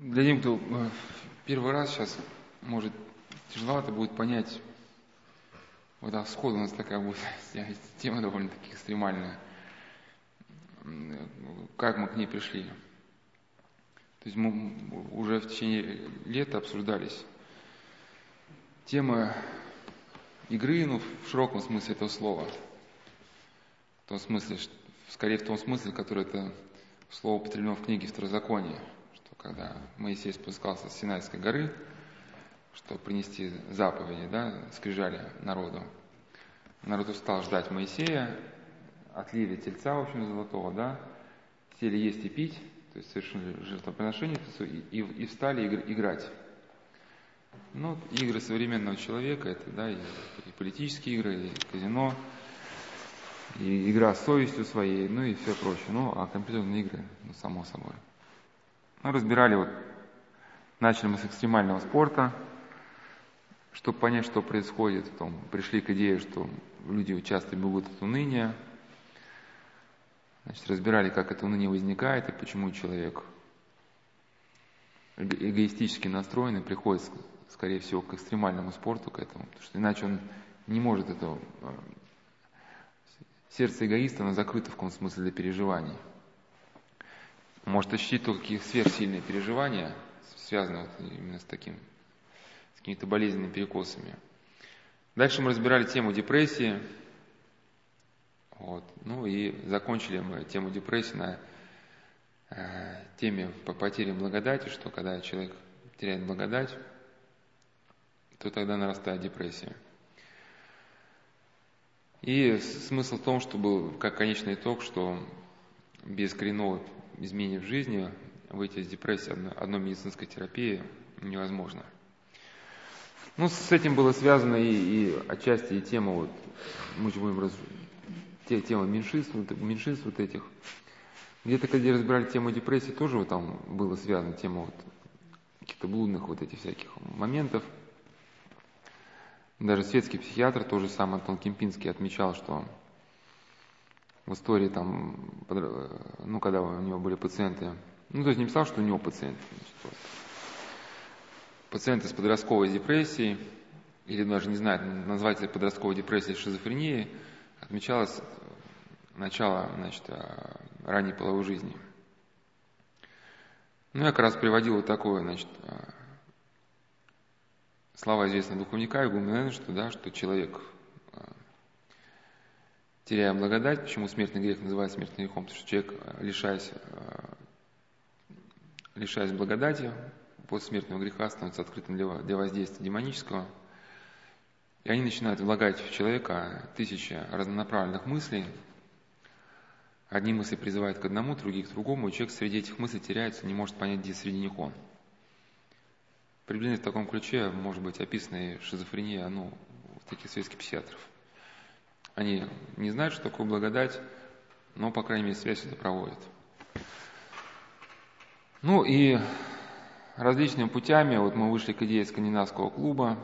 Для тех, кто э, первый раз сейчас, может, тяжеловато будет понять, вот так сходу у нас такая будет тема довольно-таки экстремальная, как мы к ней пришли. То есть мы уже в течение лета обсуждались тема игры, ну, в широком смысле этого слова. В том смысле, скорее в том смысле, который это слово употреблено в книге Второзакония – когда Моисей спускался с Синайской горы, чтобы принести заповеди, да, скрижали народу. Народ устал ждать Моисея, отлили тельца, в общем, золотого, да, сели есть и пить, то есть совершили жертвоприношение, и, и, и встали играть. Ну, игры современного человека, это, да, и, и политические игры, и казино, и игра с совестью своей, ну и все прочее. Ну, а компьютерные игры, ну, само собой. Мы разбирали, вот, начали мы с экстремального спорта, чтобы понять, что происходит, потом пришли к идее, что люди часто бегут от уныния, Значит, разбирали, как это уныние возникает и почему человек эгоистически настроенный приходит, скорее всего, к экстремальному спорту, к этому, потому что иначе он не может этого... Э, сердце эгоиста, оно закрыто в каком смысле для переживаний может ощутить только какие сверхсильные переживания, связанные вот именно с таким, с какими-то болезненными перекосами. Дальше мы разбирали тему депрессии. Вот. Ну и закончили мы тему депрессии на э, теме по потере благодати, что когда человек теряет благодать, то тогда нарастает депрессия. И смысл в том, что был как конечный итог, что без коренного изменений в жизни, выйти из депрессии одной медицинской терапии невозможно. Ну, с этим было связано и, и отчасти и тема, вот, мы же будем раз, те, тема меньшинств, меньшинств вот этих. Где-то, когда разбирали тему депрессии, тоже вот там было связано тема вот каких-то блудных вот этих всяких моментов. Даже светский психиатр, тоже сам Антон Кемпинский, отмечал, что в истории там, ну, когда у него были пациенты, ну, то есть не писал, что у него пациенты, значит, вот. пациенты с подростковой депрессией, или даже не знаю, назвать это подростковой депрессией шизофренией, отмечалось начало, значит, а, ранней половой жизни. Ну, я как раз приводил вот такое, значит, а, слова известного духовника Игумена, что, да, что человек теряя благодать. Почему смертный грех называется смертным грехом? Потому что человек, э, лишаясь, э, лишаясь благодати, после смертного греха становится открытым для, воздействия демонического. И они начинают влагать в человека тысячи разнонаправленных мыслей. Одни мысли призывают к одному, другие к другому, и человек среди этих мыслей теряется, не может понять, где среди них он. Приблизительно в таком ключе может быть описана и шизофрения ну, таких светских психиатров. Они не знают, что такое благодать, но, по крайней мере, связь это проводят. Ну и различными путями, вот мы вышли к идее скандинавского клуба.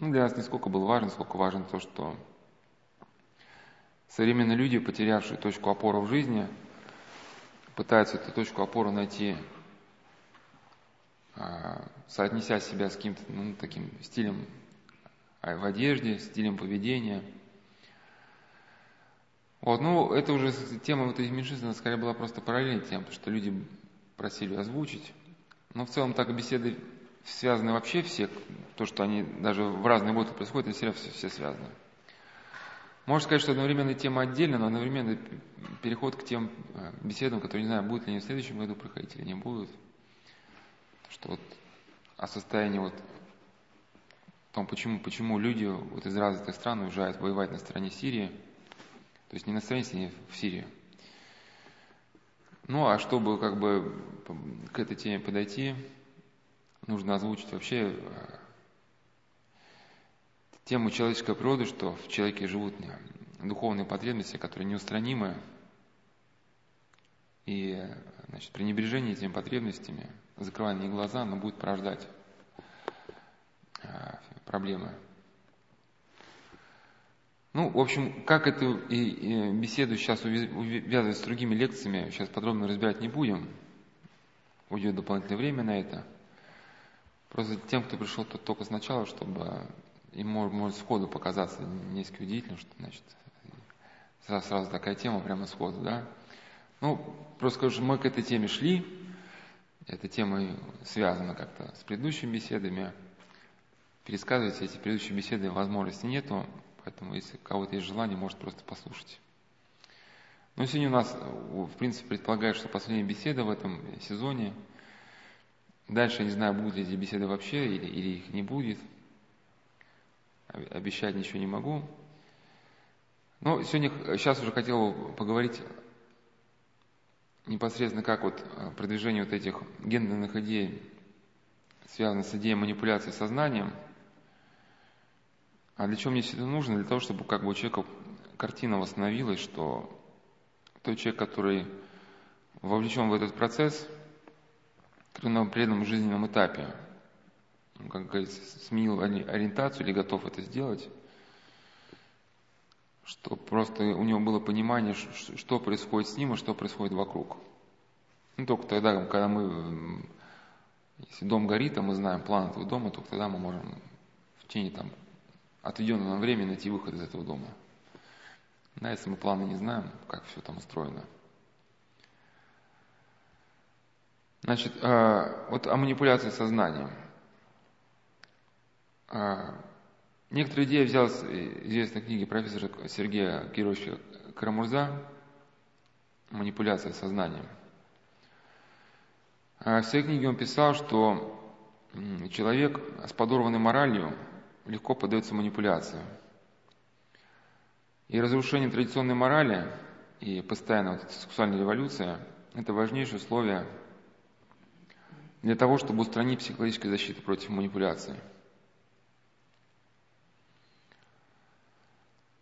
Ну, для нас не сколько было важно, сколько важно то, что современные люди, потерявшие точку опоры в жизни, пытаются эту точку опоры найти, а, соотнеся себя с каким-то ну, таким стилем а в одежде, стилем поведения. Вот, ну, это уже тема вот этих меньшинств, она скорее была просто параллельной тем, что люди просили озвучить. Но в целом так беседы связаны вообще все, то, что они даже в разные годы происходят, они все, все связаны. Можно сказать, что одновременно тема отдельно, но одновременно переход к тем э, беседам, которые не знаю, будут ли они в следующем году проходить или не будут. Что вот о состоянии вот том, почему, почему люди вот из развитых стран уезжают воевать на стороне Сирии, то есть не на стороне Сирии, в Сирии. Ну, а чтобы как бы к этой теме подойти, нужно озвучить вообще э, тему человеческой природы, что в человеке живут духовные потребности, которые неустранимы, и значит, пренебрежение этими потребностями, закрывание глаза, оно будет порождать э, проблемы. Ну, в общем, как эту беседу сейчас увязывать с другими лекциями, сейчас подробно разбирать не будем. уйдет дополнительное время на это. Просто тем, кто пришел тут только сначала, чтобы им может, сходу показаться несколько удивительно, что значит сразу, сразу такая тема прямо сходу, да. Ну, просто скажу, мы к этой теме шли, эта тема связана как-то с предыдущими беседами. Пересказывать эти предыдущие беседы возможности нету, поэтому если у кого-то есть желание, может просто послушать. Но сегодня у нас, в принципе, предполагает, что последняя беседа в этом сезоне. Дальше я не знаю, будут ли эти беседы вообще или, или их не будет. Обещать ничего не могу. Но сегодня, сейчас уже хотел поговорить непосредственно как вот продвижение вот этих гендерных идей связано с идеей манипуляции сознанием. А для чего мне все это нужно? Для того, чтобы как бы у человека картина восстановилась, что тот человек, который вовлечен в этот процесс, который на определенном жизненном этапе, ну, как говорится, сменил ориентацию или готов это сделать, что просто у него было понимание, что происходит с ним и что происходит вокруг. Ну, только тогда, когда мы, если дом горит, а мы знаем план этого дома, только тогда мы можем в течение там, отведенного нам времени найти выход из этого дома. Да, если мы планы не знаем, как все там устроено. Значит, а, вот о манипуляции сознанием. А, некоторые идеи взял из известной книги профессора Сергея Кировича Карамурза «Манипуляция сознанием». А в своей книге он писал, что человек с подорванной моралью легко поддается манипуляции – и разрушение традиционной морали и постоянная вот сексуальная революция – это важнейшее условие для того, чтобы устранить психологическую защиту против манипуляции.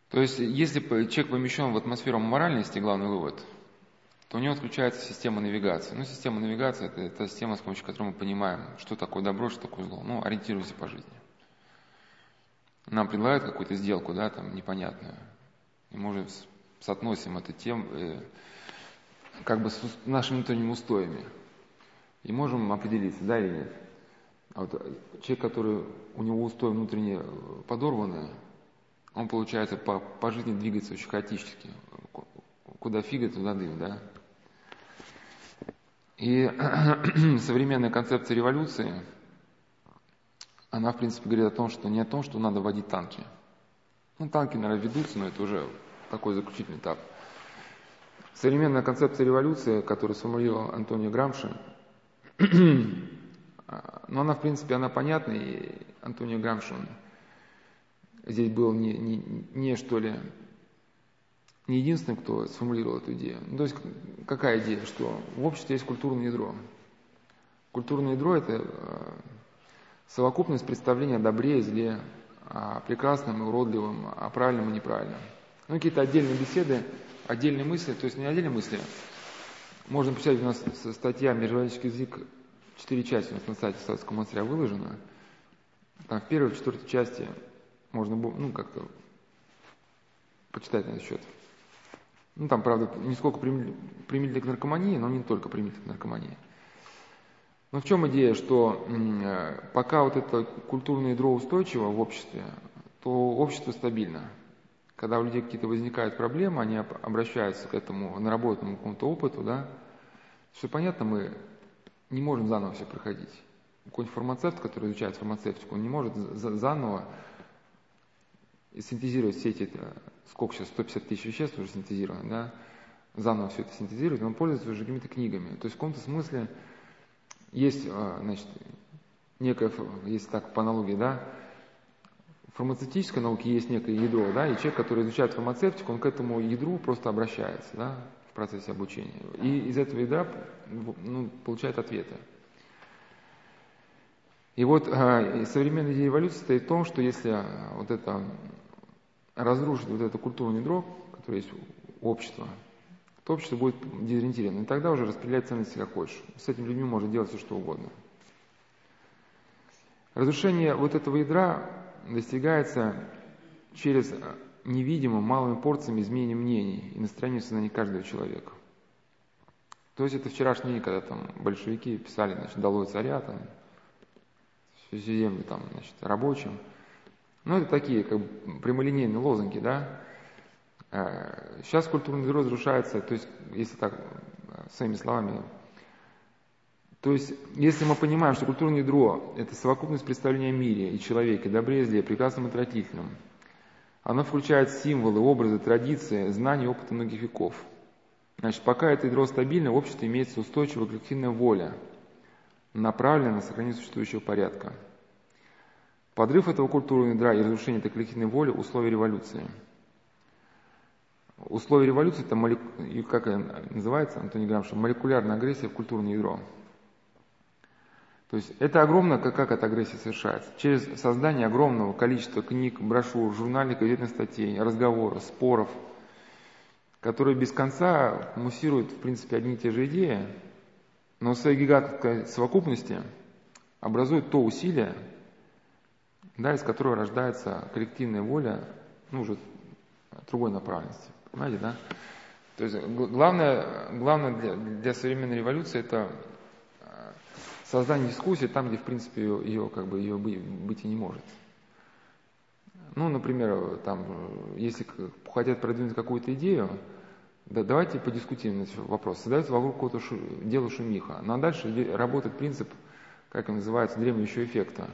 То есть, если человек помещен в атмосферу моральности, главный вывод, то у него отключается система навигации. Ну, система навигации это, – это система, с помощью которой мы понимаем, что такое добро, что такое зло. Ну, ориентируемся по жизни. Нам предлагают какую-то сделку, да, там, непонятную. И мы уже соотносим это тем, э, как бы с нашими внутренними устоями. И можем определиться, да или нет. А вот человек, который у него устои внутренне подорваны, он, получается, по, по жизни двигается очень хаотически. Куда фига, туда дым, да? И современная концепция революции, она, в принципе, говорит о том, что не о том, что надо вводить танки – ну, танки, наверное, ведутся, но это уже такой заключительный этап. Современная концепция революции, которую сформулировал Антонио Грамши, но она, в принципе, она понятна, и Антонио Грамши, он здесь был не, не, не, что ли, не единственным, кто сформулировал эту идею. Ну, то есть, какая идея, что в обществе есть культурное ядро. Культурное ядро – это э, совокупность представления о добре и зле, о прекрасном и уродливом, о правильном и неправильном. Ну, какие-то отдельные беседы, отдельные мысли, то есть не отдельные мысли. Можно почитать, у нас статья «Межвалический язык», четыре части у нас на сайте Советского монастыря выложена. Там в первой, в четвертой части можно, ну, как-то почитать на этот счет. Ну, там, правда, не сколько применительно к наркомании, но не только применительно к наркомании. Но в чем идея, что э, пока вот это культурное ядро устойчиво в обществе, то общество стабильно. Когда у людей какие-то возникают проблемы, они обращаются к этому наработанному какому-то опыту, да, все понятно, мы не можем заново все проходить. Какой-нибудь фармацевт, который изучает фармацевтику, он не может заново синтезировать все эти, э, сколько сейчас, 150 тысяч веществ уже синтезировано, да, заново все это синтезировать, он пользуется уже какими-то книгами. То есть в каком-то смысле есть, а, значит, некая, если так по аналогии, да, в фармацевтической науке есть некое ядро, да, и человек, который изучает фармацевтику, он к этому ядру просто обращается, да, в процессе обучения. И из этого ядра ну, получает ответы. И вот э, современная идея эволюции стоит в том, что если а, вот это разрушить вот это культурное ядро, которое есть у общества, то общество будет дезориентировано. И тогда уже распределять ценности как хочешь. С этими людьми можно делать все, что угодно. Разрушение вот этого ядра достигается через невидимым малыми порциями изменения мнений и настроения в сознании каждого человека. То есть это вчерашние, когда там большевики писали, значит, долой царя, там, всю землю там, значит, рабочим. Ну, это такие, как бы, прямолинейные лозунги, да. Сейчас э, культурный ядро разрушается, то есть, если так, своими словами, то есть, если мы понимаем, что культурное ядро – это совокупность представления о мире и человеке, добре и зле, прекрасном и отвратительном, оно включает символы, образы, традиции, знания и опыта многих веков. Значит, пока это ядро стабильно, в обществе имеется устойчивая коллективная воля, направленная на сохранение существующего порядка. Подрыв этого культурного ядра и разрушение этой коллективной воли – условия революции – Условия революции, это молек... как называется, Антоний Грамшин, молекулярная агрессия в культурное ядро. То есть это огромно, как, как эта агрессия совершается? Через создание огромного количества книг, брошюр, журнальных, газетных статей, разговоров, споров, которые без конца муссируют, в принципе, одни и те же идеи, но в своей гигантской совокупности образуют то усилие, да, из которого рождается коллективная воля, ну, уже другой направленности. Понимаете, да? То есть главное, главное для, для современной революции это э, создание дискуссии там, где, в принципе, ее, ее, как бы, ее быть и не может. Ну, например, там, если хотят продвинуть какую-то идею, да, давайте подискутируем этот вопрос. Создается вокруг какого-то шу, дела шумиха. Ну, а дальше работает принцип, как он называется, дремлющего эффекта.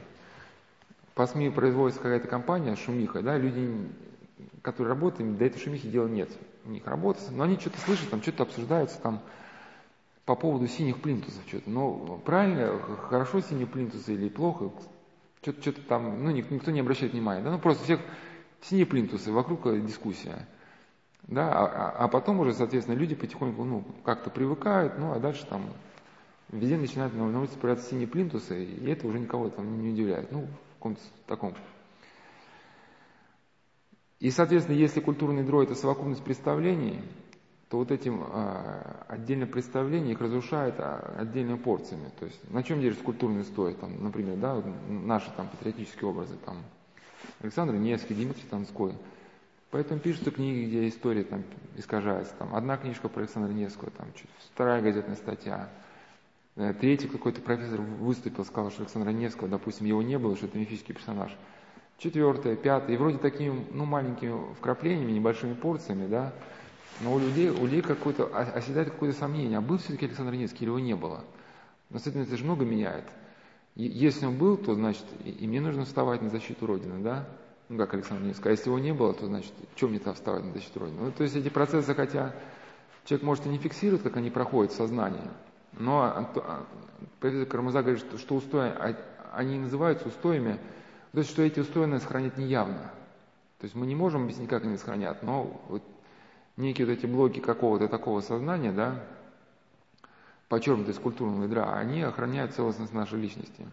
По СМИ производится какая-то компания шумиха, да, люди которые работают, до этой шумихи дела нет. У них работа, но они что-то слышат, там что-то обсуждается там по поводу синих плинтусов что-то. Но правильно, хорошо синие плинтусы или плохо, что-то, что-то там, ну, никто не обращает внимания. Да? Ну, просто всех синие плинтусы, вокруг дискуссия. Да, а, а, а потом уже, соответственно, люди потихоньку, ну, как-то привыкают, ну, а дальше там везде начинают на улице появляться синие плинтусы, и это уже никого там не удивляет. Ну, в каком-то таком и, соответственно, если культурный ядро – это совокупность представлений, то вот этим а, отдельные представления их разрушают а, отдельными порциями. То есть на чем держится культурный стой, там, например, да, наши там патриотические образы, там, Александр Невский, Дмитрий Танской. Поэтому пишутся книги, где история там искажается. Там, одна книжка про Александра Невского, там, вторая газетная статья. Э, третий какой-то профессор выступил, сказал, что Александра Невского, допустим, его не было, что это мифический персонаж четвертое, пятое, и вроде такими, ну, маленькими вкраплениями, небольшими порциями, да, но у людей, у людей какое-то, оседает какое-то сомнение, а был все-таки Александр Невский или его не было? Но, соответственно, это же много меняет. И, если он был, то, значит, и, и мне нужно вставать на защиту Родины, да? Ну, как Александр Невский. А если его не было, то, значит, чем мне там вставать на защиту Родины? Ну, то есть эти процессы, хотя человек, может, и не фиксирует, как они проходят в сознании, но а, а, профессор Кармаза говорит, что, что устои, а, они называются устоями, то есть, что эти устроенные сохранять неявно. То есть мы не можем объяснить, как они сохранят, но вот некие вот эти блоки какого-то такого сознания, да, подчеркнутые из культурного ядра, они охраняют целостность нашей личности.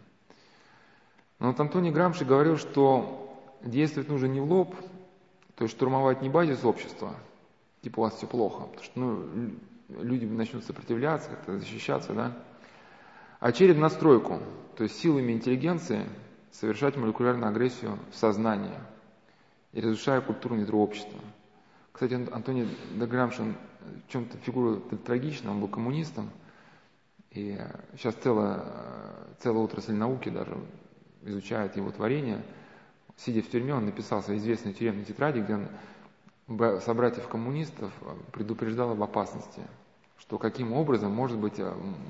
Но вот Антоний Грамши говорил, что действовать нужно не в лоб, то есть штурмовать не базис общества, типа у вас все плохо, потому что ну, люди начнут сопротивляться, как-то защищаться, да, а через настройку, то есть силами интеллигенции – совершать молекулярную агрессию в сознание и разрушая культурное ядро общества. Кстати, Антоний Деграмшин в чем-то фигура трагичная, он был коммунистом, и сейчас целая, целая отрасль науки даже изучает его творение. Сидя в тюрьме, он написал свои известные тюремные тетради, где он собратьев-коммунистов предупреждал об опасности, что каким образом, может быть,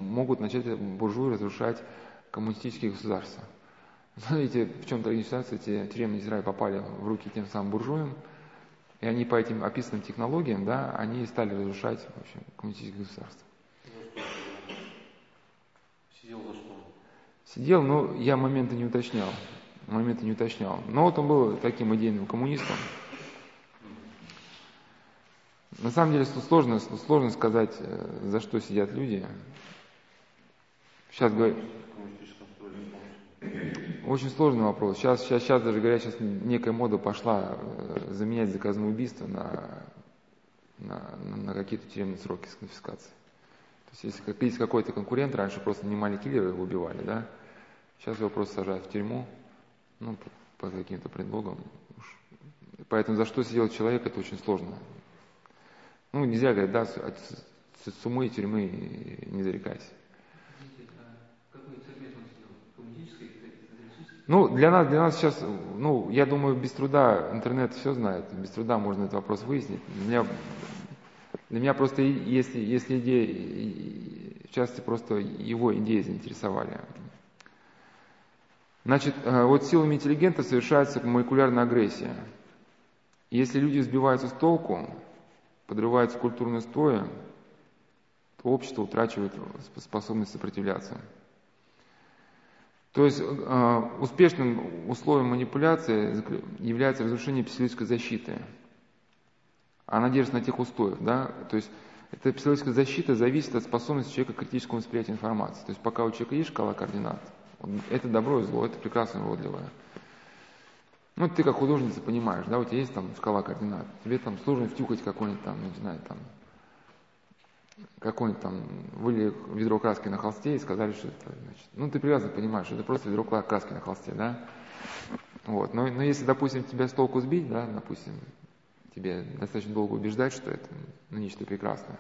могут начать буржуи разрушать коммунистические государства. Знаете, в чем трагическая ситуация, эти тюремные Израиля попали в руки тем самым буржуям, и они по этим описанным технологиям, да, они стали разрушать в общем, коммунистическое государство. Сидел за что? Сидел, но я моменты не уточнял. Моменты не уточнял. Но вот он был таким идейным коммунистом. На самом деле сложно, сложно сказать, э, за что сидят люди. Сейчас говорю. Очень сложный вопрос. Сейчас, сейчас, сейчас даже говорят, сейчас некая мода пошла э, заменять заказное убийство на, на, на какие-то тюремные сроки с конфискацией. То есть если как, есть какой-то конкурент, раньше просто нанимали киллера, его убивали, да? Сейчас его просто сажают в тюрьму, ну, по, по каким-то предлогам. Поэтому за что сидел человек, это очень сложно. Ну, нельзя говорить, да, с умы и тюрьмы не зарекайся. Ну, для нас, для нас сейчас, ну, я думаю, без труда интернет все знает, без труда можно этот вопрос выяснить. Для меня, для меня просто, если, если идея, в частности, просто его идеи заинтересовали. Значит, э, вот силами интеллигента совершается молекулярная агрессия. Если люди сбиваются с толку, подрываются культурные стои, то общество утрачивает способность сопротивляться. То есть э, успешным условием манипуляции является разрушение психологической защиты. Она держится на тех устоях. Да? То есть эта психологическая защита зависит от способности человека к критическому восприятию информации. То есть пока у человека есть шкала координат, это добро и зло, это прекрасно и уродливое. Ну, ты как художница понимаешь, да, у тебя есть там шкала координат. Тебе там сложно втюхать какой-нибудь там, не знаю, там, какой-нибудь там, вылили ведро краски на холсте и сказали, что это, значит, ну ты прекрасно понимаешь, что это просто ведро краски на холсте, да. Вот, но, но если, допустим, тебя с толку сбить, да, допустим, тебе достаточно долго убеждать, что это ну, нечто прекрасное.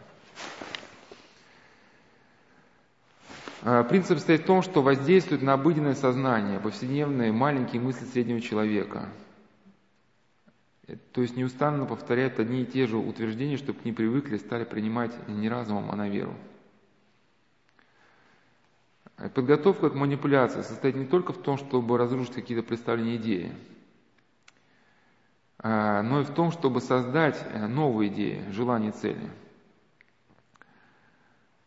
А, принцип состоит в том, что воздействует на обыденное сознание, повседневные маленькие мысли среднего человека – то есть неустанно повторяют одни и те же утверждения, чтобы не привыкли, стали принимать не разумом, а на веру. Подготовка к манипуляции состоит не только в том, чтобы разрушить какие-то представления идеи, а, но и в том, чтобы создать э, новые идеи, желания, цели.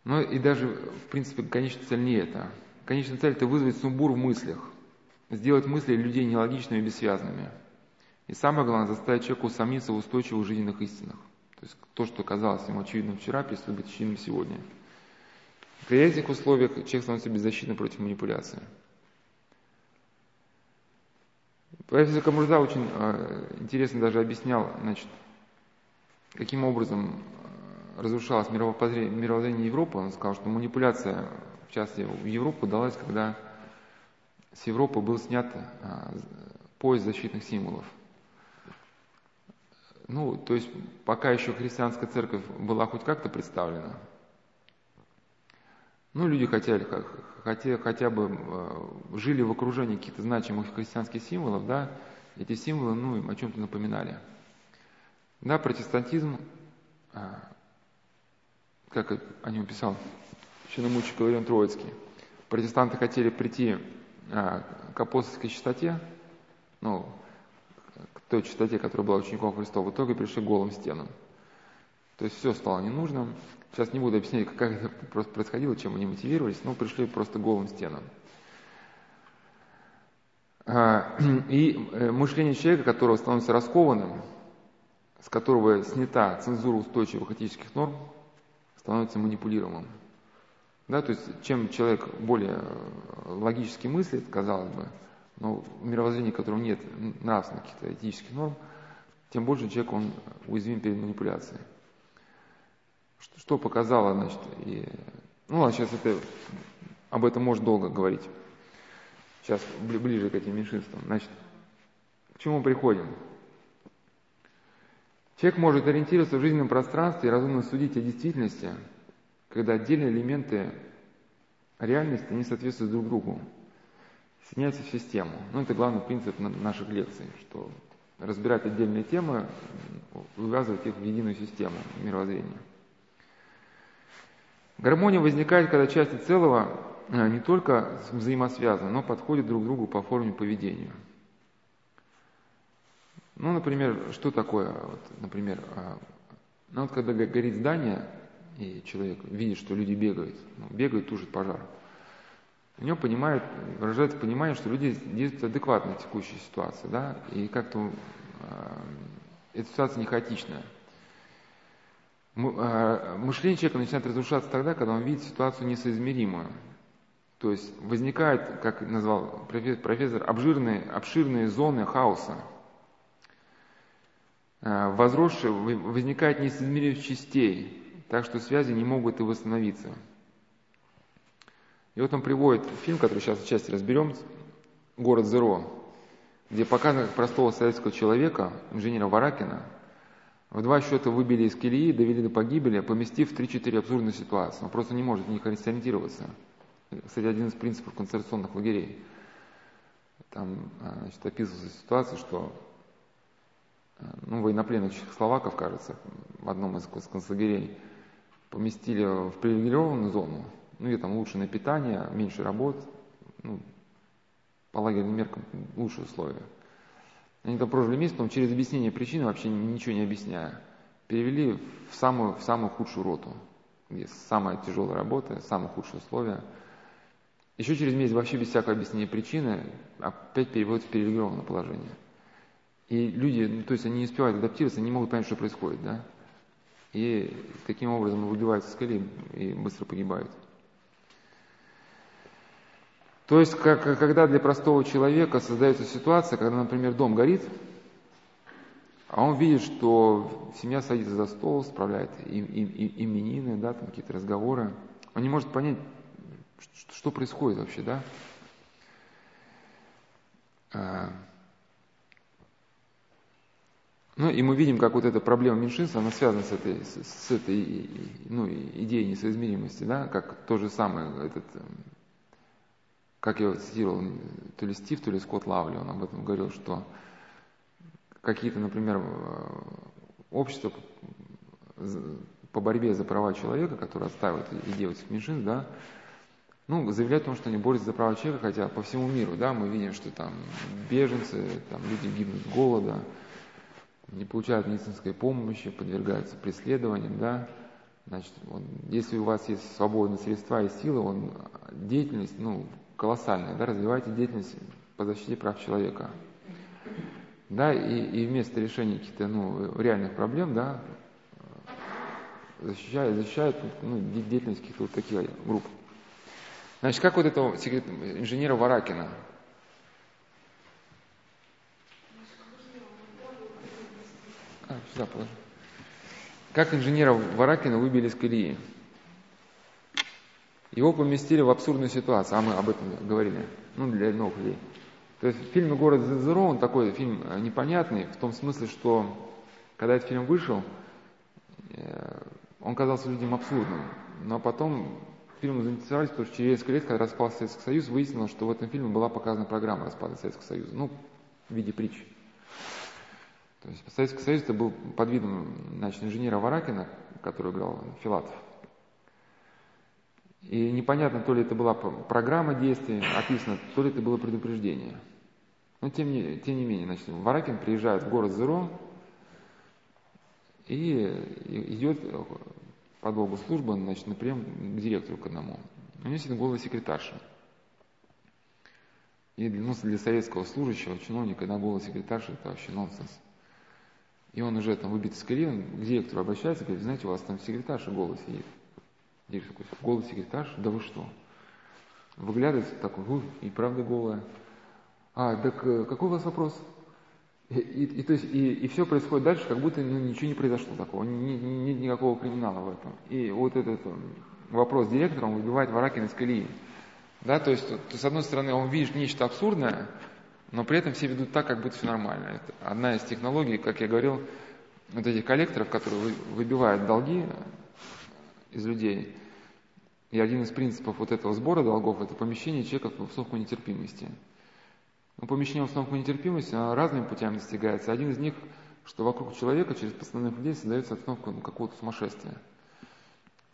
Но и даже, в принципе, конечная цель не это. Конечная цель – это вызвать сумбур в мыслях, сделать мысли людей нелогичными и бессвязными – и самое главное, заставить человека усомниться в устойчивых жизненных истинах. То есть то, что казалось ему очевидным вчера, перестает быть очевидным сегодня. При этих условиях человек становится беззащитным против манипуляции. Профессор Камурза очень э, интересно даже объяснял, значит, каким образом э, разрушалось мировоззрение Европы. Он сказал, что манипуляция, в частности, в Европу удалась, когда с Европы был снят э, пояс защитных символов. Ну, то есть пока еще христианская церковь была хоть как-то представлена, ну, люди хотели, хотя, хотя бы э, жили в окружении каких-то значимых христианских символов, да, эти символы, ну, им о чем-то напоминали. Да, протестантизм, э, как о нем писал чиномучик Иларион Троицкий, протестанты хотели прийти э, к апостольской чистоте, ну, той чистоте, которая была учеником Христова, в итоге пришли к голым стенам. То есть все стало ненужным. Сейчас не буду объяснять, как это просто происходило, чем они мотивировались, но пришли просто к голым стенам. А, и э, мышление человека, которого становится раскованным, с которого снята цензура устойчивых этических норм, становится манипулируемым. Да, то есть чем человек более э, логически мыслит, казалось бы, но в мировоззрении, в котором нет нравственных каких-то этических норм, тем больше человек он уязвим перед манипуляцией. Что, показало, значит, и, ну ладно, сейчас это, об этом можно долго говорить. Сейчас ближе к этим меньшинствам. Значит, к чему мы приходим? Человек может ориентироваться в жизненном пространстве и разумно судить о действительности, когда отдельные элементы реальности не соответствуют друг другу соединяются в систему. Ну, это главный принцип наших лекций, что разбирать отдельные темы, вывязывать их в единую систему мировоззрения. Гармония возникает, когда части целого э, не только взаимосвязаны, но подходят друг к другу по форме поведения. Ну, например, что такое, вот, например, э, ну, вот когда горит здание, и человек видит, что люди бегают, ну, бегают, тушат пожар – у него понимает, выражается понимание, что люди действуют адекватно в текущей ситуации, да, и как-то э, эта ситуация не хаотичная. Э, мышление человека начинает разрушаться тогда, когда он видит ситуацию несоизмеримую. То есть возникают, как назвал профессор, обширные, обширные зоны хаоса. Э, возросшие, возникает несоизмеримость частей, так что связи не могут и восстановиться. И вот он приводит фильм, который сейчас в части разберем, «Город Зеро», где показано, как простого советского человека, инженера Варакина, В два счета выбили из колеи, довели до погибели, поместив в 3-4 абсурдные ситуации. Он просто не может в них ориентироваться. Кстати, один из принципов концентрационных лагерей. Там значит, описывается ситуация, что ну, военнопленных чехословаков, кажется, в одном из концлагерей, поместили в привилегированную зону, ну, где там улучшенное питание, меньше работ, ну, по лагерным меркам лучшие условия. Они там прожили месяц, потом через объяснение причины, вообще ничего не объясняя, перевели в самую, в самую худшую роту, где самая тяжелая работа, самые худшие условия. Еще через месяц вообще без всякого объяснения причины опять переводят в привилегированное положение. И люди, ну, то есть они не успевают адаптироваться, не могут понять, что происходит, да? И таким образом выбиваются с колеи и быстро погибают. То есть, как, когда для простого человека создается ситуация, когда, например, дом горит, а он видит, что семья садится за стол, справляет им, им, им, именины, да, там какие-то разговоры, он не может понять, что, происходит вообще, да. А, ну, и мы видим, как вот эта проблема меньшинства, она связана с этой, с, с этой ну, идеей несоизмеримости, да, как то же самое, этот, эм, как я цитировал, то ли Стив, то ли Скотт Лавли, он об этом говорил, что какие-то, например, э, общества по борьбе за права человека, которые отстаивают идею этих меньшинств, да, ну, заявляют о том, что они борются за права человека, хотя по всему миру, да, мы видим, что там беженцы, там люди гибнут от голода, не получают медицинской помощи, подвергаются преследованиям, да, значит, он, если у вас есть свободные средства и силы, он, деятельность, ну, колоссальная, да, развивайте деятельность по защите прав человека. Да, и, и вместо решения каких-то, ну, реальных проблем, да, защищает, защищает ну, деятельность каких-то вот таких групп. Значит, как вот этого инженера Варакина, А, сюда положи. Как инженера Варакина выбили из колеи? Его поместили в абсурдную ситуацию, а мы об этом говорили, ну, для новых людей. То есть в фильме «Город Зеро» он такой фильм э, непонятный, в том смысле, что когда этот фильм вышел, э, он казался людям абсурдным. Но потом фильм заинтересовались, потому что через несколько лет, когда распался Советский Союз, выяснилось, что в этом фильме была показана программа распада Советского Союза, ну, в виде притчи. То есть Советский Союз это был под видом значит, инженера Варакина, который играл Филатов. И непонятно, то ли это была программа действий описана, то ли это было предупреждение. Но тем не, тем не менее, значит, Варакин приезжает в город Зеро и идет по долгу службы, значит, например, к директору к одному. У него сидит голая секретарша. И ну, для советского служащего, чиновника, на голая секретарша это вообще нонсенс. И он уже там выбит из колеи, он к директору обращается, говорит, знаете, у вас там секретарша голос сидит. Директор такой, голос секретарша? Да вы что? Выглядывает такой, и правда голая. А, так э, какой у вас вопрос? И, и, и, то есть, и, и все происходит дальше, как будто ну, ничего не произошло такого, нет ни, ни, никакого криминала в этом. И вот этот э, вопрос директора, он выбивает Варакина из колеи. Да, то есть, то, с одной стороны, он видит нечто абсурдное, но при этом все ведут так, как будто все нормально. Это одна из технологий, как я говорил, вот этих коллекторов, которые выбивают долги из людей. И один из принципов вот этого сбора долгов – это помещение человека в установку нетерпимости. Но помещение в установку нетерпимости разными путями достигается. Один из них, что вокруг человека через постоянных людей создается обстановка ну, какого-то сумасшествия.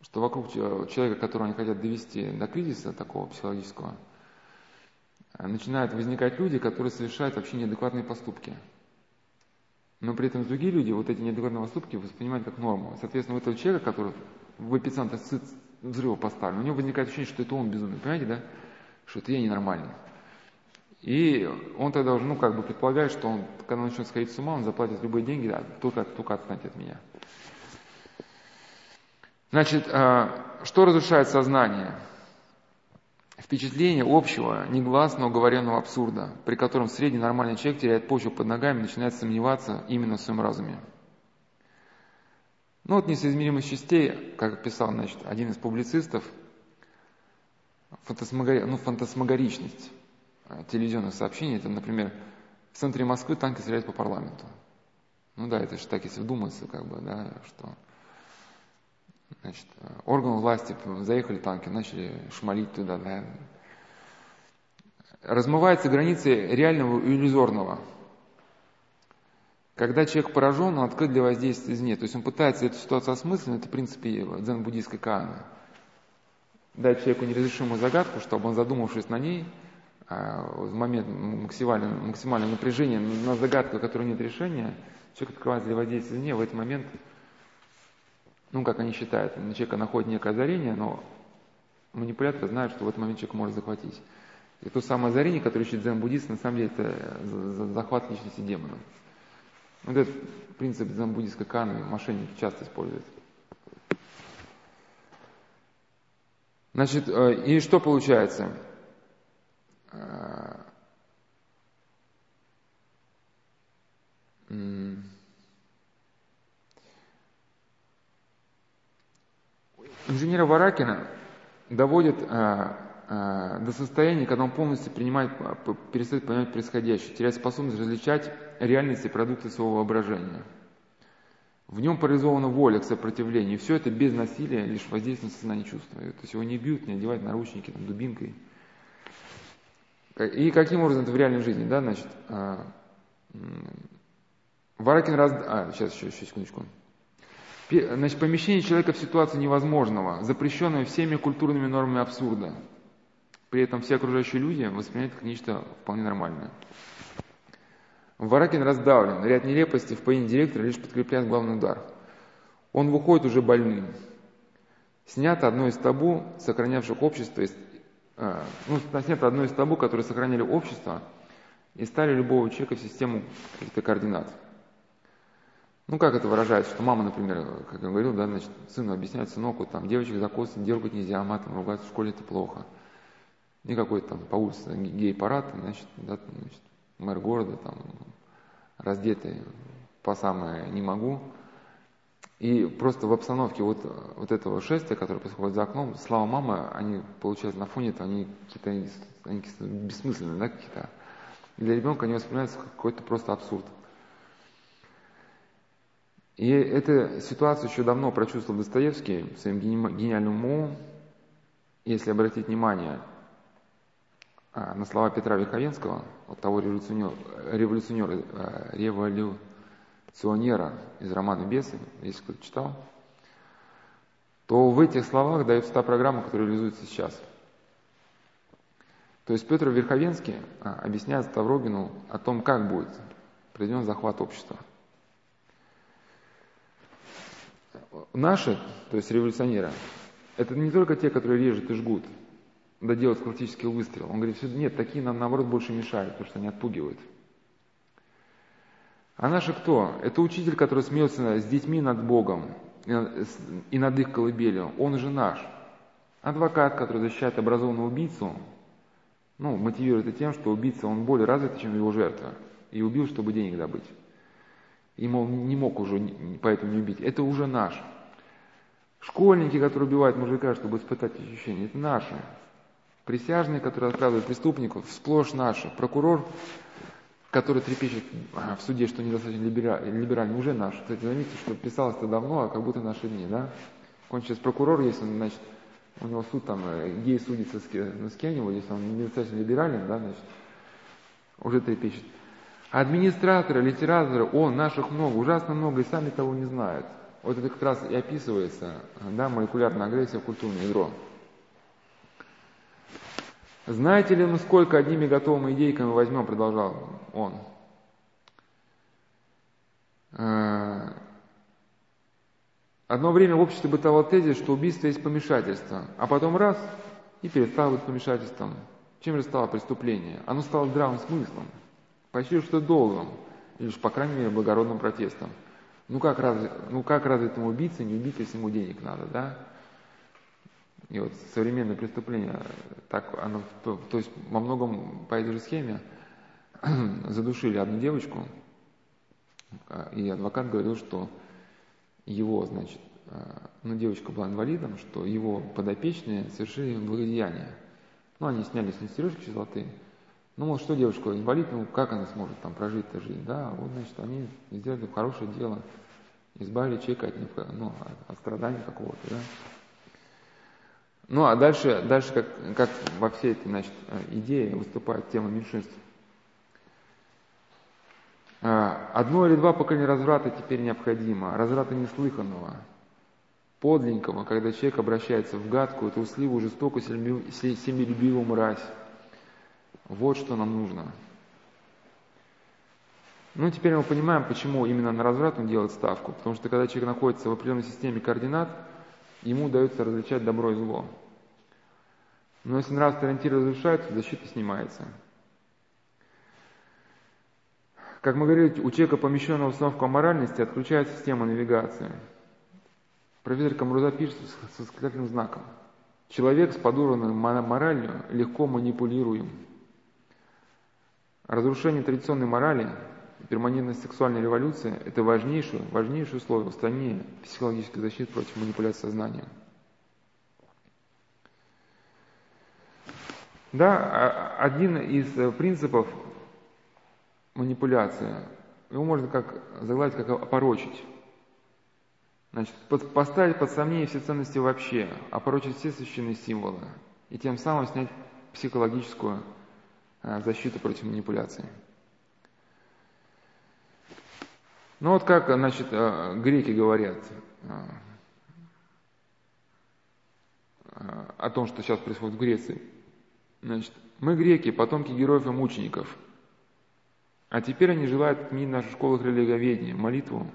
Что вокруг человека, которого они хотят довести до кризиса такого психологического – начинают возникать люди, которые совершают вообще неадекватные поступки. Но при этом другие люди вот эти неадекватные поступки воспринимают как норму. Соответственно, у этого человека, который в эпицентр взрыва поставлен, у него возникает ощущение, что это он безумный. Понимаете, да? Что это я ненормальный. И он тогда уже, ну, как бы предполагает, что он, когда он начнет сходить с ума, он заплатит любые деньги, да, только, только отстаньте от меня. Значит, э, что разрушает сознание? Впечатление общего, негласно уговоренного абсурда, при котором средний нормальный человек теряет почву под ногами и начинает сомневаться именно в своем разуме. Ну вот несоизмеримость частей, как писал значит, один из публицистов, фантасмагори... ну, фантасмагоричность телевизионных сообщений, это, например, в центре Москвы танки стреляют по парламенту. Ну да, это же так, если вдуматься, как бы, да, что значит, органы власти заехали танки, начали шмалить туда, да. Размываются границы реального и иллюзорного. Когда человек поражен, он открыт для воздействия извне. То есть он пытается эту ситуацию осмыслить, это в принципе дзен-буддийская каана. Дать человеку неразрешимую загадку, чтобы он, задумавшись на ней, а, в момент максимального, максимального напряжения на загадку, которой нет решения, человек открывается для воздействия извне, в этот момент, ну, как они считают, на человека находит некое озарение, но манипуляторы знают, что в этот момент человек может захватить. И то самое озарение, которое ищет дзен-буддист, на самом деле это захват личности демона. Вот этот принцип дзен-буддистской каны мошенники часто используют. Значит, э, и что получается? Э, инженера Варакина доводит э, до состояния, когда он полностью принимает, перестает понимать происходящее, теряет способность различать реальности продукты своего воображения. В нем парализована воля к сопротивлению. И все это без насилия, лишь воздействие на сознание чувства. То есть его не бьют, не одевают наручники там, дубинкой. И каким образом это в реальной жизни, да, значит, а, Варакин раз... А, сейчас, еще, еще секундочку. Значит, помещение человека в ситуацию невозможного, запрещенного всеми культурными нормами абсурда. При этом все окружающие люди воспринимают как нечто вполне нормальное. Варакин раздавлен, ряд нелепостей в поимке директора лишь подкрепляет главный удар. Он выходит уже больным. Снято одно из табу, сохранявших общество, а, ну, снято одно из табу, которые сохраняли общество и стали любого человека в систему каких-то координат. Ну, как это выражается, что мама, например, как я говорил, да, значит, сыну объясняет, сыноку, там, девочек за косы дергать нельзя, матом ругаться в школе это плохо. Никакой там по улице гей-парад, значит, да, значит, мэр города, там, раздетый по самое не могу. И просто в обстановке вот, вот этого шествия, которое происходит за окном, слава мамы, они, получается, на фоне этого, они какие-то они какие бессмысленные, да, какие-то. Для ребенка они воспринимаются как какой-то просто абсурд. И эту ситуацию еще давно прочувствовал Достоевский своим гениальным умом. Если обратить внимание – на слова Петра Верховенского, вот того революционера, э, революционера из романа «Бесы», если кто-то читал, то в этих словах дается та программа, которая реализуется сейчас. То есть Петр Верховенский а, объясняет Ставрогину о том, как будет произведен захват общества. Наши, то есть революционеры, это не только те, которые режут и жгут, доделать классический выстрел. Он говорит, нет, такие нам наоборот больше мешают, потому что они отпугивают. А наши кто? Это учитель, который смеется с детьми над Богом и над их колыбелью. Он же наш. Адвокат, который защищает образованного убийцу, ну, мотивирует это тем, что убийца, он более развит, чем его жертва. И убил, чтобы денег добыть. И, мол, не мог уже поэтому не убить. Это уже наш. Школьники, которые убивают мужика, чтобы испытать ощущения, это наши. Присяжные, которые отправляют преступников, сплошь наши. Прокурор, который трепещет а, в суде, что недостаточно либеральный, уже наш. Кстати, заметьте, что писалось-то давно, а как будто наши дни, да? Он прокурор, если он, значит, у него суд там, э, гей судится с, ну, с кем-нибудь, если он недостаточно либерален, да, значит, уже трепещет. Администраторы, литераторы, о, наших много, ужасно много, и сами того не знают. Вот это как раз и описывается, да, молекулярная агрессия в культурное ядро. Знаете ли мы, сколько одними готовыми идейками возьмем, продолжал он. Э, одно время в обществе бытовал тезис, что убийство есть помешательство, а потом раз и перестало быть помешательством. Чем же стало преступление? Оно стало здравым смыслом, почти что долгом, или же, по крайней мере, благородным протестом. Ну как, разве, ну как разве этому убийце не убить, если ему денег надо, да? И вот современное преступление, так оно, то, то есть во многом по этой же схеме задушили одну девочку, а, и адвокат говорил, что его, значит, а, ну, девочка была инвалидом, что его подопечные совершили благодеяние. Ну, они сняли с нее сережки золотые, Ну, вот что девушка инвалид, ну, как она сможет там прожить эту жизнь, да? Вот, значит, они сделали хорошее дело, избавили человека от, ну, от страданий какого-то, да? Ну, а дальше, дальше как, как во всей этой, значит, идее выступает тема меньшинств. А, одно или два поколения разврата теперь необходимо, разврата неслыханного, подлинного, когда человек обращается в гадкую, трусливую, жестокую, семилюбивую мразь. Вот что нам нужно. Ну, теперь мы понимаем, почему именно на разврат он делает ставку. Потому что когда человек находится в определенной системе координат, ему удается различать добро и зло. Но если нравственный ориентир разрушается, защита снимается. Как мы говорили, у человека, помещенного в установку моральности, отключается система навигации. Профессор Камруза пишет с восклицательным знаком. Человек с подорванной моралью легко манипулируем. Разрушение традиционной морали, перманентность сексуальной революции – это важнейшее, важнейшее условие устранения психологической защиты против манипуляции сознанием. Да, а, один из принципов манипуляции, его можно как загладить, как опорочить. Значит, поставить под сомнение все ценности вообще, опорочить все священные символы и тем самым снять психологическую а, защиту против манипуляции. Ну вот как, значит, а, греки говорят о том, что сейчас происходит в Греции. Значит, мы греки, потомки героев и мучеников. А теперь они желают отменить в наших школах религоведение, молитву,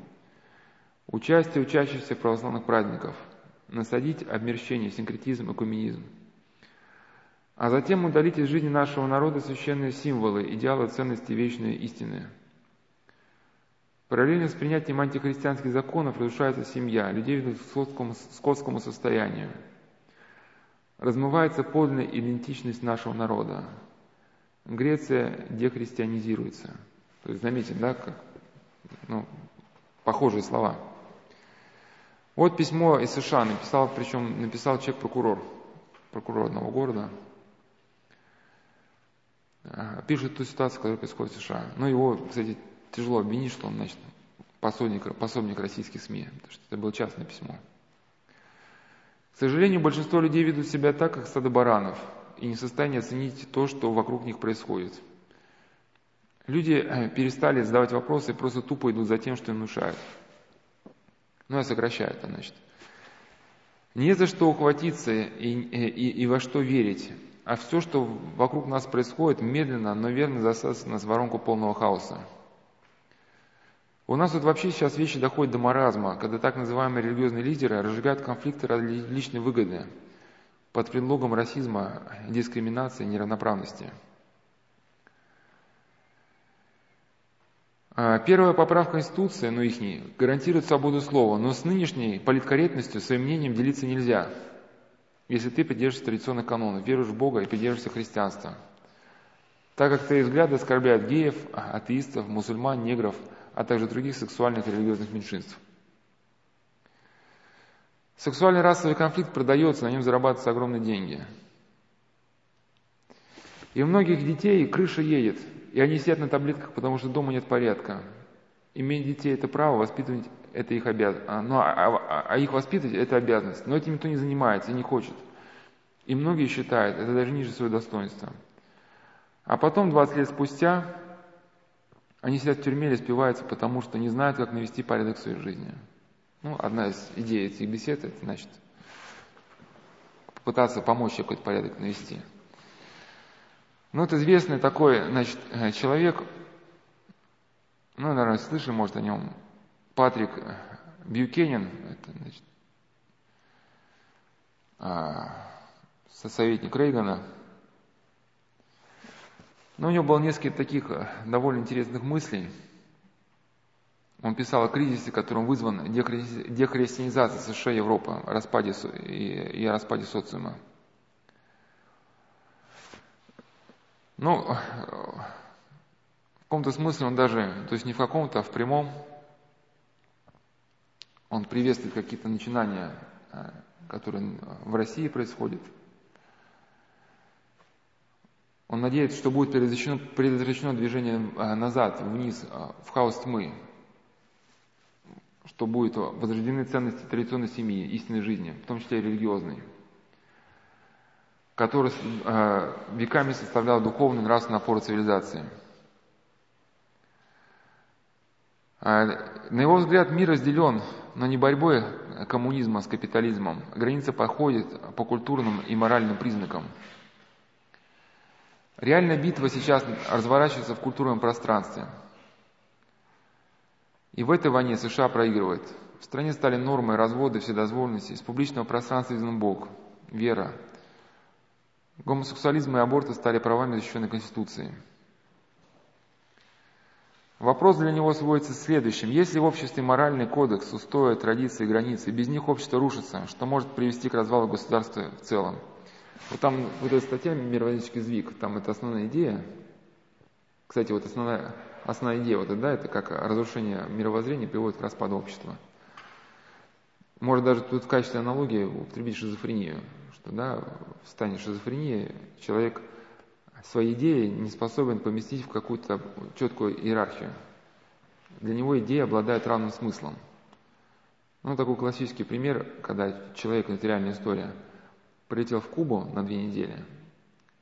участие учащихся в православных праздников, насадить обмерщение, синкретизм, экуменизм. А затем удалить из жизни нашего народа священные символы, идеалы, ценности, вечные истины. Параллельно с принятием антихристианских законов разрушается семья, людей ведут к скотскому, скотскому состоянию – размывается подлинная идентичность нашего народа. Греция дехристианизируется. То есть заметьте, да, как, ну, похожие слова. Вот письмо из США написал, причем написал человек-прокурор, прокурор одного города. А, пишет ту ситуацию, которая происходит в США. Ну, его, кстати, тяжело обвинить, что он, значит, пособник, пособник российских СМИ, потому что это было частное письмо. К сожалению, большинство людей ведут себя так, как стадо баранов, и не в состоянии оценить то, что вокруг них происходит. Люди э, перестали задавать вопросы и просто тупо идут за тем, что им внушают. Ну, я сокращаю это, значит. Не за что ухватиться и, и, и во что верить, а все, что вокруг нас происходит, медленно, но верно засасывается нас в воронку полного хаоса. У нас тут вообще сейчас вещи доходят до маразма, когда так называемые религиозные лидеры разжигают конфликты ради личной выгоды под предлогом расизма, дискриминации, неравноправности. А, первая поправка Конституции, ну ихней, гарантирует свободу слова, но с нынешней политкорректностью своим мнением делиться нельзя, если ты придерживаешься традиционных канонов, веруешь в Бога и придерживаешься христианства. Так как твои взгляды оскорбляют геев, атеистов, мусульман, негров – а также других сексуальных и религиозных меньшинств. Сексуальный расовый конфликт продается, на нем зарабатываются огромные деньги. И у многих детей крыша едет, и они сидят на таблетках, потому что дома нет порядка. Иметь детей – это право, воспитывать – это их обязанность. А, ну, а, а, а их воспитывать – это обязанность. Но этим никто не занимается и не хочет. И многие считают, это даже ниже своего достоинства. А потом, 20 лет спустя, они сидят в тюрьме или спиваются, потому что не знают, как навести порядок в своей жизни. Ну, одна из идей этих бесед, это значит попытаться помочь какой-то порядок навести. Ну, вот известный такой, значит, человек, ну, наверное, слышали, может, о нем, Патрик Бьюкенен, это, значит, а, советник Рейгана, но у него было несколько таких э, довольно интересных мыслей. Он писал о кризисе, которым вызван дехристианизация США и Европы, распаде и, и распаде социума. Ну, в каком-то смысле он даже, то есть не в каком-то, а в прямом, он приветствует какие-то начинания, э, которые в России происходят – Он надеется, что будет предотвращено, предотвращено движение а, назад, вниз, а, в хаос тьмы, что будут возрождены ценности традиционной семьи, истинной жизни, в том числе и религиозной, которая веками составляла духовный нравственный опору цивилизации. На его взгляд мир разделен, но не борьбой коммунизма с капитализмом. Граница подходит по культурным и моральным признакам – Реальная битва сейчас разворачивается в культурном пространстве. И в этой войне США проигрывает. В стране стали нормой разводы, вседозволенности, из публичного пространства изгнан Бог, вера. Гомосексуализм и аборты стали правами, защищенной Конституцией. Вопрос для него сводится к следующим. Если в обществе моральный кодекс, устои, традиции, границы, без них общество рушится, что может привести к развалу государства в целом – вот там вот эта статья «Мировоззренческий сдвиг», там это основная идея. Кстати, вот основная, основная идея вот да, это как разрушение мировоззрения приводит к распаду общества. Может даже тут в качестве аналогии употребить шизофрению, что да, в стане шизофрении человек свои идеи не способен поместить в какую-то четкую иерархию. Для него идея обладает равным смыслом. Ну, такой классический пример, когда человек, это реальная история – Прилетел в Кубу на две недели,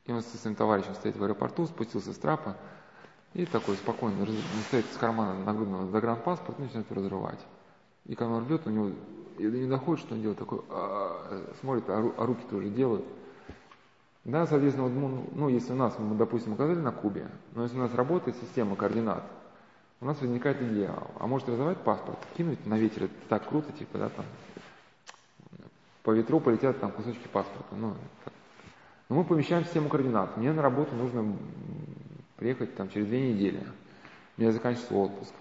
и он со своим товарищем стоит в аэропорту, спустился с трапа, и такой спокойно достает из кармана нагрудного загранпаспорт начинает разрывать. И когда он рвет, у него и не доходит, что он делает, такой, а, смотрит, а, а руки тоже делают. Да, соответственно, вот, ну, если у нас, мы, допустим, оказались на Кубе, но если у нас работает система координат, у нас возникает идея, а может разорвать паспорт, кинуть на ветер, это так круто, типа, да, там, по ветру полетят там кусочки паспорта. Ну, Но мы помещаем систему координат. Мне на работу нужно приехать там через две недели. У меня заканчивается отпуск.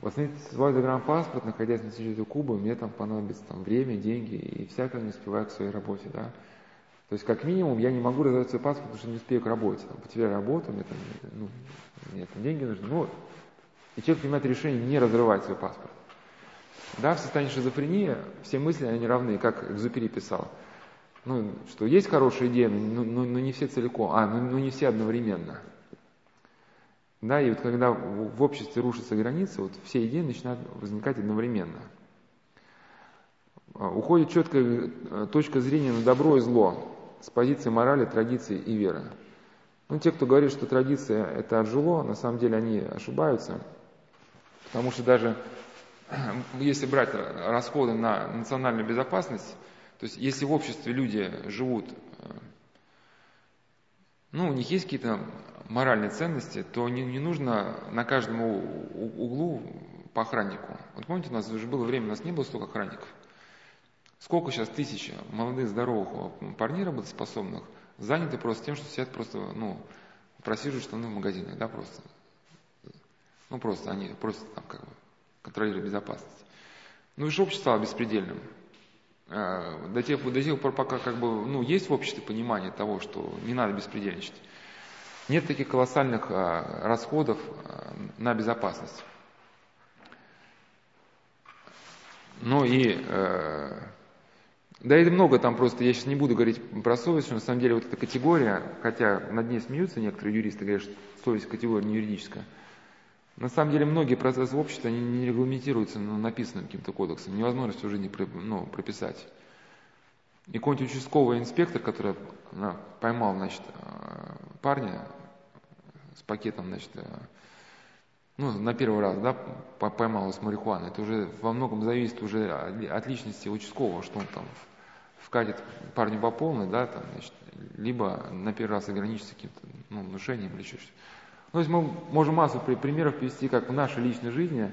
Восстановить свой загранпаспорт, находясь на территории Кубы, мне там понадобится там, время, деньги, и всякое не успеваю к своей работе. Да? То есть, как минимум, я не могу разорвать свой паспорт, потому что не успею к работе. Там, потеряю работу, мне там, ну, мне там деньги нужны. Ну, и человек принимает решение не разрывать свой паспорт. Да, в состоянии шизофрении все мысли, они равны, как Экзупери писал. Ну, что есть хорошая идея, но, но, но не все целиком, а, ну, ну не все одновременно. Да, и вот когда в обществе рушатся границы, вот все идеи начинают возникать одновременно. А, уходит четкая э, точка зрения на добро и зло с позиции морали, традиции и веры. Ну, те, кто говорит, что традиция – это отжило, на самом деле они ошибаются, потому что даже если брать расходы на национальную безопасность, то есть если в обществе люди живут, э, ну, у них есть какие-то моральные ценности, то не, не нужно на каждом углу по охраннику. Вот помните, у нас уже было время, у нас не было столько охранников. Сколько сейчас тысяч молодых, здоровых парней работоспособных заняты просто тем, что сидят просто, ну, просиживают штаны в магазинах, да, просто. Ну, просто они просто там как бы контролирует безопасность. Ну, и общество стало беспредельным. А, до тех, до тех пор, пока как бы, ну, есть в обществе понимание того, что не надо беспредельничать. Нет таких колоссальных а, расходов а, на безопасность. Ну и э, да это много там просто, я сейчас не буду говорить про совесть, что на самом деле вот эта категория, хотя над ней смеются некоторые юристы, говорят, что совесть категория не юридическая, на самом деле многие процессы в обществе они не регламентируются ну, написанным каким-то кодексом. Невозможно все в жизни ну, прописать. И какой-нибудь участковый инспектор, который ну, поймал значит, э, парня с пакетом, значит, э, ну, на первый раз, да, поймал его с марихуаной, это уже во многом зависит уже от личности участкового, что он там вкатит парню по полной, да, там, значит, либо на первый раз ограничится каким-то ну, внушением или еще что-то. Ну, то есть мы можем массу примеров привести, как в нашей личной жизни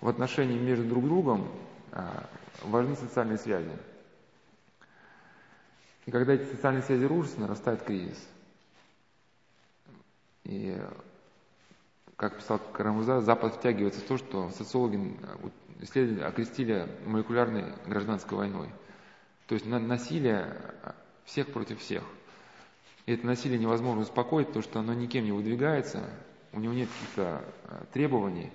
в отношении между друг другом а, важны социальные связи. И когда эти социальные связи рушатся, нарастает кризис. И, как писал Карамуза, Запад втягивается в то, что социологи, исследователи окрестили молекулярной гражданской войной. То есть насилие всех против всех – и это насилие невозможно успокоить, потому что оно никем не выдвигается, у него нет каких-то а, требований.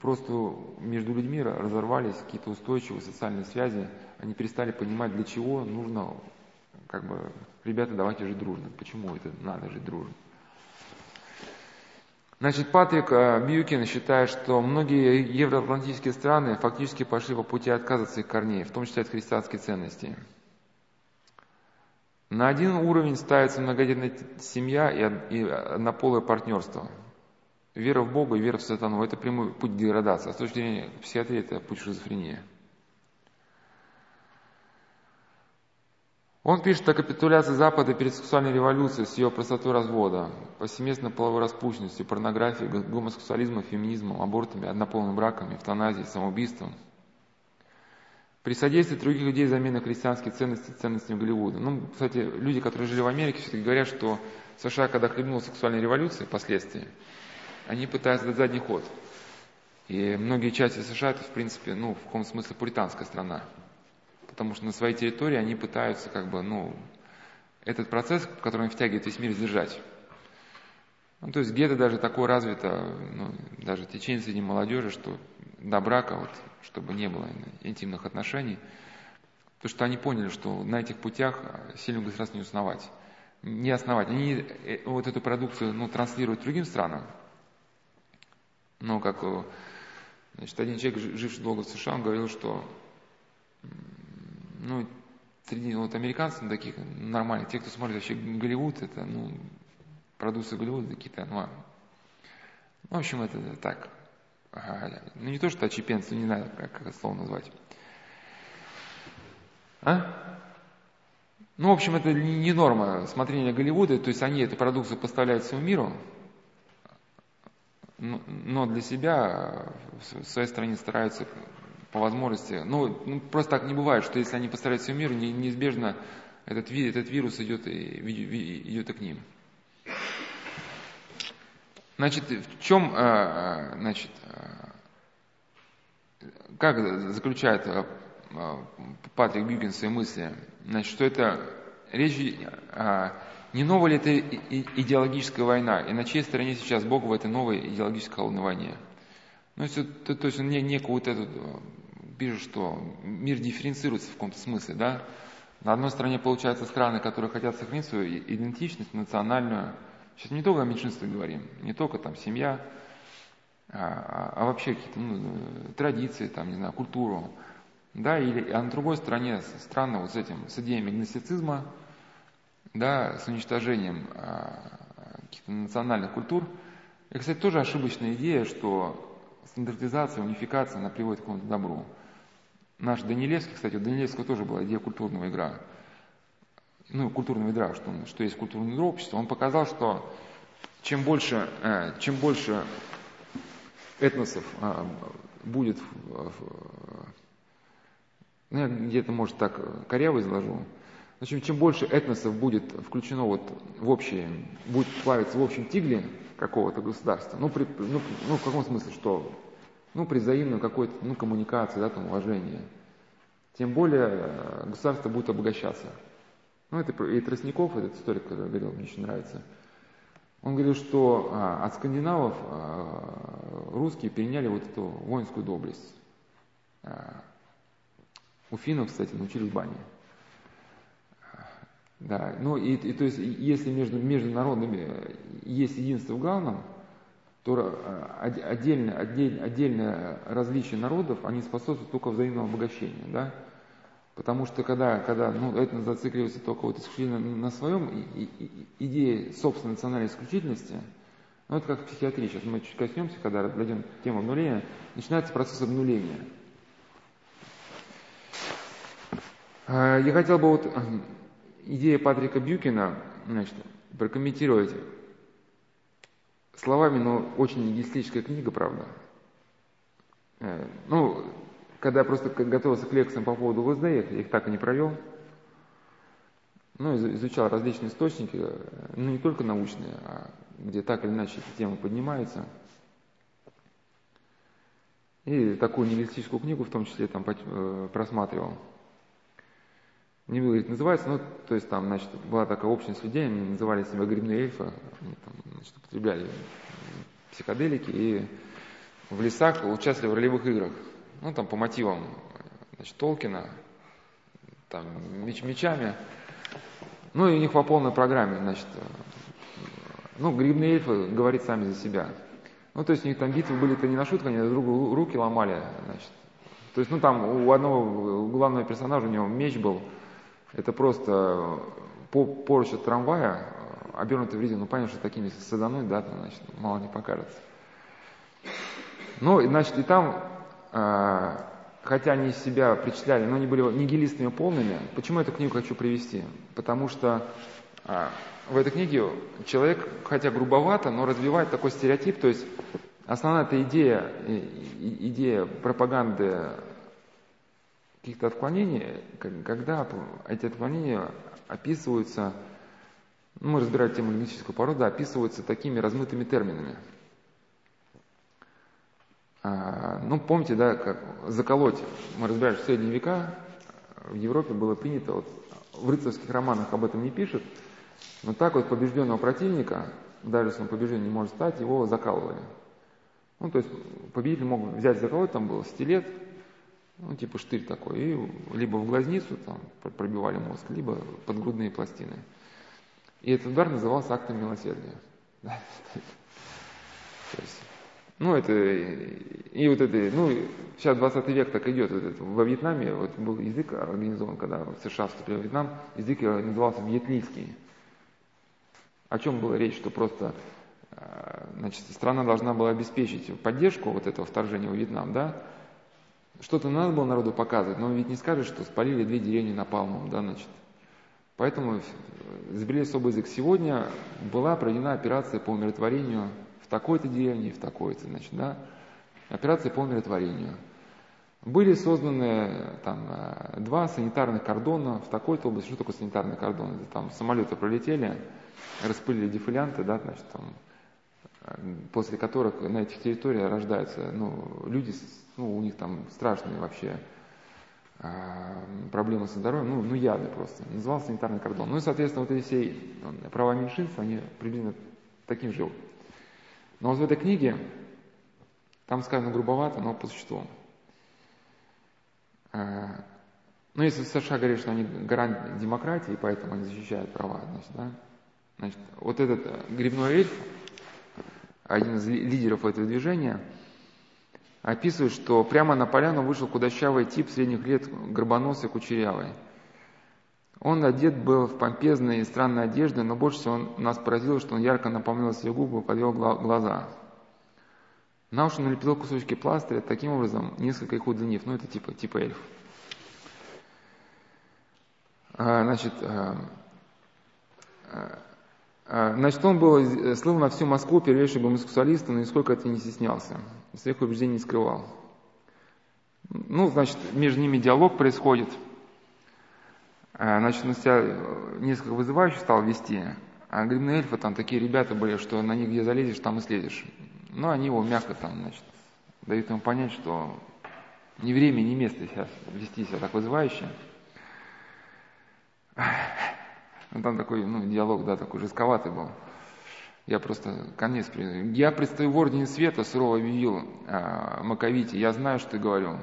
Просто между людьми разорвались какие-то устойчивые социальные связи, они перестали понимать, для чего нужно как бы, ребята, давайте жить дружно. Почему это надо жить дружно? Значит, Патрик э, Бьюкин считает, что многие евроатлантические страны фактически пошли по пути отказа от своих корней, в том числе от христианских ценностей. На один уровень ставится многодетная семья и однополое партнерство. Вера в Бога и вера в сатану – это прямой путь деградации. А с точки зрения психиатрии – это путь шизофрении. Он пишет о капитуляции Запада перед сексуальной революцией с ее простотой развода, повсеместной половой распущенностью, порнографией, гомосексуализмом, феминизмом, абортами, однополыми браками, эвтаназией, самоубийством. При содействии других людей замены христианских ценностей ценностями Голливуда. Ну, кстати, люди, которые жили в Америке, все-таки говорят, что США, когда хлебнула сексуальная революция, последствия, они пытаются дать задний ход. И многие части США это, в принципе, ну, в каком смысле пуританская страна потому что на своей территории они пытаются как бы, ну, этот процесс, который они втягивают весь мир, сдержать. Ну, то есть где-то даже такое развито, ну, даже течение среди молодежи, что до брака, вот, чтобы не было интимных отношений, потому что они поняли, что на этих путях сильно государство не основать. Не основать. Они э, вот эту продукцию ну, транслируют другим странам. Но как значит, один человек, живший долго в США, он говорил, что ну, среди вот американцев таких нормальных, те, кто смотрит вообще Голливуд, это, ну, продукция Голливуда какие-то, ну, а, в общем, это так, ну, не то, что очепенцы, не знаю, как, как это слово назвать. А? Ну, в общем, это не норма смотрения Голливуда, то есть они эту продукцию поставляют всему миру, но для себя в своей стране стараются по возможности. Ну, ну, просто так не бывает, что если они постараются всему миру, не, неизбежно этот, этот вирус идет идет и к ним. Значит, в чем, а, а, значит, а, как заключает Патрик Бьюкин свои мысли? Значит, что это речь, не новая ли это идеологическая война, и на чьей стороне сейчас Бог в этой новой идеологической холодной войне? Ну, есть, то, то есть он не, некую вот эту пишет, что мир дифференцируется в каком-то смысле, да. На одной стороне, получается, страны, которые хотят сохранить свою идентичность национальную. Сейчас не только о меньшинстве говорим, не только там семья, а, а, вообще какие-то ну, традиции, там, не знаю, культуру. Да, или, а на другой стороне страны вот с этим, с идеями гностицизма, да, с уничтожением а, каких-то национальных культур. И, кстати, тоже ошибочная идея, что стандартизация, унификация, она приводит к какому-то добру. Наш Данилевский, кстати, у Данилевского тоже была идея культурного игра. Ну, культурного ядра, что, что есть культурное ядро общества. Он показал, что чем больше, э, чем больше этносов э, будет, ну, я где-то, может, так коряво изложу, в общем, чем больше этносов будет включено вот в общее, будет плавиться в общем тигле какого-то государства, ну, при, ну, ну, в каком смысле, что ну, при взаимной какой-то ну, коммуникации, да, там, уважении, тем более э, государство будет обогащаться. Ну, это и Тростников, этот историк, который говорил, мне очень нравится. Он говорил, что а, от скандинавов а, русские переняли вот эту воинскую доблесть. А, у финнов, кстати, научились бане. Да, ну и, и то есть, если между, между народами есть единство в главном, то э, отдельно, отдельно, отдельное различие народов, они способствуют только взаимному обогащению, да? Потому что когда, когда ну, это зацикливается только вот исключительно на своем, и, и, идея собственной национальной исключительности, ну это как в психиатрии, сейчас мы чуть коснемся, когда дойдем к теме обнуления, начинается процесс обнуления. Э, я хотел бы вот идея Патрика Бьюкина значит, прокомментировать словами, но очень нигилистическая книга, правда. Э, ну, когда я просто готовился к лекциям по поводу ВСД, я их так и не провел. Ну, изучал различные источники, э, ну, не только научные, а где так или иначе эти темы поднимаются. И такую нигилистическую книгу в том числе там э, просматривал. Не буду говорить, называется, ну, то есть там, значит, была такая общность людей, они называли себя грибные эльфы, они там, значит, употребляли психоделики и в лесах участвовали в ролевых играх. Ну, там по мотивам, значит, Толкина, там, меч мечами. Ну, и у них по полной программе, значит, ну, грибные эльфы говорит сами за себя. Ну, то есть у них там битвы были-то не на шутку, они друг другу руки ломали, значит. То есть, ну, там у одного главного персонажа, у него меч был, это просто поручь от трамвая, обернутый в резину, ну, понятно, что такими садануть, да, там, значит, мало не покажется. Ну, значит, и там, э, хотя они себя причисляли, но они были нигилистами полными. Почему эту книгу хочу привести? Потому что э, в этой книге человек, хотя грубовато, но развивает такой стереотип, то есть основная эта идея, идея пропаганды каких-то отклонений, когда эти отклонения описываются, ну, мы разбираем тему лингвистического порода, описываются такими размытыми терминами. А, ну, помните, да, как заколоть, мы разбираем, что в средние века в Европе было принято, вот, в рыцарских романах об этом не пишут, но так вот побежденного противника, даже если он побежден не может стать, его закалывали. Ну, то есть победитель мог взять заколоть, там был стилет, ну, типа штырь такой, и либо в глазницу там пробивали мозг, либо под грудные пластины. И этот удар назывался актом милосердия. То есть, ну, это, и вот это, ну, сейчас 20 век так идет. Вот это, во Вьетнаме вот был язык организован, когда США вступили в Вьетнам, язык назывался вьетлийский. О чем была речь, что просто э, значит, страна должна была обеспечить поддержку вот этого вторжения в Вьетнам, да, что-то надо было народу показывать, но ведь не скажешь, что спалили две деревни напалмом, да, значит. Поэтому изобрели особый язык. Сегодня была проведена операция по умиротворению в такой-то деревне, в такой-то, значит, да. Операция по умиротворению. Были созданы там два санитарных кордона в такой-то области. Что такое санитарный кордон? Это там самолеты пролетели, распылили дефилянты, да, значит, там, после которых на этих территориях рождаются ну, люди, ну, у них там страшные вообще э, проблемы со здоровьем, ну, ну яды просто. Назывался санитарный кордон. Ну и, соответственно, вот эти все права меньшинств, они приблизительно таким же. Но вот в этой книге, там сказано грубовато, но по существу. Э, ну, если США говорят, что они гарант демократии, поэтому они защищают права, значит, да, значит, вот этот э, грибной эльф, один из лидеров этого движения, описывает, что прямо на поляну вышел худощавый тип средних лет, горбоносый, кучерявый. Он одет был в помпезные и странные одежды, но больше всего он, нас поразило, что он ярко наполнил себе губы и подвел глаза. На уши налепил кусочки пластыря, таким образом, несколько их удлинив. Ну, это типа, типа эльф. А, значит, а, а, значит, он был, слыл на всю Москву первейшим гомосексуалистом, но нисколько это не стеснялся, своих убеждений не скрывал. Ну, значит, между ними диалог происходит. А, значит, он себя э, несколько вызывающе стал вести, а грибные эльфы там такие ребята были, что на них где залезешь, там и следишь. Но они его мягко там, значит, дают ему понять, что ни время, ни место сейчас вести себя так вызывающе. Ну, там такой ну, диалог, да, такой жестковатый был. Я просто конец. Я предстаю в Ордене Света, сурово объявил э, Маковите. Я знаю, что ты говорил.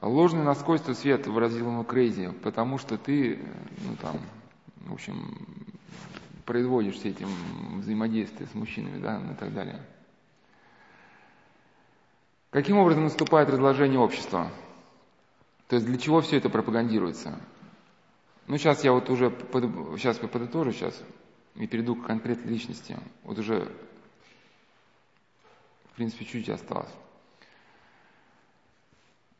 Ложный наскойство свет выразил ему Крейзи, потому что ты, ну там, в общем, производишь все эти взаимодействия с мужчинами, да, и так далее. Каким образом наступает разложение общества? То есть для чего все это пропагандируется? Ну, сейчас я вот уже, под, сейчас подытожу сейчас и перейду к конкретной личности. Вот уже, в принципе, чуть осталось.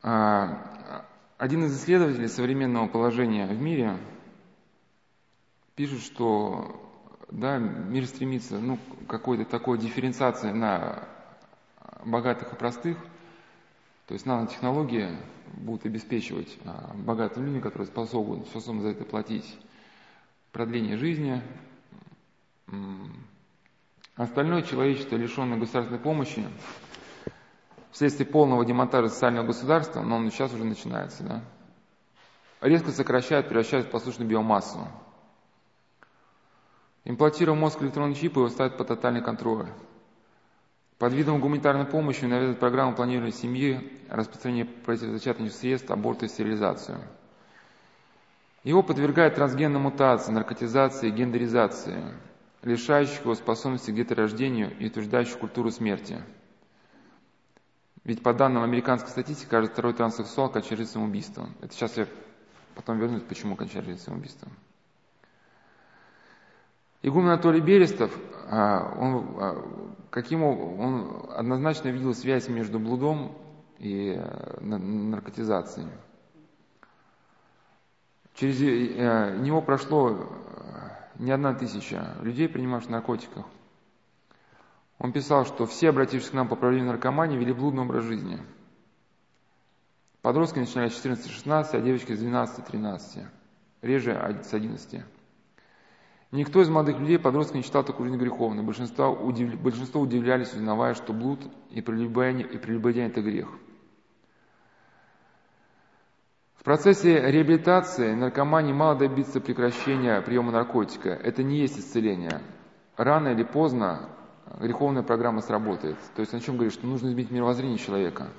А, один из исследователей современного положения в мире пишет, что да, мир стремится ну, к какой-то такой дифференциации на богатых и простых, то есть нанотехнологии будут обеспечивать а, богатым людям, которые способны, способны за это платить, продление жизни. Остальное человечество, лишенное государственной помощи, вследствие полного демонтажа социального государства, но он сейчас уже начинается, да, резко сокращает, превращает в послушную биомассу. Имплантируя мозг электронный чип, его ставят под тотальный контроль. Под видом гуманитарной помощи навязывают программу планирования семьи, распространение противозачаточных средств, аборт и стерилизацию. Его подвергают трансгенной мутации, наркотизации, гендеризации, лишающих его способности к деторождению и утверждающих культуру смерти. Ведь по данным американской статистики, каждый второй транссексуал кончает самоубийством. Это сейчас я потом вернусь, почему кончает самоубийством. Игумен Анатолий Берестов, а, он, а, каким он однозначно видел связь между блудом и э, наркотизацией. Через э, него прошло э, не одна тысяча людей, принимавших наркотиков. Он писал, что все, обратившись к нам по проблеме наркомании, вели блудный образ жизни. Подростки начинали с 14-16, а девочки с 12-13, реже с 11. Никто из молодых людей, подростков, не считал такую жизнь греховной. Большинство, удив... Большинство удивлялись, узнавая, что блуд и прелюбодеяние, и прелюбодеяние – это грех. В процессе реабилитации наркомании мало добиться прекращения приема наркотика. Это не есть исцеление. Рано или поздно греховная программа сработает. То есть о чем говорит, что нужно изменить мировоззрение человека.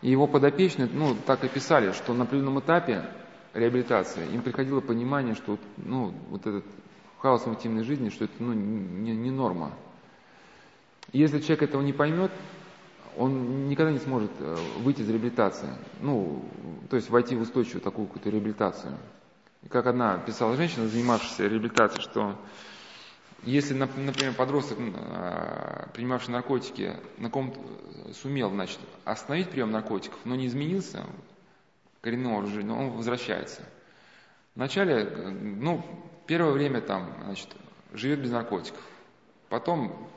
И его подопечные, ну, так и писали, что на определенном этапе реабилитация, им приходило понимание, что ну, вот этот хаос в интимной жизни, что это ну, не, не норма. И если человек этого не поймет, он никогда не сможет э, выйти из реабилитации, ну, то есть войти в устойчивую такую какую-то реабилитацию. И как одна писала женщина, занимавшаяся реабилитацией, что если, например, подросток, э, принимавший наркотики, на ком сумел, значит, остановить прием наркотиков, но не изменился, коренного жизни, он возвращается. Вначале, ну, первое время там, значит, живет без наркотиков. Потом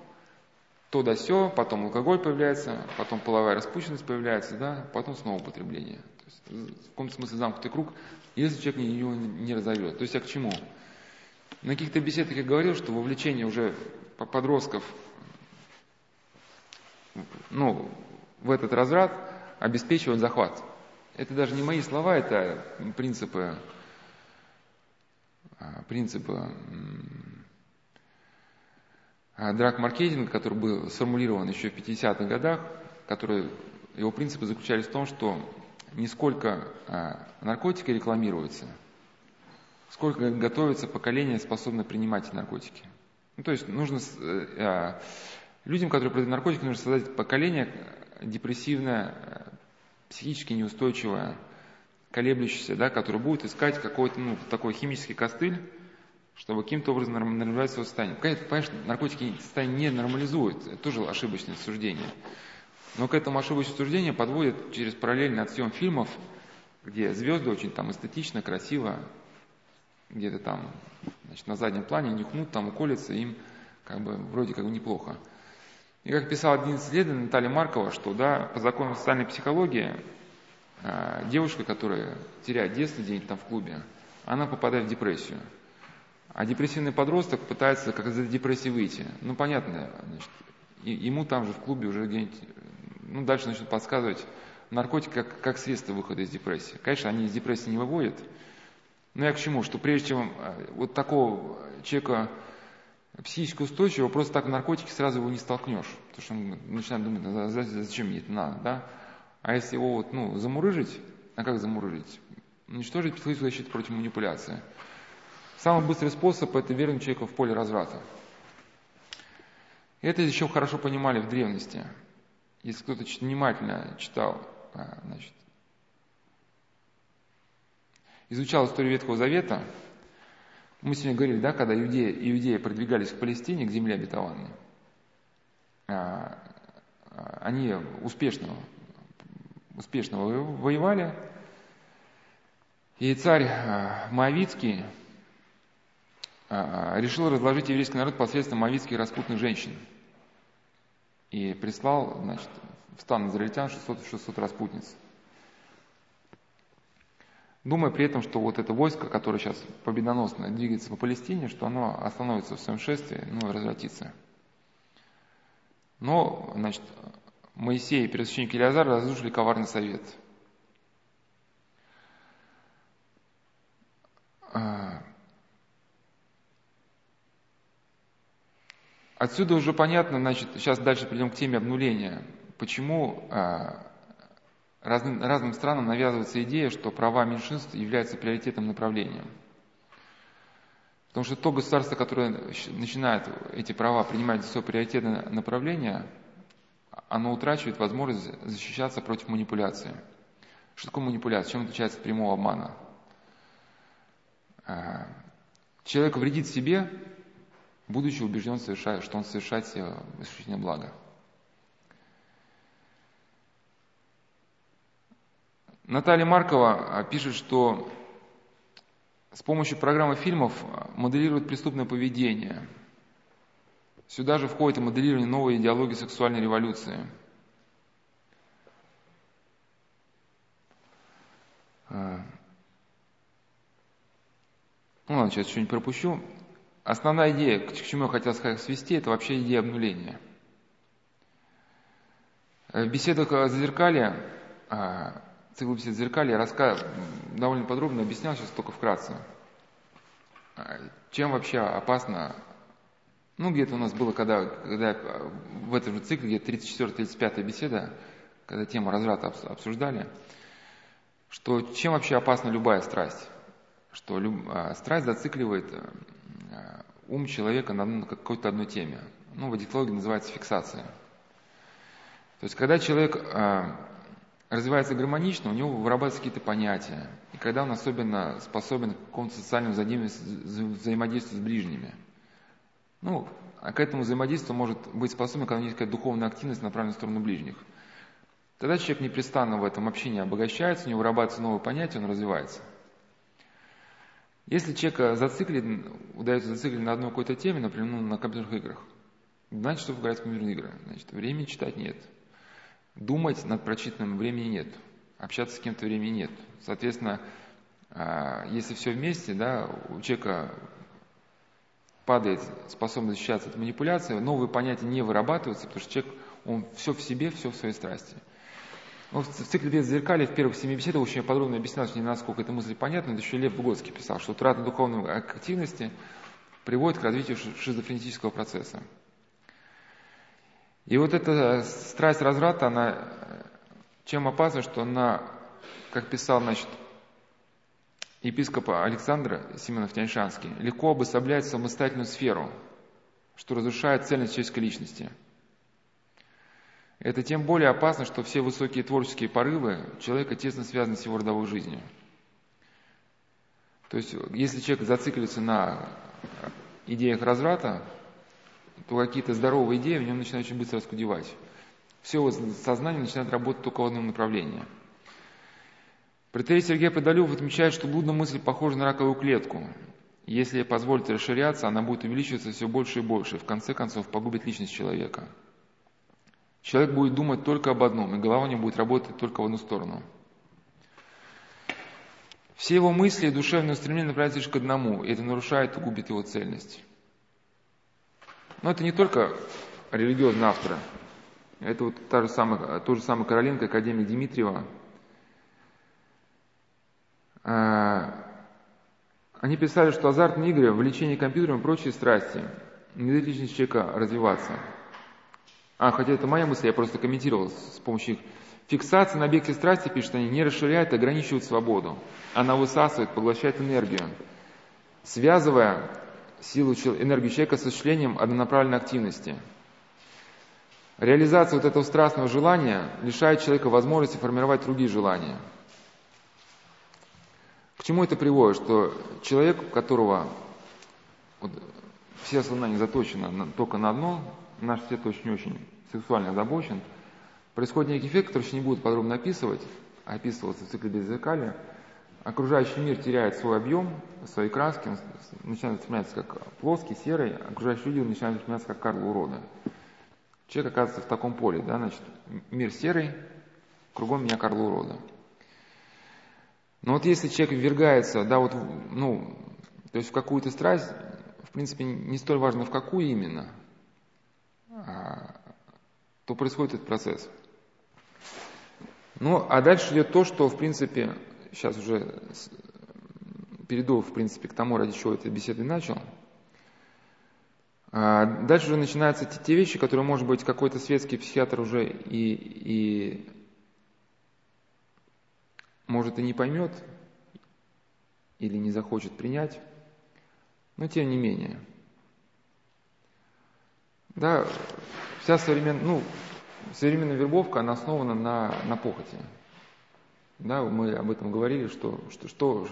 то да сё, потом алкоголь появляется, потом половая распущенность появляется, да, потом снова употребление. То есть, в каком-то смысле замкнутый круг, если человек его не разовьет. То есть я к чему? На каких-то беседах я говорил, что вовлечение уже подростков ну, в этот разряд обеспечивает захват. Это даже не мои слова, это принципы, а, принципы драг-маркетинга, который был сформулирован еще в 50-х годах, который, его принципы заключались в том, что не сколько а, наркотики рекламируются, сколько готовится поколение, способное принимать наркотики. Ну, то есть нужно э, людям, которые продают наркотики, нужно создать поколение депрессивное, психически неустойчивая, колеблющаяся, да, которая будет искать какой-то ну, такой химический костыль, чтобы каким-то образом нормализовать свое состояние. Конечно, наркотики состояние не нормализуют, это тоже ошибочное суждение. Но к этому ошибочному суждению подводят через параллельный отсъем фильмов, где звезды очень там эстетично, красиво, где-то там значит, на заднем плане нюхнут, там уколятся, им как бы вроде как бы неплохо. И как писал один исследователь Наталья Маркова, что да, по законам социальной психологии а, девушка, которая теряет детство где-нибудь там в клубе, она попадает в депрессию. А депрессивный подросток пытается как из этой депрессии выйти. Ну, понятно, значит, ему там же в клубе уже где-нибудь, ну, дальше начнут подсказывать наркотики как, как средство выхода из депрессии. Конечно, они из депрессии не выводят. Но я к чему? Что прежде чем а, вот такого человека психически устойчивого, просто так наркотики сразу его не столкнешь. Потому что он начинает думать, зачем мне это надо, да? А если его вот, ну, замурыжить, а как замурыжить? Уничтожить психологическую защиту против манипуляции. Самый быстрый способ – это вернуть человека в поле разврата. Это еще хорошо понимали в древности. Если кто-то внимательно читал, значит, изучал историю Ветхого Завета, мы сегодня говорили, да, когда иудеи, иудеи продвигались к Палестине, к земле обетованной, а, а, они успешно, успешно воевали, и царь а, Моавицкий решил разложить еврейский народ посредством моавицких распутных женщин. И прислал, значит, в стан израильтян 600, 600 распутниц думая при этом, что вот это войско, которое сейчас победоносно двигается по Палестине, что оно остановится в своем шествии, ну, развратится. Но, значит, Моисей и первосвященник Илиазар разрушили коварный совет. А, отсюда уже понятно, значит, сейчас дальше придем к теме обнуления. Почему а, разным, разным странам навязывается идея, что права меньшинств являются приоритетным направлением. Потому что то государство, которое начинает эти права принимать за свое приоритетное направление, оно утрачивает возможность защищаться против манипуляции. Что такое манипуляция? Чем отличается от прямого обмана? А, человек вредит себе, будучи убежден, что он совершает себе исключительное благо. Наталья Маркова а, пишет, что с помощью программы фильмов а, моделирует преступное поведение. Сюда же входит и моделирование новой идеологии сексуальной революции. А. Ну ладно, сейчас что-нибудь пропущу. Основная идея, к чему я хотел сказать, свести, это вообще идея обнуления. В беседах о зазеркалье цикл бесед зеркалья раска... довольно подробно объяснял, сейчас только вкратце. А, чем вообще опасно, ну где-то у нас было, когда, когда в этом же цикле, где 34-35 беседа, когда тему разврата обсуждали, что чем вообще опасна любая страсть? Что люб... А, страсть зацикливает а, ум человека на какой-то одной теме. Ну, в эдиктологии называется фиксация. То есть, когда человек развивается гармонично, у него вырабатываются какие-то понятия. И когда он особенно способен к какому-то социальному взаимодействию с ближними. Ну, а к этому взаимодействию может быть способен, когда у него есть какая-то духовная активность, направленная в сторону ближних. Тогда человек непрестанно в этом общении обогащается, у него вырабатываются новые понятия, он развивается. Если человек зациклен, удается зациклен на одной какой-то теме, например, ну, на компьютерных играх, значит, что играть в компьютерные игры. Значит, времени читать нет – Думать над прочитанным времени нет. Общаться с кем-то времени нет. Соответственно, а, если все вместе, да, у человека падает способность защищаться от манипуляции, новые понятия не вырабатываются, потому что человек, он все в себе, все в своей страсти. Ну, в цикле «Без зеркали» в первых семи беседах очень подробно объяснял, что не насколько эта мысль понятна, это еще Лев Выгодский писал, что утрата духовной активности приводит к развитию шизофренического процесса. И вот эта страсть разврата, она чем опасна, что она, как писал, значит, епископ Александр Симонов Тяньшанский, легко обособляет самостоятельную сферу, что разрушает цельность человеческой личности. Это тем более опасно, что все высокие творческие порывы человека тесно связаны с его родовой жизнью. То есть, если человек зацикливается на идеях разврата, то какие-то здоровые идеи в нем начинают очень быстро раскудевать. Все его сознание начинает работать только в одном направлении. Протерей Сергей Подолев отмечает, что блудная мысль похожа на раковую клетку. Если позволить расширяться, она будет увеличиваться все больше и больше, в конце концов погубит личность человека. Человек будет думать только об одном, и голова не будет работать только в одну сторону. Все его мысли и душевные устремления направляются лишь к одному, и это нарушает и губит его цельность. Но это не только религиозные авторы. Это вот та же самая, тот же самый Короленко, академик Дмитриева. А, они писали, что азартные игры, влечение компьютером и прочие страсти не дают личности человека развиваться. А, хотя это моя мысль, я просто комментировал с помощью их. Фиксация на объекте страсти, пишут они, не расширяет, ограничивает свободу. Она высасывает, поглощает энергию, связывая силу, энергию человека с осуществлением однонаправленной активности. Реализация вот этого страстного желания лишает человека возможности формировать другие желания. К чему это приводит? Что человек, у которого вот, все сознание заточено на, только на одно, наш свет очень-очень сексуально озабочен, происходит некий эффект, который еще не буду подробно описывать, описываться в цикле беззеркалия, окружающий мир теряет свой объем, свои краски, он начинает восприниматься как плоский, серый, окружающие люди начинают восприниматься как Карл урода. Человек оказывается в таком поле, да, значит, мир серый, кругом меня Карл урода. Но вот если человек ввергается, да, вот, ну, то есть в какую-то страсть, в принципе, не столь важно в какую именно, а, то происходит этот процесс. Ну, а дальше идет то, что, в принципе, сейчас уже перейду, в принципе, к тому, ради чего этой беседы начал. А дальше уже начинаются те, те вещи, которые, может быть, какой-то светский психиатр уже и, и может и не поймет или не захочет принять, но тем не менее. Да, вся современная, ну, современная вербовка, она основана на, на похоти. Да, мы об этом говорили, что, что, что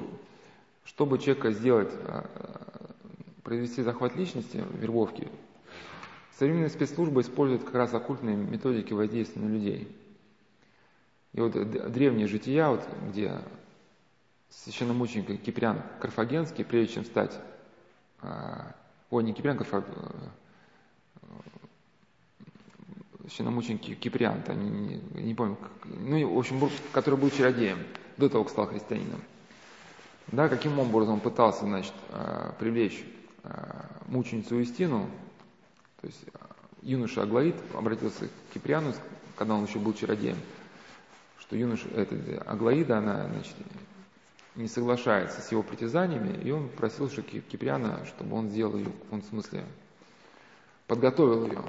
чтобы человека сделать, а, произвести захват личности, вербовки, современные спецслужбы используют как раз оккультные методики воздействия на людей. И вот древние жития, вот, где священномученик Киприан Карфагенский, прежде чем стать, а, ой, не Киприан, Карфа, э, священномученик Киприан, там, не, не помню, ну, в общем, который был чародеем до того, как стал христианином. Да, каким образом он пытался, значит, а, привлечь а, мученицу Истину, то есть юноша Аглаид обратился к Киприану, когда он еще был чародеем, что юноша, это, Аглаида, она, значит, не соглашается с его притязаниями, и он просил что Киприана, чтобы он сделал ее, в каком смысле, подготовил ее.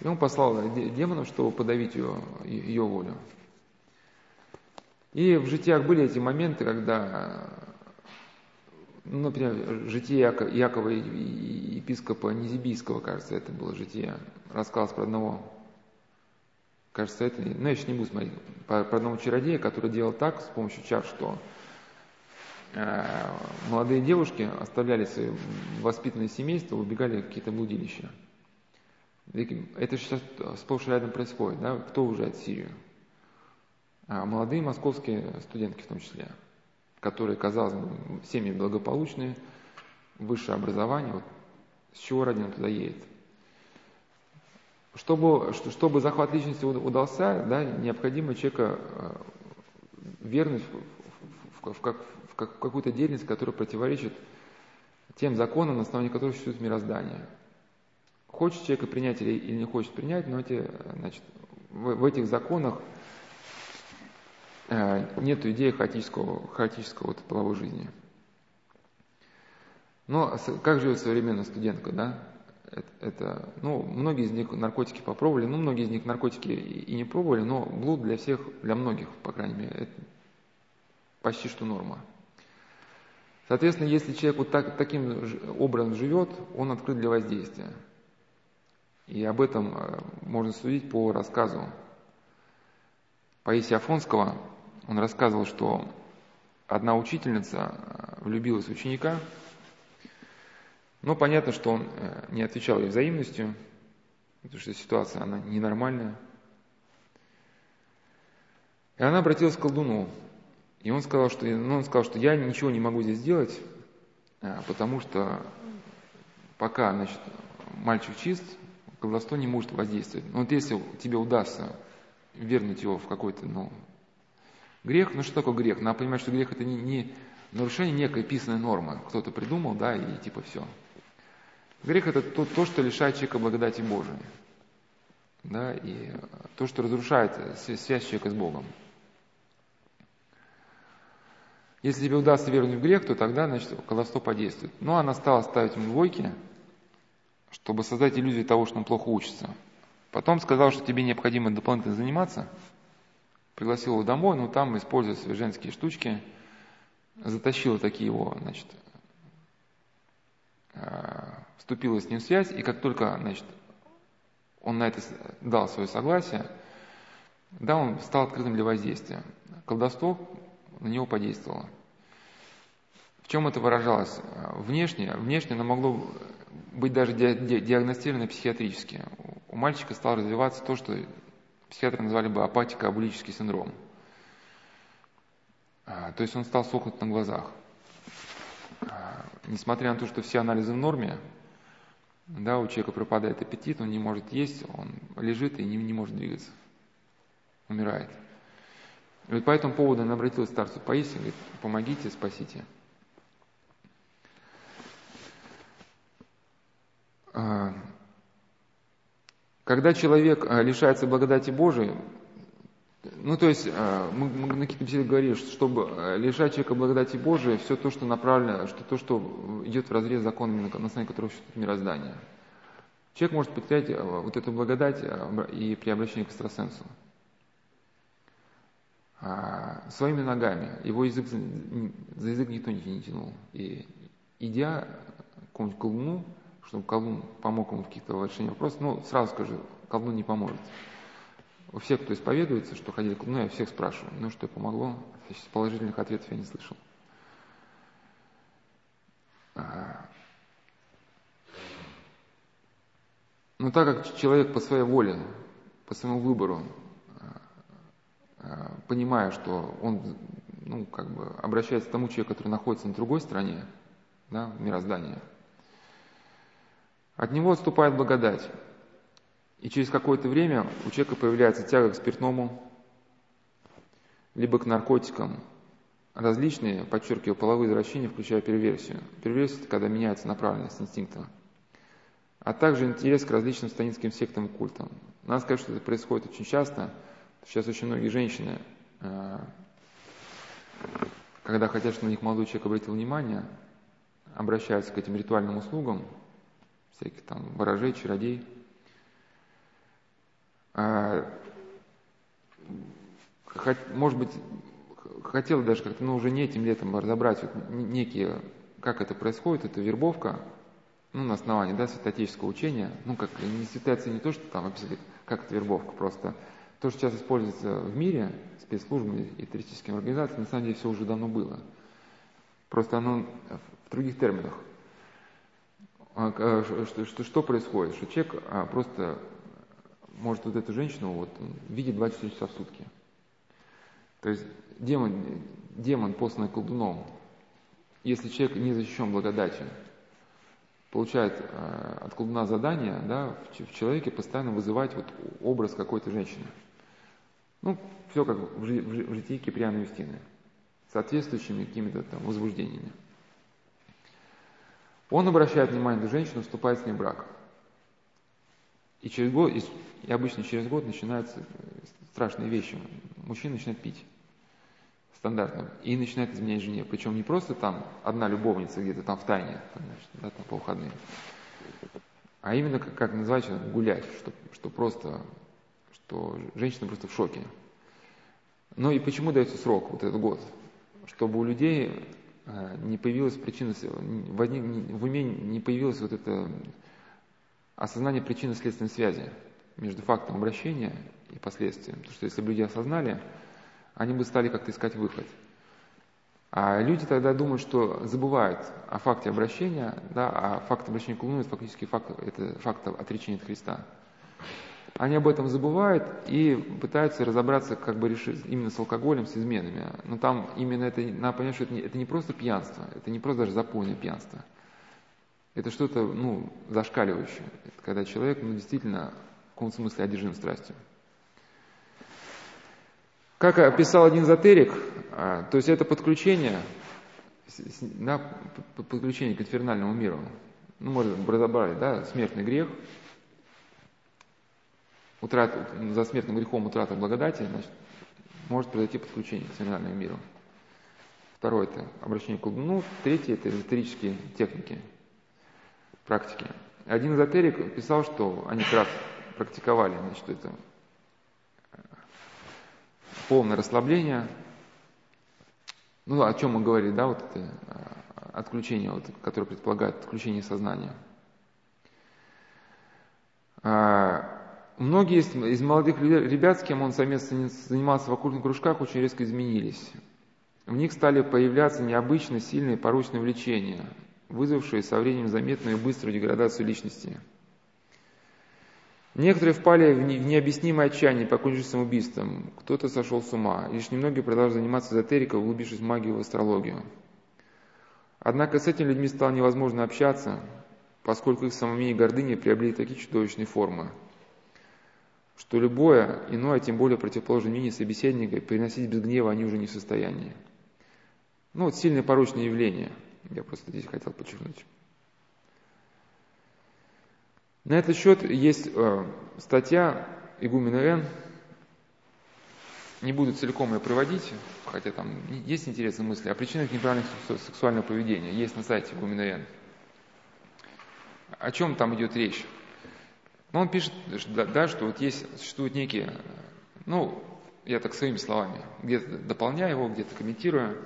И он послал демонов, чтобы подавить ее, ее волю. И в житиях были эти моменты, когда, ну, например, житие Якова епископа Низибийского, кажется, это было житие, рассказывалось про одного Кажется, это, ну, я еще не буду смотреть, по, по одному чародея, который делал так с помощью чар, что э, молодые девушки оставляли свои воспитанные семейства, убегали в какие-то блудилища. Это сейчас сплошь рядом происходит, да, кто уезжает в Сирию? А молодые московские студентки в том числе, которые, казалось бы, семьи благополучные, высшее образование, вот с чего ради он туда едет? Чтобы, чтобы захват личности удался, да, необходимо человека э, вернуть в, в, в, в, в какую-то деятельность, которая противоречит тем законам, на основании которых существует мироздание. Хочет человека принять или, или не хочет принять, но эти, значит, в, в этих законах э, нет идеи хаотического, хаотического вот, половой жизни. Но как живет современная студентка, да? это, ну, многие из них наркотики попробовали, ну, многие из них наркотики и не пробовали, но блуд для всех, для многих, по крайней мере, это почти что норма. Соответственно, если человек вот так, таким образом живет, он открыт для воздействия. И об этом э, можно судить по рассказу Паисия Афонского. Он рассказывал, что одна учительница э, влюбилась в ученика – но понятно, что он э, не отвечал ей взаимностью, потому что ситуация, она ненормальная. И она обратилась к колдуну. И он сказал, что, ну, он сказал, что я ничего не могу здесь сделать, потому что пока значит, мальчик чист, колдовство не может воздействовать. Но вот если тебе удастся вернуть его в какой-то ну, грех, ну что такое грех? Надо понимать, что грех это не, не нарушение некой писанной нормы. Кто-то придумал, да, и типа все. Грех – это то, то, что лишает человека благодати Божией. Да, и то, что разрушает связь человека с Богом. Если тебе удастся вернуть в грех, то тогда, значит, колдовство подействует. Но она стала ставить ему двойки, чтобы создать иллюзию того, что он плохо учится. Потом сказал, что тебе необходимо дополнительно заниматься. Пригласил его домой, но там, используя свои женские штучки, затащила такие его, значит, а, вступила с ним связь, и как только значит, он на это дал свое согласие, да, он стал открытым для воздействия. Колдовство на него подействовало. В чем это выражалось? Внешне, внешне оно могло быть даже диагностировано психиатрически. У мальчика стало развиваться то, что психиатры назвали бы апатико-абулический синдром. А, то есть он стал сохнуть на глазах. А, несмотря на то, что все анализы в норме, да, у человека пропадает аппетит, он не может есть, он лежит и не, не может двигаться, умирает. И вот по этому поводу она обратилась к старцу Паисию, говорит, помогите, спасите. Когда человек а, лишается благодати Божией, ну, то есть, а, мы, мы на каких-то беседах говорили, что чтобы лишать человека благодати Божией, все то, что направлено, что то, что идет в разрез законами, на основании которого существует мироздание. Человек может потерять а, вот эту благодать и при обращении к экстрасенсу. а, своими ногами. Его язык, за язык никто не тянул. И идя к колдуну, чтобы колдун помог ему в каких-то решениях вопросов, ну, сразу скажу, колдун не поможет. У всех, кто исповедуется, что ходили к колдуну, я всех спрашиваю, ну, что помогло, положительных ответов я не слышал. А, но так как человек по своей воле, по своему выбору, а, а, понимая, что он ну, как бы обращается к тому человеку, который находится на другой стороне да, мироздания, от него отступает благодать. И через какое-то время у человека появляется тяга к спиртному, либо к наркотикам, различные, подчеркиваю, половые извращения, включая перверсию. Перверсия – это когда меняется направленность инстинкта. А также интерес к различным станинским сектам и культам. Надо сказать, что это происходит очень часто. Сейчас очень многие женщины, э, когда хотят, чтобы на них молодой человек обратил внимание, обращаются к этим ритуальным услугам, всяких там ворожей, чародей. А, может быть, хотел даже как-то, ну, уже не этим летом разобрать вот некие, как это происходит, это вербовка, ну, на основании, да, святоотеческого учения, ну, как не святается не то, что там описывает, как это вербовка, просто то, что сейчас используется в мире спецслужбами и туристическими организациями, на самом деле все уже давно было. Просто оно в других терминах. А, а, что, что, что происходит? Что человек а, просто может вот эту женщину вот, видеть 24 часа в сутки. То есть демон, демон, посланный колдуном, если человек не защищен благодатью, получает э, от колдуна задание да, в, в человеке постоянно вызывать вот образ какой-то женщины. Ну, все как в, в, в житии Киприана Юстины, соответствующими какими-то там возбуждениями. Он обращает внимание на женщину, вступает с ней в брак. И через год, и обычно через год начинаются страшные вещи. Мужчина начинает пить стандартно, и начинает изменять жене. Причем не просто там одна любовница где-то там в тайне, значит, да, там по выходным, а именно, как, как называется, гулять, что, что просто, что женщина просто в шоке. Ну и почему дается срок, вот этот год? Чтобы у людей э, не появилась причина, в уме не появилось вот это осознание причины следственной связи между фактом обращения и последствием. Потому что если бы люди осознали, они бы стали как-то искать выход. А люди тогда думают, что забывают о факте обращения, да, а факт обращения к Луну – это фактически факт, это факт отречения от Христа. Они об этом забывают и пытаются разобраться, как бы решить именно с алкоголем, с изменами. Но там именно это, надо понять, что это не, это не просто пьянство, это не просто даже запойное пьянство. Это что-то, ну, зашкаливающее. Это когда человек, ну, действительно, в каком-то смысле одержим страстью. Как описал один эзотерик, а, то есть это подключение, да, подключение к инфернальному миру. Ну, можно разобрать, да, смертный грех, утрата, за смертным грехом утрата благодати, значит, может произойти подключение к инфернальному миру. Второе – это обращение к колдуну. Третье – это эзотерические техники, практики. Один эзотерик писал, что они как раз практиковали, значит, это полное расслабление. Ну, о чем мы говорили, да, вот это а, отключение, вот, которое предполагает отключение сознания. А, многие из, из молодых ребят, с кем он совместно занимался в оккультных кружках, очень резко изменились. В них стали появляться необычно сильные порочные влечения, вызвавшие со временем заметную и быструю деградацию личности – Некоторые впали в необъяснимое отчаяние, покончив самоубийством. Кто-то сошел с ума. Лишь немногие продолжали заниматься эзотерикой, углубившись в магию и в астрологию. Однако с этими людьми стало невозможно общаться, поскольку их самомнение и гордыня приобрели такие чудовищные формы, что любое иное, тем более противоположное мнение собеседника, переносить без гнева они уже не в состоянии. Ну вот сильное порочное явление, я просто здесь хотел подчеркнуть. На этот счет есть э, статья Игумена Н. Не буду целиком ее приводить, хотя там есть интересные мысли о причинах неправильного сексуального поведения. Есть на сайте Игумена Н. О чем там идет речь? Ну, он пишет, да, что вот есть, существуют некие, ну, я так своими словами, где-то дополняю его, где-то комментирую,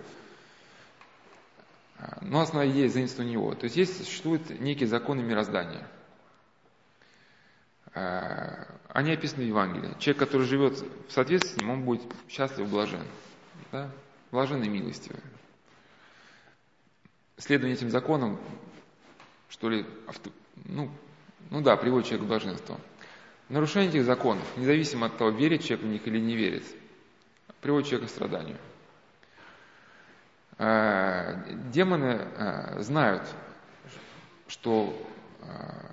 но основная идея заимствована у него. То есть есть, существуют некие законы мироздания. Они описаны в Евангелии. Человек, который живет в соответствии с ним, он будет счастлив, блажен. Да? Блажен и милостивый. Следование этим законам, что ли, авто, ну, ну да, приводит человека к блаженству. Нарушение этих законов, независимо от того, верит человек в них или не верит, приводит человека к страданию. А, демоны а, знают, что, а,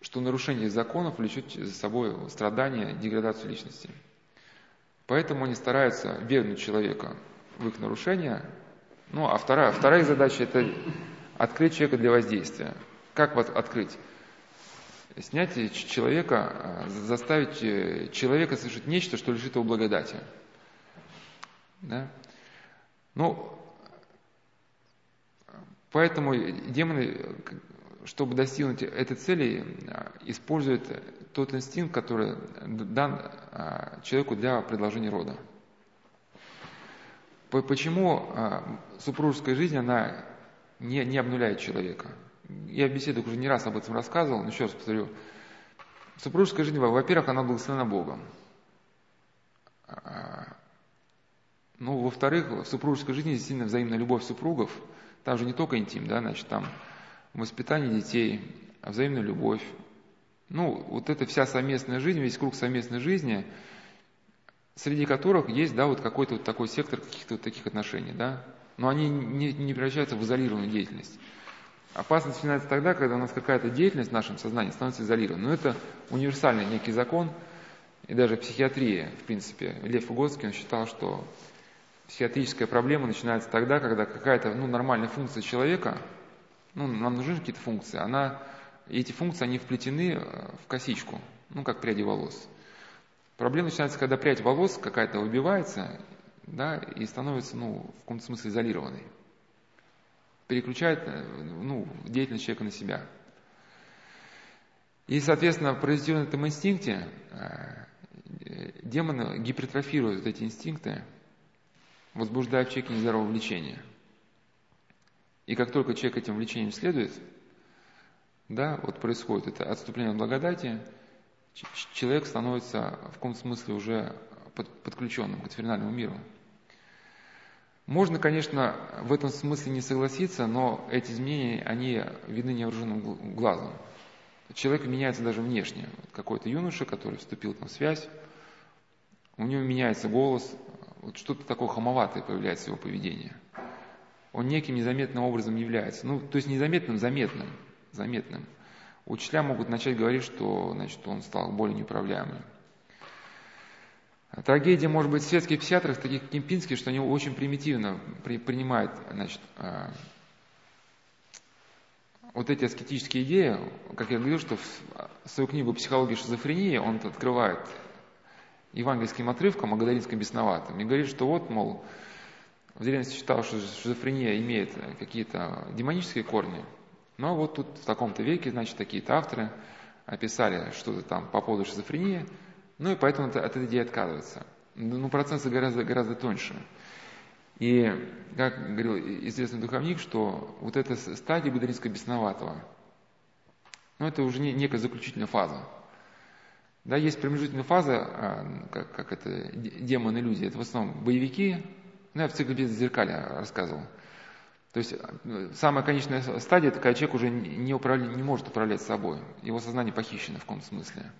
что нарушение законов влечет за собой страдания, деградацию личности. Поэтому они стараются вернуть человека в их нарушения. Ну, а вторая, вторая задача – это открыть человека для воздействия. Как вот открыть? снять человека, а, заставить э, человека совершить нечто, что лежит его благодати. Да? Ну, поэтому демоны, чтобы достигнуть этой цели, а, используют тот инстинкт, который дан человеку для предложения рода. Почему супружеская жизнь, она не, не обнуляет человека? я в беседах уже не раз об этом рассказывал, но еще раз повторю. Супружеская жизнь, во-первых, она благословена Богом. А, ну, во-вторых, в супружеской жизни действительно взаимная любовь супругов, там же не только интим, да, значит, там воспитание детей, а взаимная любовь. Ну, вот эта вся совместная жизнь, весь круг совместной жизни, среди которых есть, да, вот какой-то вот такой сектор каких-то вот таких отношений, да, но они не, не превращаются в изолированную деятельность. Опасность начинается тогда, когда у нас какая-то деятельность в нашем сознании становится изолированной. Но это универсальный некий закон, и даже психиатрия, в принципе. Лев Выгодский, он считал, что психиатрическая проблема начинается тогда, когда какая-то ну, нормальная функция человека, ну, нам нужны какие-то функции, она, эти функции, они вплетены э, в косичку, ну, как пряди волос. Проблема начинается, когда прядь волос какая-то выбивается, да, и становится, ну, в каком-то смысле изолированной переключает э, ну, деятельность человека на себя. И, соответственно, в этом инстинкте э, демоны гипертрофируют эти инстинкты, возбуждая в человеке нездоровое влечение. И как только человек этим влечением следует, да, вот происходит это отступление от благодати, человек становится в каком-то смысле уже подключенным к инфернальному миру. Можно, конечно, в этом смысле не согласиться, но эти изменения, они видны невооруженным глазом. Человек меняется даже внешне. Какой-то юноша, который вступил там в связь, у него меняется голос, вот что-то такое хамоватое появляется в его поведении. Он неким незаметным образом является. Ну, то есть незаметным, заметным. заметным. Учителя могут начать говорить, что значит, он стал более неуправляемым. Трагедия, может быть, светских психиатров, таких как Кемпинский, что они очень примитивно при, принимают значит, э, вот эти аскетические идеи, как я говорил, что в свою книгу «Психология шизофрении» он открывает евангельским отрывком о Гадаринском бесноватом и говорит, что вот, мол, в древности считал, что шизофрения имеет какие-то демонические корни, но вот тут в таком-то веке, значит, такие-то авторы описали что-то там по поводу шизофрении – ну и поэтому от этой идеи отказывается. Ну, процессы гораздо, гораздо тоньше. И, как говорил известный духовник, что вот эта стадия Гудариска бесноватого, ну, это уже не, некая заключительная фаза. Да, есть промежуточная фаза, а, как, как это, демон иллюзии, это в основном боевики, ну, я в цикле без зеркаля рассказывал. То есть самая конечная стадия, такая человек уже не, управля, не может управлять собой, его сознание похищено в каком-то смысле.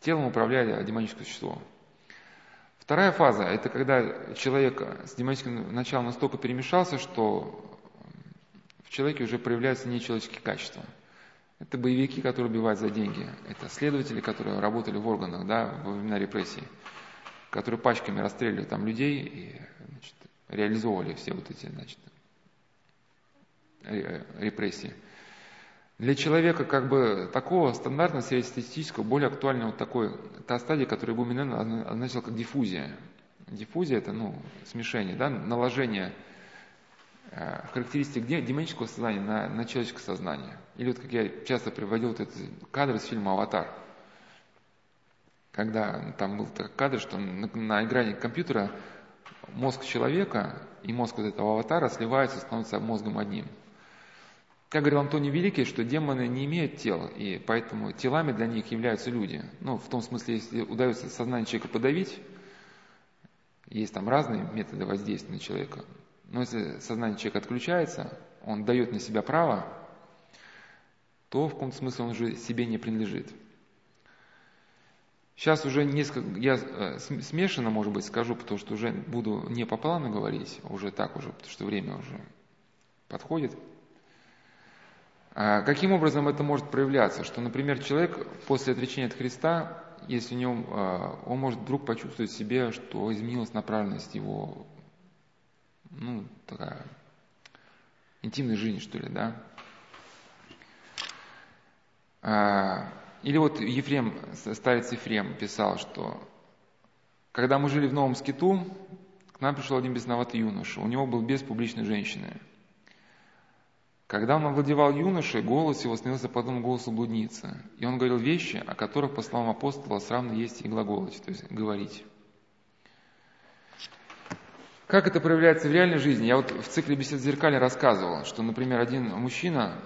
Телом управляли демоническое существо. Вторая фаза – это когда человек с демоническим началом настолько перемешался, что в человеке уже проявляются нечеловеческие качества. Это боевики, которые убивают за деньги. Это следователи, которые работали в органах да, во времена репрессий, которые пачками расстреливали там людей и значит, реализовывали все вот эти значит, репрессии. Для человека как бы такого стандартного среднестатистического более актуальна вот такой, та стадия, которую Буминен означал как диффузия. Диффузия – это ну, смешение, да, наложение э, характеристик демонического сознания на, на человеческое сознание. Или вот как я часто приводил вот этот кадр из фильма «Аватар». когда там был такой кадр, что на, на экране компьютера мозг человека и мозг вот этого аватара сливаются, становятся мозгом одним. Как говорил Антоний Великий, что демоны не имеют тел, и поэтому телами для них являются люди. Ну, в том смысле, если удается сознание человека подавить, есть там разные методы воздействия на человека, но если сознание человека отключается, он дает на себя право, то в каком-то смысле он уже себе не принадлежит. Сейчас уже несколько, я э, смешанно, может быть, скажу, потому что уже буду не по плану говорить, уже так уже, потому что время уже подходит. А каким образом это может проявляться? Что, например, человек после отречения от Христа, если в нем, э, он может вдруг почувствовать в себе, что изменилась направленность его, ну, такая интимной жизни, что ли, да? А, или вот Ефрем, старец Ефрем писал, что когда мы жили в Новом Скиту, к нам пришел один бесноватый юноша. У него был без публичной женщины. Когда он овладевал юношей, голос его становился подобным голосу блудницы. И он говорил вещи, о которых, по словам апостола, сравно есть и глаголать, то есть говорить. Как это проявляется в реальной жизни? Я вот в цикле бесед в зеркале рассказывал, что, например, один мужчина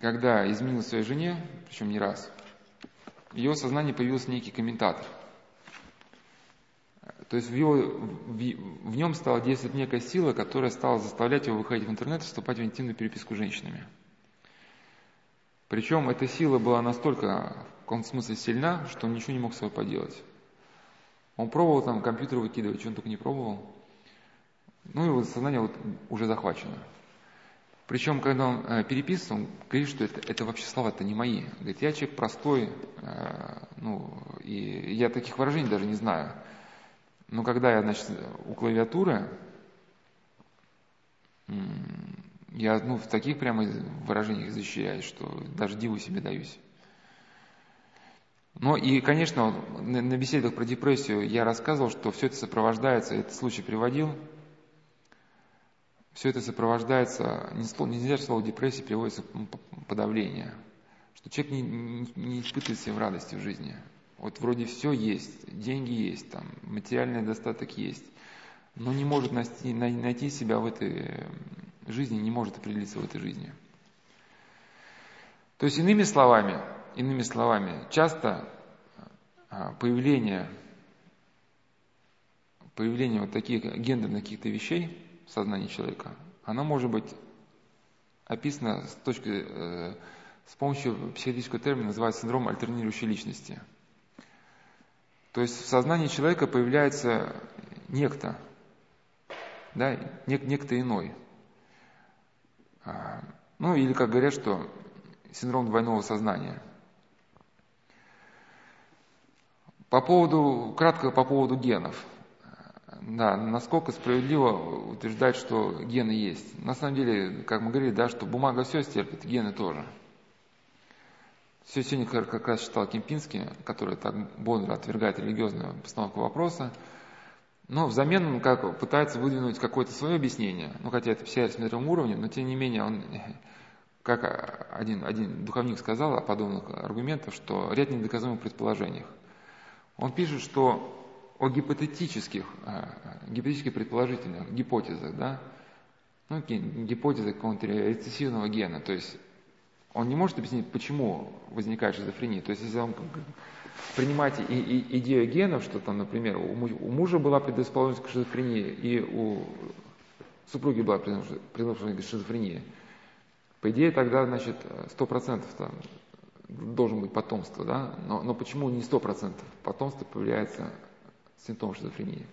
когда изменил своей жене, причем не раз, в его сознании появился некий комментатор. То есть в, его, в, в нем стала действовать некая сила, которая стала заставлять его выходить в интернет и вступать в интимную переписку с женщинами. Причем эта сила была настолько в каком-то смысле сильна, что он ничего не мог с собой поделать. Он пробовал там компьютер выкидывать, что он только не пробовал. Ну вот сознание вот уже захвачено. Причем, когда он э, переписывается, он говорит, что это, это вообще слова-то не мои. Говорит, я человек простой, э, ну, и я таких выражений даже не знаю. Но когда я, значит, у клавиатуры, я, ну, в таких прямо выражениях защищаюсь, что даже диву себе даюсь. Ну и, конечно, на, беседах про депрессию я рассказывал, что все это сопровождается, этот случай приводил, все это сопровождается, нельзя слово депрессия переводится подавление, что человек не, не, не испытывает себе радости в жизни. Вот вроде все есть, деньги есть, там, материальный достаток есть, но не может найти, найти себя в этой жизни, не может определиться в этой жизни. То есть, иными словами, иными словами, часто а, появление, появление вот таких гендерных каких-то вещей – в сознании человека, она может быть описана с, точки, э, с помощью психологического термина, называется синдром альтернирующей личности. То есть в сознании человека появляется некто, да, нек, некто иной. А, ну или, как говорят, что синдром двойного сознания. По поводу, кратко по поводу генов – да, насколько справедливо утверждать, что гены есть. На самом деле, как мы говорили, да, что бумага все стерпит, гены тоже. Все сегодня как раз читал Кемпинский, который так бодро отвергает религиозную постановку вопроса. Но взамен он как пытается выдвинуть какое-то свое объяснение, ну хотя это психиатром уровне, но тем не менее он, как один, один духовник сказал о подобных аргументах, что ряд недоказуемых предположениях. Он пишет, что о гипотетических, а, гипотетических предположительных гипотезах, да, ну, гипотезы какого-то рецессивного гена, то есть он не может объяснить, почему возникает шизофрения. То есть если он принимать и, и, идею генов, что там, например, у, у мужа была предрасположенность к шизофрении, и у супруги была предрасположенность к шизофрении, по идее тогда, значит, сто процентов там должен быть потомство, да, но, но почему не сто процентов? Потомство появляется симптомов шизофрении.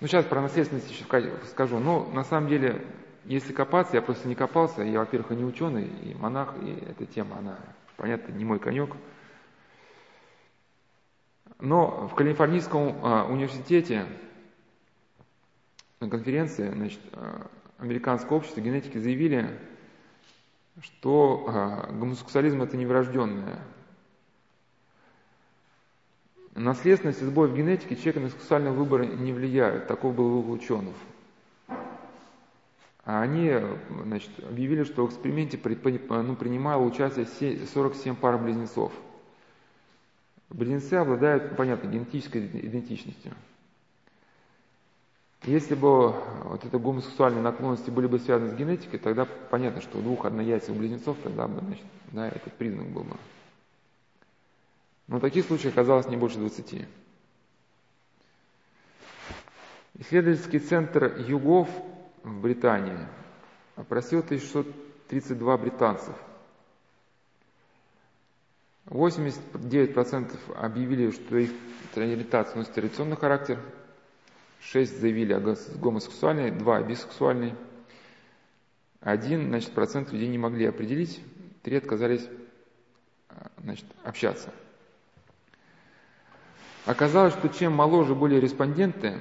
Ну, сейчас про наследственность еще скажу. Ну, на самом деле, если копаться, я просто не копался. Я, во-первых, не ученый, и монах, и эта тема, она, понятно, не мой конек. Но в Калифорнийском а, университете на конференции значит, а, Американского общества генетики заявили, что а, гомосексуализм это неврожденное Наследственность и сбой в генетике человека на сексуальный выбор не влияют. Таков был вывод ученых. А они значит, объявили, что в эксперименте ну, принимало участие 47 пар близнецов. Близнецы обладают, понятно, генетической идентичностью. Если бы вот это гомосексуальные наклонности были бы связаны с генетикой, тогда понятно, что у двух однояйцевых близнецов тогда бы, значит, да, этот признак был бы. Но таких случаев оказалось не больше 20. Исследовательский центр Югов в Британии опросил 1632 британцев. 89% объявили, что их ориентация носит традиционный характер, 6 заявили о гомосексуальной, 2 о бисексуальной, 1 значит, процент людей не могли определить, 3 отказались значит, общаться. Оказалось, что чем моложе были респонденты,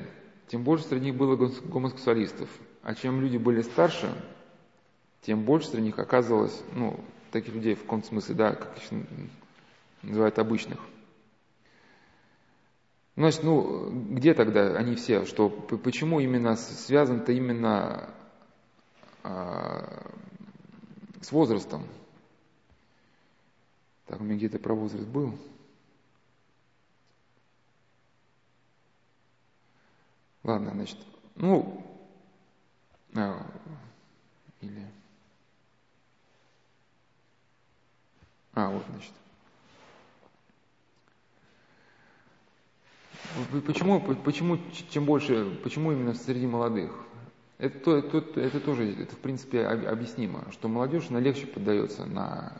тем больше среди них было гомосексуалистов. А чем люди были старше, тем больше среди них оказывалось, ну, таких людей в каком-то смысле, да, как их называют обычных. Значит, ну, где тогда они все? Что, почему именно связан-то именно а, с возрастом? Так, у меня где-то про возраст был. Ладно, значит, ну, или... А, вот, значит. Почему, почему, чем больше, почему именно среди молодых? Это, это, это тоже, это в принципе объяснимо, что молодежь, она легче поддается на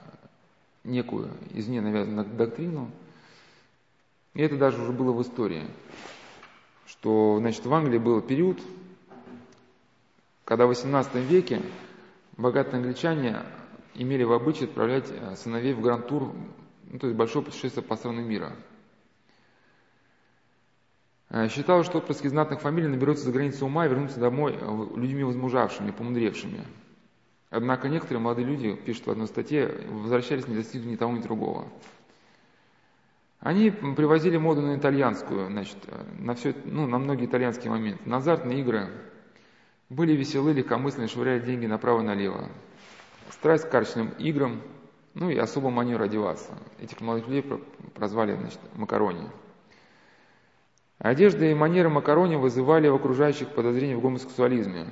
некую извне навязанную доктрину. И это даже уже было в истории, что, значит, в Англии был период, когда в XVIII веке богатые англичане имели в обычае отправлять э, сыновей в гранд-тур, ну, то есть большое путешествие по странам мира – Э, считал, что отпрыски знатных фамилий наберутся за границу ума и вернутся домой э, людьми возмужавшими, помудревшими. Однако некоторые молодые люди, пишут в одной статье, возвращались не достигнув ни того, ни другого. Они привозили моду на итальянскую, значит, на, все, ну, на многие итальянские моменты, на азартные игры. Были веселы, легкомысленные, швыряли деньги направо и налево. Страсть к карточным играм, ну и особо манеру одеваться. Этих молодых людей прозвали, значит, макарони. Одежда и манеры Макарони вызывали у окружающих подозрения в гомосексуализме.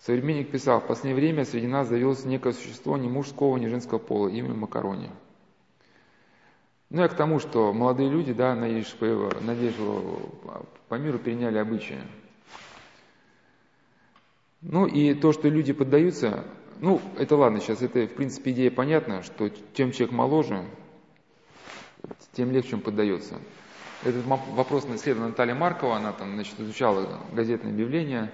Современник писал, в последнее время среди нас завелось некое существо ни мужского, ни женского пола, имя Макарони. Ну и к тому, что молодые люди, да, надеюсь, по миру переняли обычаи. Ну и то, что люди поддаются, ну это ладно, сейчас это в принципе идея понятна, что чем человек моложе, тем легче он поддается. Этот вопрос исследовала Наталья Маркова, она там, значит, изучала газетные объявления,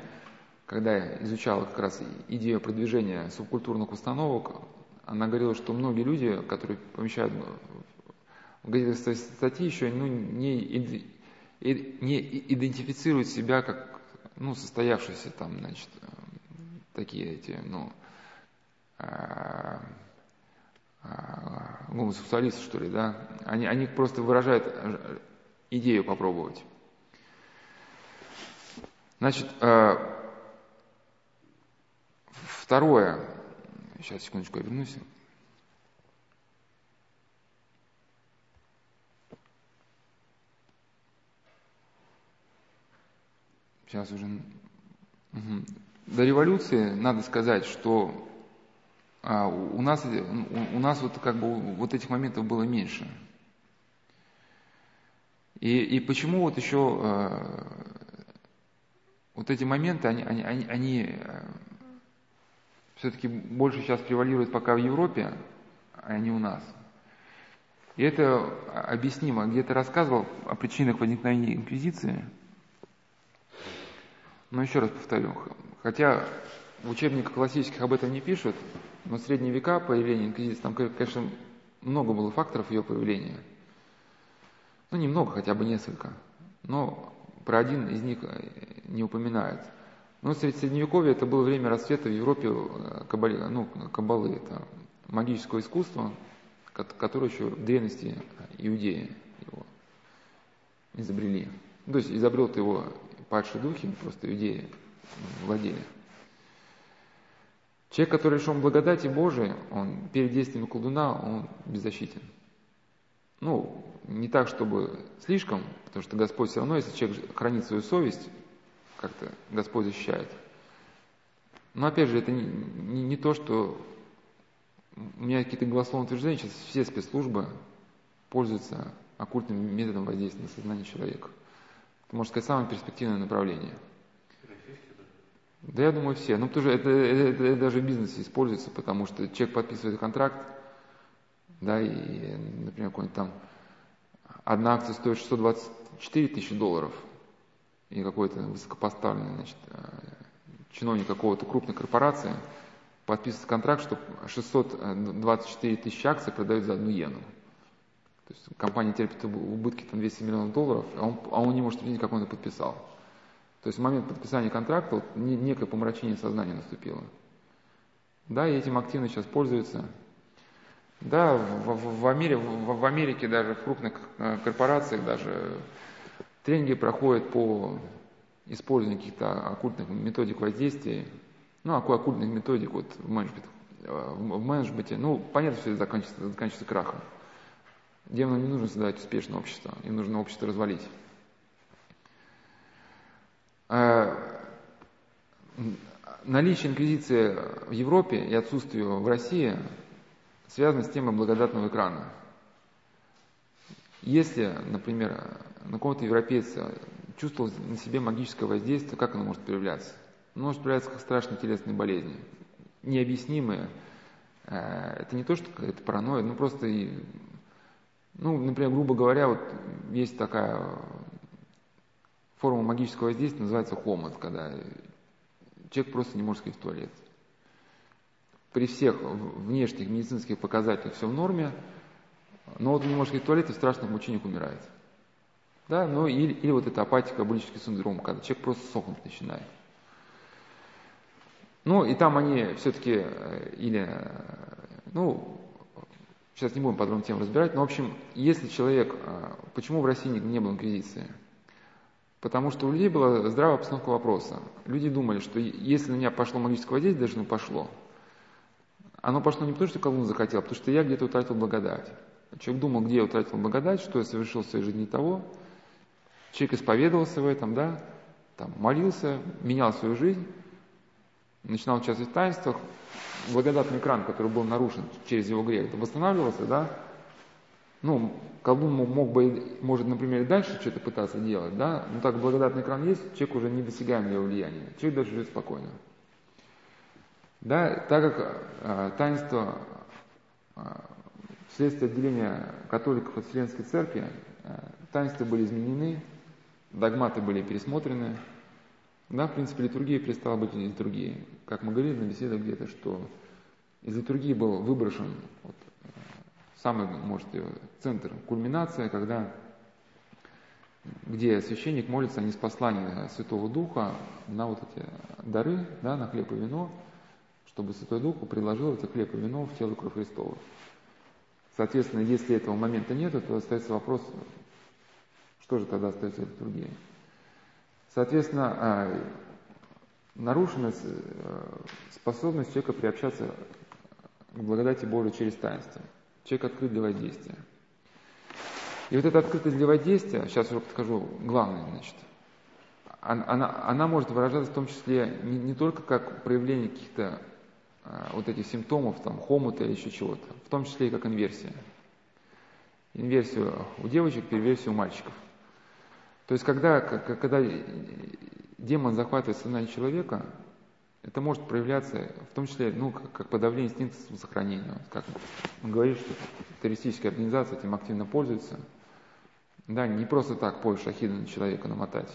когда изучала как раз идею продвижения субкультурных установок, она говорила, что многие люди, которые помещают в газетные статьи, еще ну, не, не идентифицируют себя как ну, состоявшиеся там, значит, такие эти, ну, а, а, гомосексуалисты, что ли, да, они, они просто выражают идею попробовать. Значит, э, второе, сейчас, секундочку, я вернусь. Сейчас уже... До революции надо сказать, что а, у нас, у нас вот как бы вот этих моментов было меньше. И, и почему вот еще э, вот эти моменты, они, они, они, они э, все-таки больше сейчас превалируют пока в Европе, а не у нас. И это объяснимо. Где-то рассказывал о причинах возникновения инквизиции. Но еще раз повторю, хотя в учебниках классических об этом не пишут, но в средние века появления инквизиции, там, конечно, много было факторов ее появления – ну, немного, хотя бы несколько. Но про один из них э, не упоминает. Но среди Средневековья это было время расцвета в Европе э, кабали, ну, кабалы, это магическое искусство, которое еще в древности иудеи его изобрели. Ну, то есть изобрел его падшие духи, просто иудеи владели. Человек, который лишен благодати Божией, он перед действиями колдуна, он беззащитен. ну, не так, чтобы слишком, потому что Господь все равно, если человек хранит свою совесть, как-то Господь защищает. Но опять же, это не, не, не то, что у меня какие-то голословные утверждения, сейчас все спецслужбы пользуются оккультным методом воздействия на сознание человека. Это, можно сказать, самое перспективное направление. Да я думаю, все. Ну, что это, это, это даже в бизнесе используется, потому что человек подписывает контракт, да, и, например, какой-нибудь там одна акция стоит 624 тысячи долларов, и какой-то высокопоставленный, значит, э, чиновник какого-то крупной корпорации подписывает контракт, что 624 тысячи акций продают за одну иену. То есть компания терпит убытки там 200 миллионов долларов, а он, а он не может видеть, как он это подписал. То есть в момент подписания контракта вот, некое помрачение сознания наступило. Да, и этим активно сейчас пользуются. Да, в, в, в, Америке, в, в Америке даже в крупных э, корпорациях даже тренинги проходят по использованию каких-то оккультных методик воздействия. Ну, оккультных методик вот в менеджменте. Э, в менеджменте. Ну, понятно, что это заканчивается, заканчивается крахом. Демонам не нужно создавать успешное общество, им нужно общество развалить. А, наличие инквизиции в Европе и отсутствие в России связано с темой благодатного экрана. Если, например, на какого-то европейца чувствовал на себе магическое воздействие, как оно может проявляться? Оно может проявляться как страшные телесные болезни, необъяснимые. Э, это не то, что это паранойя, ну просто, ну, например, грубо говоря, вот есть такая форма магического воздействия называется хомот, когда человек просто не может сходить в туалет. При всех внешних медицинских показателях все в норме, но вот он не может сходить в туалет и в страшных мучениях умирает. Да, ну или, или вот это апатика, булический синдром, когда человек просто сохнуть начинает. Ну и там они все-таки, э, или, э, ну, сейчас не будем подробно тему разбирать, но в общем, если человек, э, почему в России не было инквизиции? Потому что у людей была здравая обстановка вопроса. Люди думали, что если на меня пошло магическое воздействие, даже ну пошло. Оно пошло не потому, что колдун захотел, а потому что я где-то утратил благодать. Человек думал, где я утратил благодать, что я совершил в своей жизни того. Человек исповедовался в этом, да, там, молился, менял свою жизнь, начинал участвовать в таинствах. Благодатный экран, который был нарушен через его грех, восстанавливался, да, ну, колдун мог бы, может, например, дальше что-то пытаться делать, да, но так благодатный экран есть, человек уже не досягаем его влияния, человек даже живет спокойно. Да, так как э, таинство э, вследствие отделения католиков от Вселенской Церкви, э, таинства были изменены, догматы были пересмотрены, да, в принципе, литургия перестала быть литургией. Как мы говорили на беседах где-то, что из литургии был выброшен вот, самый, может, центр, кульминация, когда, где священник молится не с послания Святого Духа на вот эти дары, да, на хлеб и вино, чтобы Святой Дух предложил это хлеб и вино в тело кровь Христова. Соответственно, если этого момента нет, то остается вопрос, что же тогда остается литургией. Соответственно, а, нарушена э, способность человека приобщаться к благодати Божией через таинство. Человек открыт для воздействия. И вот эта открытость для воздействия, сейчас уже подскажу, главное, значит, она, она может выражаться в том числе не, не только как проявление каких-то а, вот этих симптомов, там, хомута или еще чего-то, в том числе и как инверсия. Инверсию у девочек, перверсию у мальчиков. То есть, когда, когда демон захватывает сознание человека, это может проявляться, в том числе, ну, как, как подавление инстинкта самосохранения. Как он говорит, что террористические организации этим активно пользуются. Да, не просто так поезд шахида на человека намотать.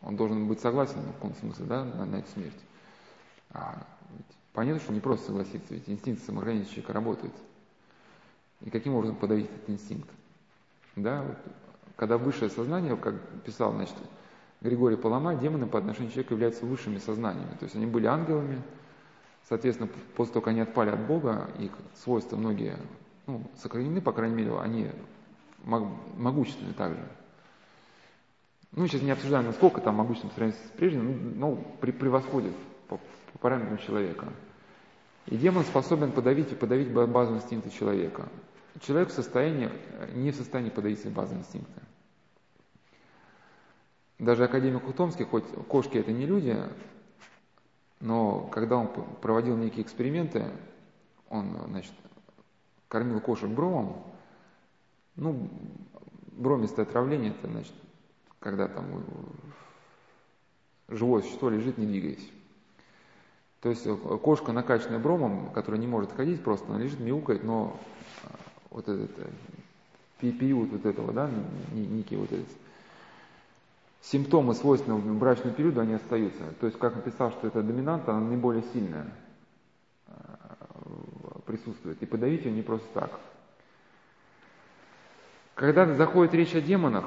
Он должен быть согласен в каком смысле, да, на, на эту смерть. А понятно, что не просто согласиться, ведь инстинкт самохранения человека работает. И каким образом подавить этот инстинкт? Да, вот, когда высшее сознание, как писал, значит, Григорий Палама, демоны по отношению к человеку являются высшими сознаниями. То есть они были ангелами, соответственно, после того, как они отпали от Бога, их свойства многие ну, сохранены, по крайней мере, они могущественны также. Ну, сейчас не обсуждаем, насколько там могущественно сравниться с прежним, но при, превосходит по, по параметрам человека. И демон способен подавить и подавить базовые инстинкты человека. человек в состоянии, не в состоянии подавить свои базовые инстинкты. Даже академик Утомский, хоть кошки это не люди, но когда он проводил некие эксперименты, он, значит, кормил кошек бромом, ну, бромистое отравление, это, значит, когда там живое существо лежит, не двигаясь. То есть кошка, накачанная бромом, которая не может ходить просто, она лежит, мяукает, но а, вот этот э, период вот этого, да, некий вот этот, симптомы, свойственные брачному периоду, они остаются. То есть, как написал, что это доминанта, она наиболее сильная э, присутствует. И подавить ее не просто так. Когда заходит речь о демонах,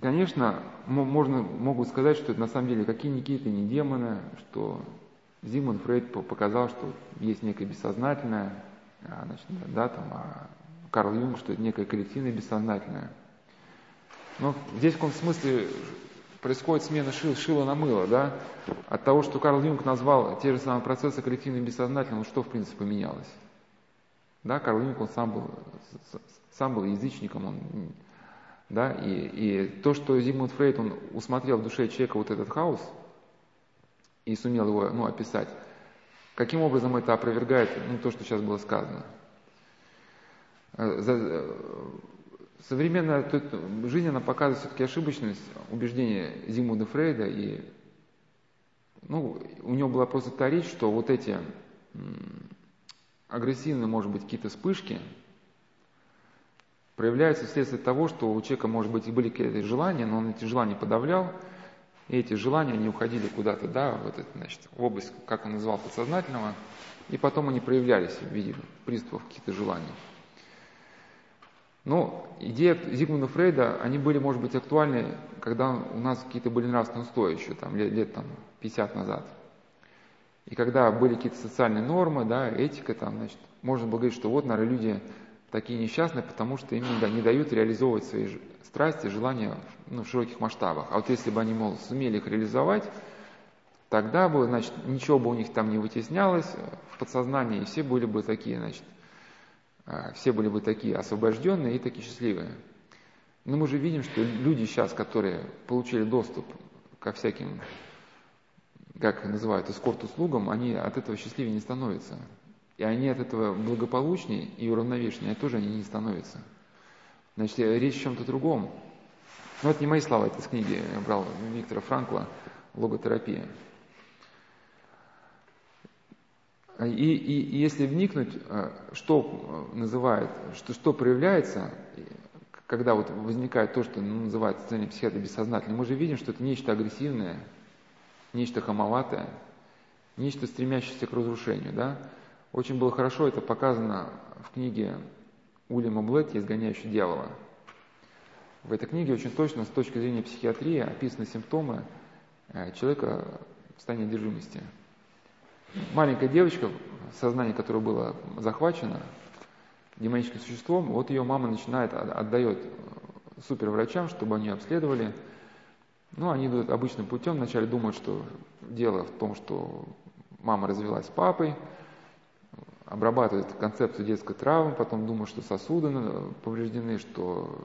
конечно, можно, могут сказать, что это на самом деле какие-никакие это не демоны, что Зигмунд Фрейд показал, что есть некое бессознательное, а, значит, да, там, а Карл Юнг, что это некое коллективное бессознательное – но здесь в каком смысле происходит смена шил, шила на мыло, да? От того, что Карл Юнг назвал те же самые процессы коллективным бессознательным, что в принципе поменялось? Да, Карл Юнг, он сам был, сам был язычником, он, да, и, и то, что Зигмунд Фрейд, он усмотрел в душе человека вот этот хаос и сумел его, ну, описать, каким образом это опровергает, ну, то, что сейчас было сказано? Современная жизнь, она показывает все-таки ошибочность убеждения Зигмунда Фрейда, и ну, у него была просто та речь, что вот эти агрессивные, может быть, какие-то вспышки проявляются вследствие того, что у человека, может быть, и были какие-то желания, но он эти желания подавлял, и эти желания, они уходили куда-то, да, в, этот, значит, в область, как он называл, подсознательного, и потом они проявлялись в виде приступов каких-то желаний. Но идеи Зигмунда Фрейда, они были, может быть, актуальны, когда у нас какие-то были нравственные устои еще, там, лет, лет там, 50 назад. И когда были какие-то социальные нормы, да, этика, там, значит, можно было говорить, что вот, наверное, люди такие несчастные, потому что им не, не дают реализовывать свои страсти, желания ну, в широких масштабах. А вот если бы они, мол, сумели их реализовать, тогда бы, значит, ничего бы у них там не вытеснялось в подсознании, и все были бы такие, значит, все были бы такие освобожденные и такие счастливые. Но мы же видим, что люди сейчас, которые получили доступ ко всяким, как называют, эскорт-услугам, они от этого счастливее не становятся. И они от этого благополучнее и уравновешеннее тоже они не становятся. Значит, речь о чем-то другом. Но это не мои слова, это из книги я брал Виктора Франкла «Логотерапия». И, и, и если вникнуть, э, что э, называет, что, что проявляется, когда вот возникает то, что ну, называется состояние психиатра бессознательным, мы же видим, что это нечто агрессивное, нечто хамоватое, нечто стремящееся к разрушению. Да? Очень было хорошо это показано в книге Уильяма Блетти «Изгоняющий дьявола». В этой книге очень точно с точки зрения психиатрии описаны симптомы э, человека в состоянии одержимости – маленькая девочка, сознание которой было захвачено демоническим существом, вот ее мама начинает, отдает суперврачам, чтобы они обследовали. Ну, они идут обычным путем, вначале думают, что дело в том, что мама развелась с папой, обрабатывают концепцию детской травмы, потом думают, что сосуды повреждены, что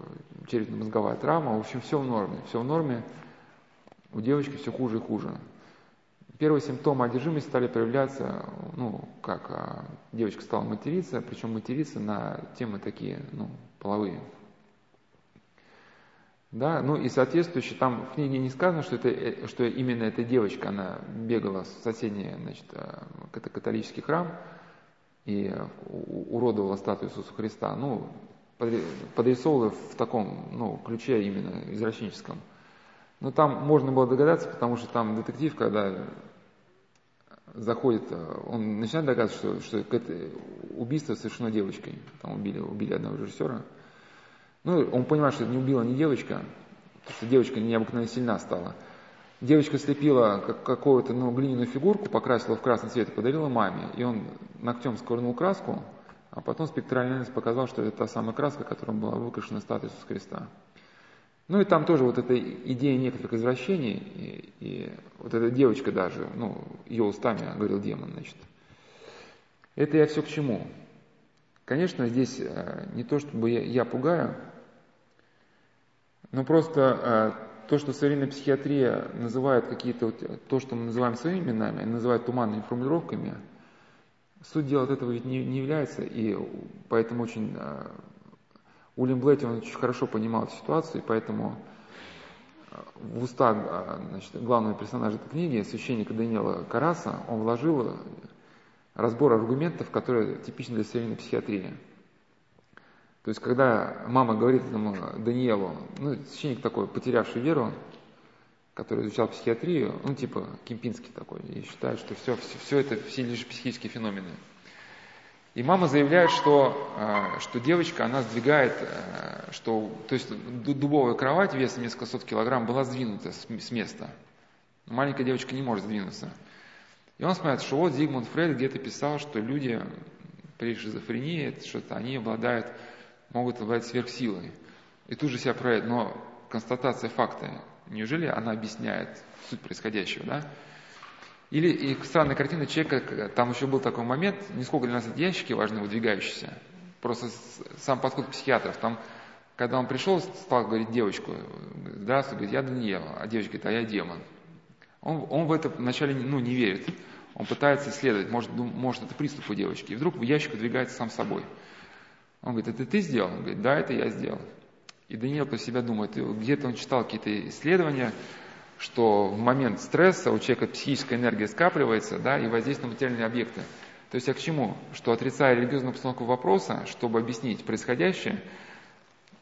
черепно-мозговая травма. В общем, все в норме. Все в норме. У девочки все хуже и хуже. Первые симптомы одержимости стали проявляться, ну, как а, девочка стала материться, причем материться на темы такие, ну, половые. Да, ну и соответствующе, там в книге не сказано, что, это, э, что именно эта девочка, она бегала в соседний, значит, а, это католический храм и уродовала статую Иисуса Христа, ну, подрисовывала в таком, ну, ключе именно извращенческом. Но там можно было догадаться, потому что там детектив, когда заходит, э, он начинает догадываться, что, что убийство совершено девочкой. Там убили, убили одного режиссера. Ну, он понимает, что это не убила не девочка, потому что девочка необыкновенно сильна стала. Девочка слепила какую-то ну, глиняную фигурку, покрасила в красный цвет и подарила маме. И он ногтем скорнул краску, а потом спектральный анализ показал, что это та самая краска, которая была выкрашена статуя Иисуса Христа. Ну и там тоже вот эта идея некоторых извращений, и, и вот эта девочка даже, ну, ее устами говорил демон, значит. Это я все к чему? Конечно, здесь не то, чтобы я, я пугаю, но просто то, что современная психиатрия называет какие-то, вот, то, что мы называем своими именами, называют туманными формулировками, суть дела от этого ведь не, не является, и поэтому очень... Уильям Блэти, он очень хорошо понимал эту ситуацию, и поэтому а, в уста а, значит, главного персонажа этой книги, священника Даниэла Караса, он вложил разбор аргументов, которые типичны для современной психиатрии. То есть, когда мама говорит этому Даниэлу, ну, священник такой, потерявший веру, который изучал психиатрию, ну, типа Кемпинский такой, и считает, что все, все, все это все лишь психические феномены. И мама заявляет, что, а, что девочка, она сдвигает, а, что, то есть дубовая кровать весом несколько сот килограмм была сдвинута с места. Маленькая девочка не может сдвинуться. И он вспоминает, что вот Зигмунд Фрейд где-то писал, что люди при шизофрении, что-то они обладают могут обладать сверхсилой. И тут же себя проявить. Но констатация факта, неужели она объясняет суть происходящего, да? Или странная картина человека, там еще был такой момент, не сколько для нас эти ящики важны, выдвигающиеся, просто сам подход психиатров, там, когда он пришел, стал говорить девочку, здравствуй, говорит, я Даниэл, а девочка говорит, а я демон. Он, он в это вначале ну, не верит, он пытается исследовать, может, может это приступ у девочки, и вдруг ящик выдвигается сам собой – он говорит, это ты сделал? Он говорит, да, это я сделал. И Даниил про себя думает, где-то он читал какие-то исследования, что в момент стресса у человека психическая энергия скапливается да, и воздействует на материальные объекты. То есть я к чему? Что отрицая религиозную обстановку вопроса, чтобы объяснить происходящее,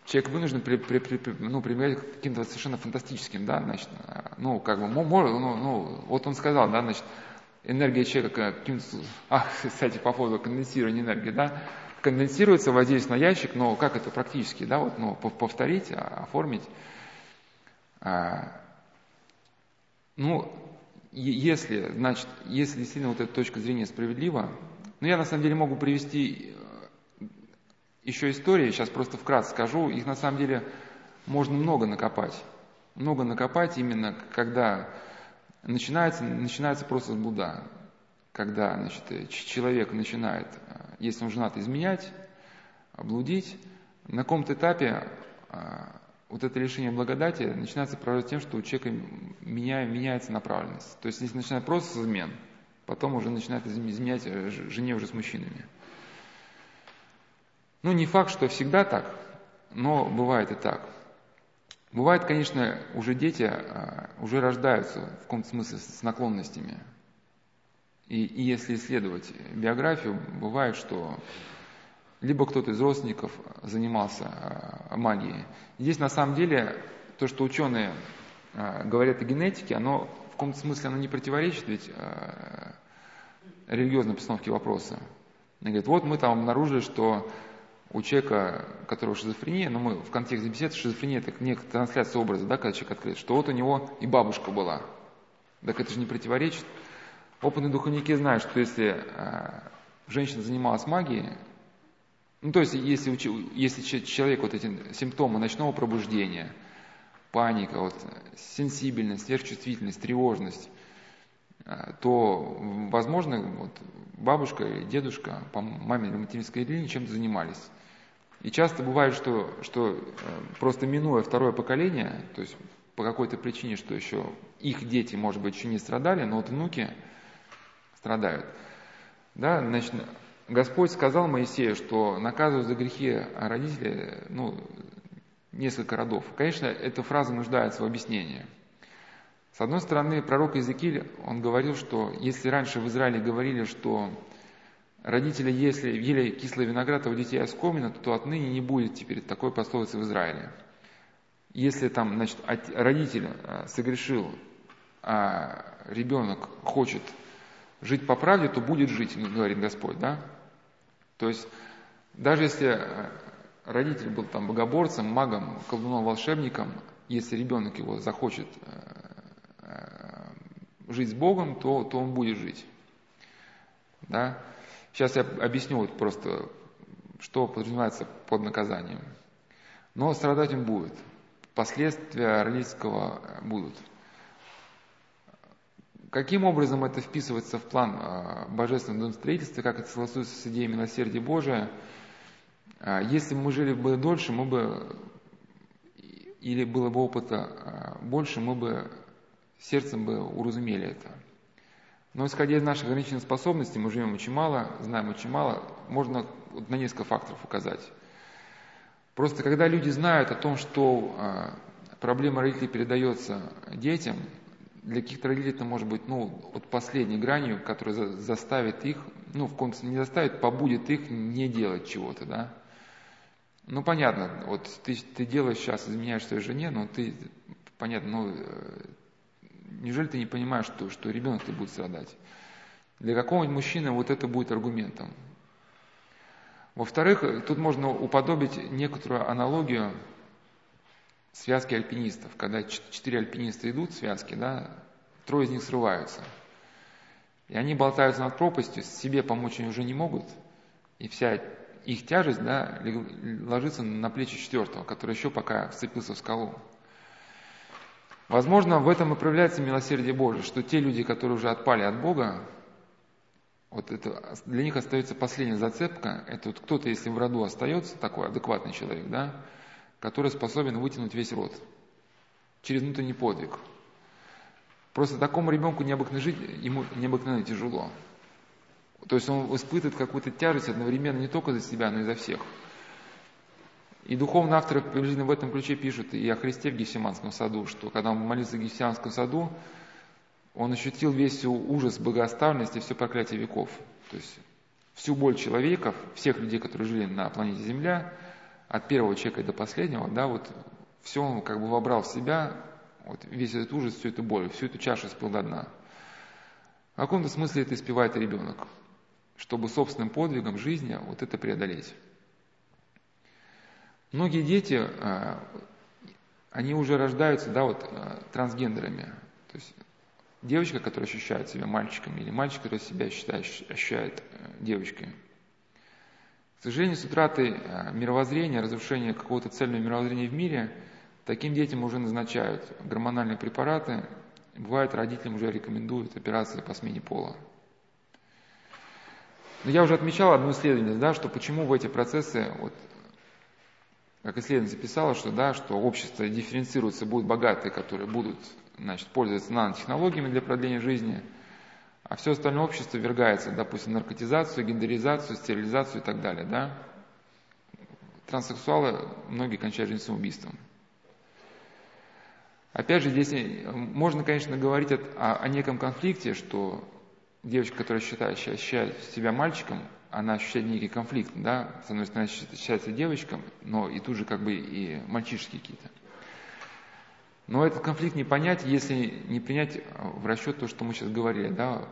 человек вынужден при, при, при, ну, применять к каким-то совершенно фантастическим, да, значит, ну, как бы, может, ну, ну, вот он сказал, да, значит, энергия человека каким-то, а, кстати, по поводу конденсирования энергии, да, конденсируется, воздействует на ящик, но как это практически, да, вот, ну, повторить, а, оформить. Ну, если, значит, если действительно вот эта точка зрения справедлива, ну, я на самом деле могу привести э, еще истории, сейчас просто вкратце скажу, их на самом деле можно много накопать. Много накопать именно, когда начинается, начинается просто блуда. Когда значит, человек начинает э, если он женат, изменять, блудить. На каком-то этапе вот это лишение благодати начинается проявляться тем, что у человека меня, меняется направленность. То есть, если начинает просто с измен, потом уже начинает изменять э, жене уже с мужчинами. Ну, не факт, что всегда так, но бывает и так. Бывает, конечно, уже дети а, уже рождаются в каком-то смысле с наклонностями. И, и если исследовать биографию, бывает, что либо кто-то из родственников занимался э, магией. Здесь на самом деле то, что ученые э, говорят о генетике, оно в каком-то смысле оно не противоречит ведь э, религиозной постановке вопроса. Они говорят, вот мы там обнаружили, что у человека, которого шизофрения, но мы в контексте беседы, шизофрения это некая трансляция образа, да, когда человек открыт, что вот у него и бабушка была. Так это же не противоречит Опытные духовники знают, что если женщина занималась магией, ну то есть если, если человек вот эти симптомы ночного пробуждения, паника, вот, сенсибельность, сверхчувствительность, тревожность, э, то, возможно, вот, бабушка и дедушка по маме или материнской линии чем-то занимались. И часто бывает, что, что э, просто минуя второе поколение, то есть по какой-то причине, что еще их дети, может быть, еще не страдали, но вот внуки страдают. Да, значит, Господь сказал Моисею, что наказывают за грехи родителей ну, несколько родов. Конечно, эта фраза нуждается в объяснении. С одной стороны, пророк Иезекииль, он говорил, что если раньше в Израиле говорили, что родители, если ели кислый виноград, а у детей оскомина, то отныне не будет теперь такой пословицы в Израиле. Если там, значит, родитель а, согрешил, а ребенок хочет жить по правде, то будет жить, говорит Господь, да? То есть, даже если э, родитель был там богоборцем, магом, колдуном, волшебником, если ребенок его захочет э, э, жить с Богом, то, то он будет жить. Да? Сейчас я объясню вот просто, что подразумевается под наказанием. Но страдать он будет. Последствия родительского будут. Каким образом это вписывается в план а, божественного строительства, как это согласуется с идеей милосердия Божия? А если бы мы жили бы дольше, мы бы, или было бы опыта а, больше, мы бы сердцем бы уразумели это. Но исходя из наших ограниченных способностей, мы живем очень мало, знаем очень мало, можно на несколько факторов указать. Просто когда люди знают о том, что проблема родителей передается детям, для каких-то родителей это может быть, ну, вот последней гранью, которая заставит их, ну, в каком-то не заставит, побудет их не делать чего-то, да. Ну, понятно, вот ты, ты делаешь сейчас, изменяешь своей жене, но ты, понятно, ну, э, неужели ты не понимаешь, что, что ребенок ты будет страдать? Для какого-нибудь мужчины вот это будет аргументом. Во-вторых, тут можно уподобить некоторую аналогию связки альпинистов. Когда четыре альпиниста идут в связке, да, трое из них срываются. И они болтаются над пропастью, себе помочь они уже не могут. И вся их тяжесть да, ложится на плечи четвертого, который еще пока вцепился в скалу. Возможно, в этом и проявляется милосердие Божие, что те люди, которые уже отпали от Бога, вот это, для них остается последняя зацепка. Это вот кто-то, если в роду остается, такой адекватный человек, да, который способен вытянуть весь род через внутренний подвиг. Просто такому ребенку необыкновенно жить, ему необыкновенно тяжело. То есть он испытывает какую-то тяжесть одновременно не только за себя, но и за всех. И духовные авторы приблизительно в этом ключе пишут и о Христе в Гефсиманском саду, что когда он молился в Гефсиманском саду, он ощутил весь ужас богооставленности все проклятие веков. То есть всю боль человека, всех людей, которые жили на планете Земля, от первого человека до последнего, да, вот все он как бы вобрал в себя, вот весь этот ужас, всю эту боль, всю эту чашу спил до дна. В каком-то смысле это испевает ребенок, чтобы собственным подвигом жизни вот это преодолеть. Многие дети, а, они уже рождаются, да, вот а, трансгендерами. То есть девочка, которая ощущает себя мальчиком, или мальчик, который себя считает, ощущает э, девочкой. Сожалению, с утратой э, мировоззрения, разрушения какого-то цельного мировоззрения в мире, таким детям уже назначают гормональные препараты, бывает, родителям уже рекомендуют операции по смене пола. Но я уже отмечал одну исследование, да, что почему в эти процессы, вот, как исследование записало, что, да, что общество дифференцируется, будут богатые, которые будут значит, пользуется нанотехнологиями для продления жизни, а все остальное общество вергается, допустим, наркотизацию, гендеризацию, стерилизацию и так далее. Да? Транссексуалы, многие кончают жизнь самоубийством. Опять же, здесь можно, конечно, говорить о, о неком конфликте, что девочка, которая считает, считает себя мальчиком, она ощущает некий конфликт, да, с одной стороны, считается девочком, но и тут же как бы и мальчишеские какие-то. Но этот конфликт не понять, если не принять в расчет то, что мы сейчас говорили, да,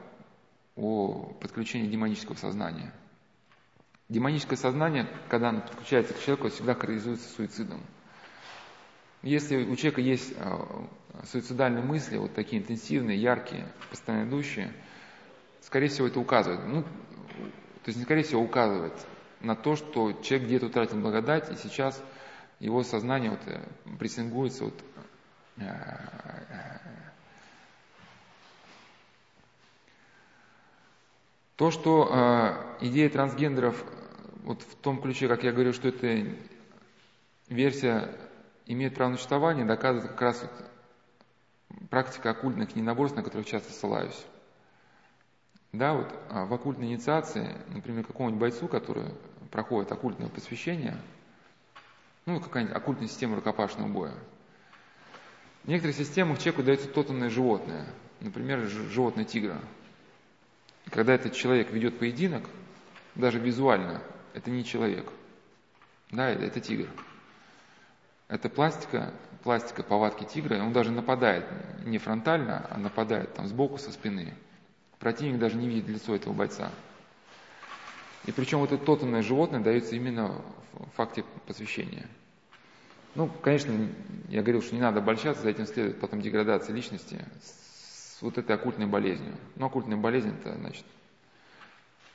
о подключении демонического сознания. Демоническое сознание, когда оно подключается к человеку, всегда характеризуется суицидом. Если у человека есть а, суицидальные мысли, вот такие интенсивные, яркие, постоянно идущие, скорее всего, это указывает, ну, то есть, скорее всего, указывает на то, что человек где-то утратил благодать, и сейчас его сознание вот, э, прессингуется вот то, что э, идея трансгендеров, вот в том ключе, как я говорю, что эта версия имеет право на существование, доказывает как раз вот практика оккультных ненаборств, на которых часто ссылаюсь. Да, вот а в оккультной инициации, например, какому-нибудь бойцу, который проходит оккультное посвящение, ну, какая-нибудь оккультная система рукопашного боя, в некоторых системах человеку дается тотемное животное, например, животное тигра. когда этот человек ведет поединок, даже визуально, это не человек. Да, это, это тигр. Это пластика, пластика повадки тигра, он даже нападает не фронтально, а нападает там сбоку, со спины. Противник даже не видит лицо этого бойца. И причем вот это тотемное животное дается именно в факте посвящения. Ну, конечно, я говорил, что не надо обольщаться, за этим следует потом деградация личности с вот этой оккультной болезнью. Но оккультная болезнь это, значит,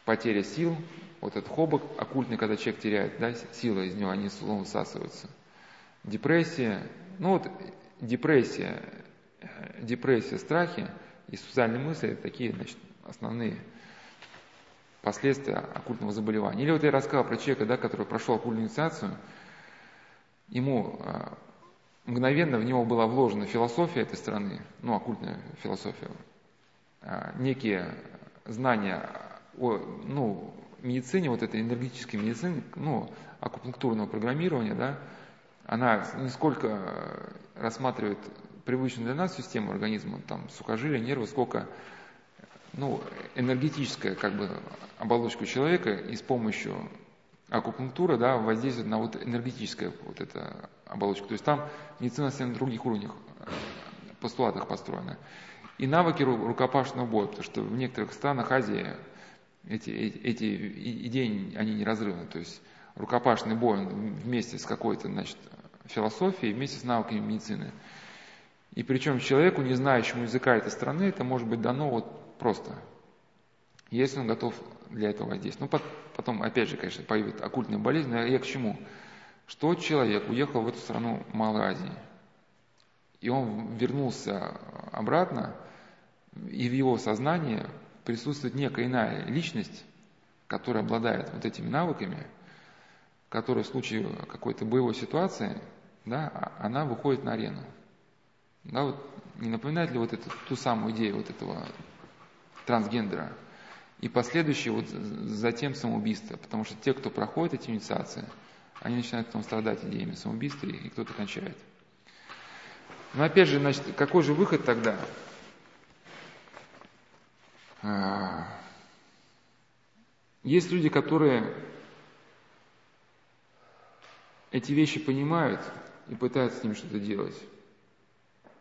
потеря сил, вот этот хобок оккультный, когда человек теряет да, силы из него, они словно всасываются. Депрессия, ну вот депрессия, депрессия, страхи и суицидальные мысли – это такие, значит, основные последствия оккультного заболевания. Или вот я рассказал про человека, да, который прошел оккультную инициацию, ему а, мгновенно в него была вложена философия этой страны, ну, оккультная философия, а, некие знания о, ну, медицине, вот этой энергетической медицине, ну, акупунктурного программирования, да, она не сколько рассматривает привычную для нас систему организма, там, сухожилия, нервы, сколько ну, энергетическая как бы оболочку человека и с помощью акупунктуры да, воздействует на вот энергетическое вот это оболочку. То есть там медицина на других уровнях, э, постулатах построена. И навыки рукопашного боя, потому что в некоторых странах Азии эти, эти идеи, они неразрывны. То есть рукопашный бой вместе с какой-то, значит, философией, вместе с навыками медицины. И причем человеку, не знающему языка этой страны, это может быть дано вот просто, если он готов для этого воздействовать. Ну, потом, опять же, конечно, появится оккультная болезнь, но я к чему? Что человек уехал в эту страну Малой Азии, и он вернулся обратно, и в его сознании присутствует некая иная личность, которая обладает вот этими навыками, которая в случае какой-то боевой ситуации, да, а, она выходит на арену. Да, вот не напоминает ли вот эту, ту самую идею вот этого трансгендера? И последующее вот затем самоубийство, потому что те, кто проходит эти инициации, они начинают потом страдать идеями самоубийства, и кто-то кончает. Но опять же, значит, какой же выход тогда? А, есть люди, которые эти вещи понимают и пытаются с ними что-то делать.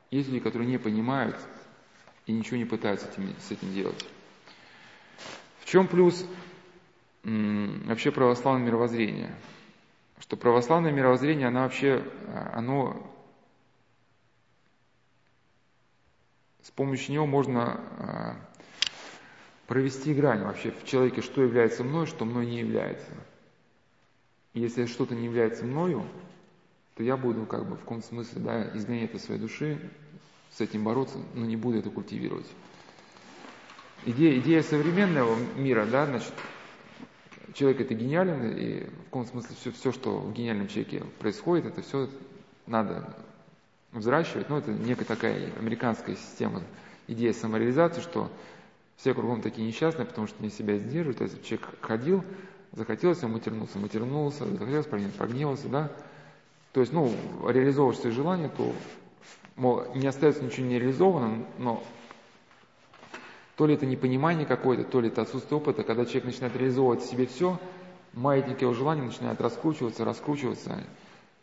Есть люди, которые не понимают и ничего не пытаются с этим делать. Чем плюс вообще православное мировоззрение? Что православное мировоззрение, оно вообще, а, оно с помощью него можно а, провести грань вообще в человеке, что является мной, что мной не является. Если что-то не является мною, то я буду как бы в каком-то смысле да, изгонять это своей души, с этим бороться, но не буду это культивировать. Идея, идея современного мира, да, значит, человек это гениален, и в каком смысле все, все, что в гениальном человеке происходит, это все надо взращивать. Ну, это некая такая американская система, идея самореализации, что все кругом такие несчастные, потому что не себя сдерживают. То есть человек ходил, захотелось ему матернуться, матернулся, захотелось прогневался, да. То есть, ну, реализовываешь свои желания, то, мол, не остается ничего нереализованным, но то ли это непонимание какое-то, то ли это отсутствие опыта, когда человек начинает реализовывать в себе все, маятник его желаний начинает раскручиваться, раскручиваться,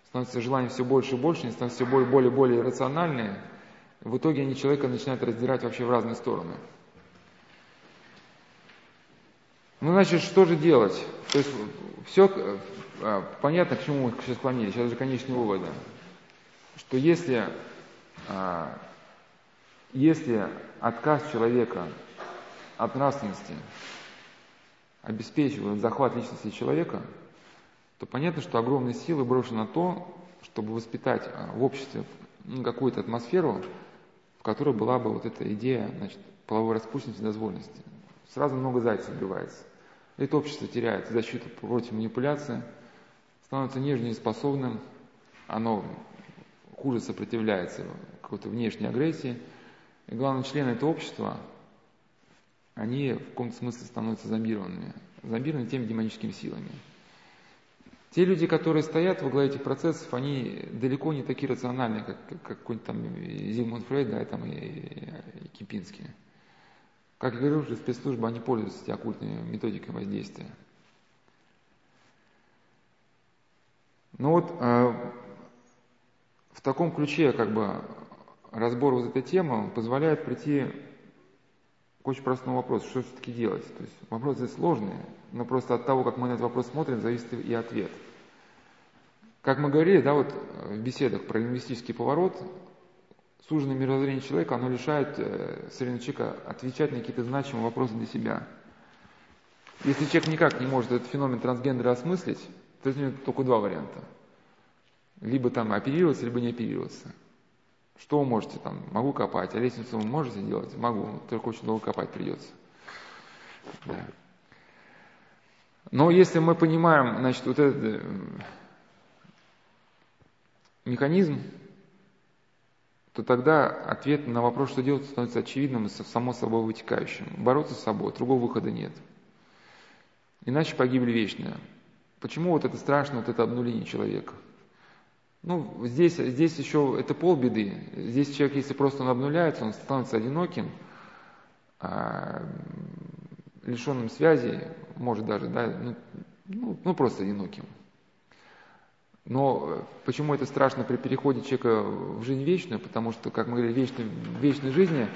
становится желание все больше и больше, они становятся все более, более, более рациональные. В итоге они человека начинают раздирать вообще в разные стороны. Ну, значит, что же делать? То есть все а, понятно, к чему мы сейчас склонились. Сейчас же конечные выводы. Что если, а, если отказ человека от нравственности обеспечивает захват личности человека, то понятно, что огромные силы брошены на то, чтобы воспитать а, в обществе какую-то атмосферу, в которой была бы вот эта идея значит, половой распущенности и дозволенности. Сразу много зайцев убивается. Это общество теряет защиту против манипуляции, становится нежнее способным, оно хуже сопротивляется какой-то внешней агрессии. И главное, члены этого общества, они в каком-то смысле становятся зомбированными, зомбированы теми демоническими силами. Те люди, которые стоят во главе этих процессов, они далеко не такие рациональные, как, как какой-нибудь там Зигмунд Фрейд, да, там, и, и, и Кипинский. Как я говорил, что спецслужбы, они пользуются оккультными методиками воздействия. Ну вот э, в таком ключе как бы разбор вот этой темы позволяет прийти очень простому вопросу, что все-таки делать. То есть вопрос здесь сложный, но просто от того, как мы на этот вопрос смотрим, зависит и ответ. Как мы говорили, да, вот в беседах про лингвистический поворот, суженное мировоззрение человека, оно лишает э, человека отвечать на какие-то значимые вопросы для себя. Если человек никак не может этот феномен трансгендера осмыслить, то есть у него только два варианта. Либо там оперироваться, либо не оперироваться. Что вы можете там? Могу копать. А лестницу вы можете делать? Могу. Только очень долго копать придется. Да. Но если мы понимаем, значит, вот этот э, механизм, то тогда ответ на вопрос, что делать, становится очевидным и само собой вытекающим. Бороться с собой, другого выхода нет. Иначе погибли вечные. Почему вот это страшно, вот это обнуление человека? Ну, здесь, здесь еще это полбеды. Здесь человек, если просто он обнуляется, он становится одиноким, а, лишенным связи, может даже, да, ну, ну, ну просто одиноким. Но э, почему это страшно при переходе человека в жизнь вечную? Потому что, как мы говорили, вечной, в вечной жизни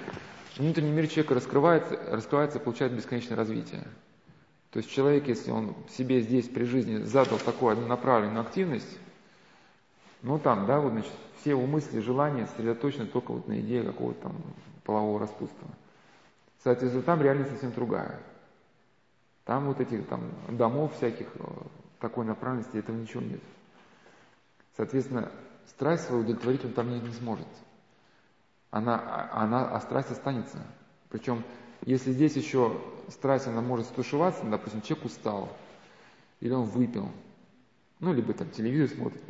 внутренний мир человека раскрывается, раскрывается получает бесконечное развитие. То есть человек, если он себе здесь при жизни задал такую однонаправленную активность, ну там, да, вот, значит, все его мысли, желания сосредоточены только вот на идее какого-то там полового распутства. Соответственно, там реальность совсем другая. Там вот этих там домов всяких, э, такой направленности, этого ничего нет. Соответственно, страсть свою удовлетворить он там не, не сможет. Она, она, а страсть останется. Причем, если здесь еще страсть, она может стушеваться, допустим, человек устал, или он выпил, ну, либо там телевизор смотрит,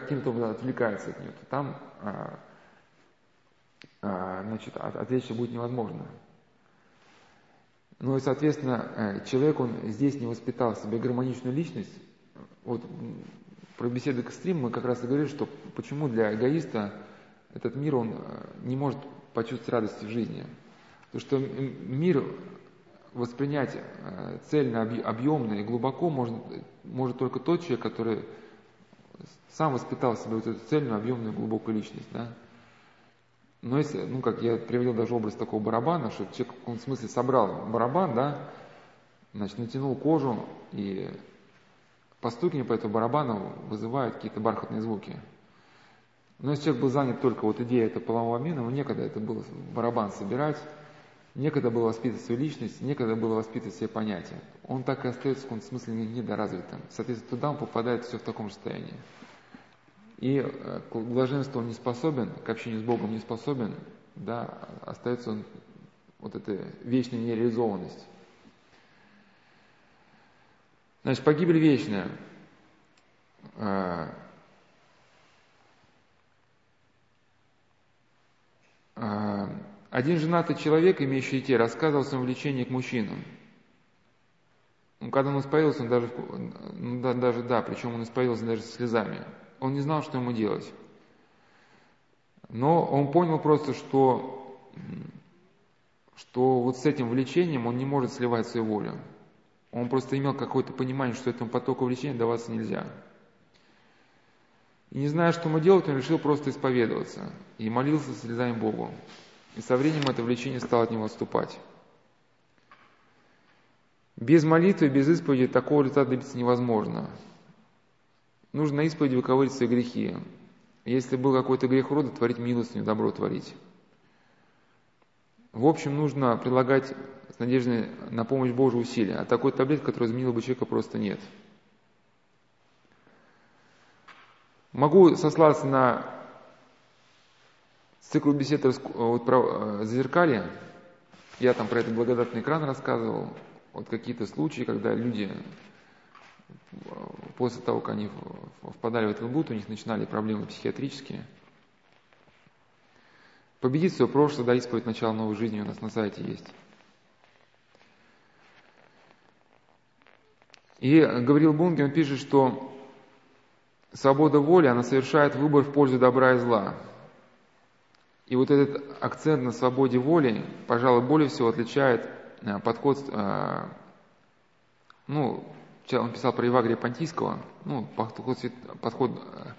каким-то образом отвлекается от нее, то там, а, а, значит, от, отвлечься будет невозможно. Ну и, соответственно, э, человек, он здесь не воспитал в себе гармоничную личность. Вот про беседы к экстрим мы как раз и говорили, что почему для эгоиста этот мир, он э, не может почувствовать радости в жизни. Потому что мир воспринять э, цельно, объемно и глубоко может, может только тот человек, который сам воспитал себе вот эту цельную, объемную, глубокую личность. Да? Но если, ну как я приводил даже образ такого барабана, что человек, в смысле собрал барабан, да, значит, натянул кожу и постукивание по этому барабану вызывает какие-то бархатные звуки. Но если человек был занят только вот идеей этого полового обмена, ему некогда это было барабан собирать, некогда было воспитывать свою личность, некогда было воспитывать все понятия. Он так и остается в каком-то смысле недоразвитым. Соответственно, туда он попадает все в таком же состоянии. И э, к блаженству он не способен, к общению с Богом не способен, да, остается он вот эта вечная нереализованность. Значит, погибель вечная. А, а, один женатый человек, имеющий детей, рассказывал о своем влечении к мужчинам. Ну, когда он исповедовался, он даже, ну, да, даже, да, причем он исповедовался даже с слезами. Он не знал, что ему делать. Но он понял просто, что, что вот с этим влечением он не может сливать свою волю. Он просто имел какое-то понимание, что этому потоку влечения даваться нельзя. И не зная, что ему делать, он решил просто исповедоваться. И молился слезами Богу. И со временем это влечение стало от него отступать. Без молитвы, без исповеди такого результата добиться невозможно. Нужно на исповеди выковырить свои грехи. Если был какой-то грех рода, творить милостыню, добро творить. В общем, нужно прилагать с надеждой на помощь Божию усилия. А такой таблетки, которая изменила бы человека, просто нет. Могу сослаться на цикл бесед вот, про э, зазеркалье. Я там про этот благодатный экран рассказывал. Вот какие-то случаи, когда люди э, после того, как они впадали в этот блуд, у них начинали проблемы психиатрические – Победить свое прошлое, да, исповедь начала новой жизни у нас на сайте есть. И говорил Бунге, он пишет, что свобода воли, она совершает выбор в пользу добра и зла. И вот этот акцент на свободе воли, пожалуй, более всего отличает э, подход, э, ну, он писал про Евагрия Понтийского, ну, подход, подход э,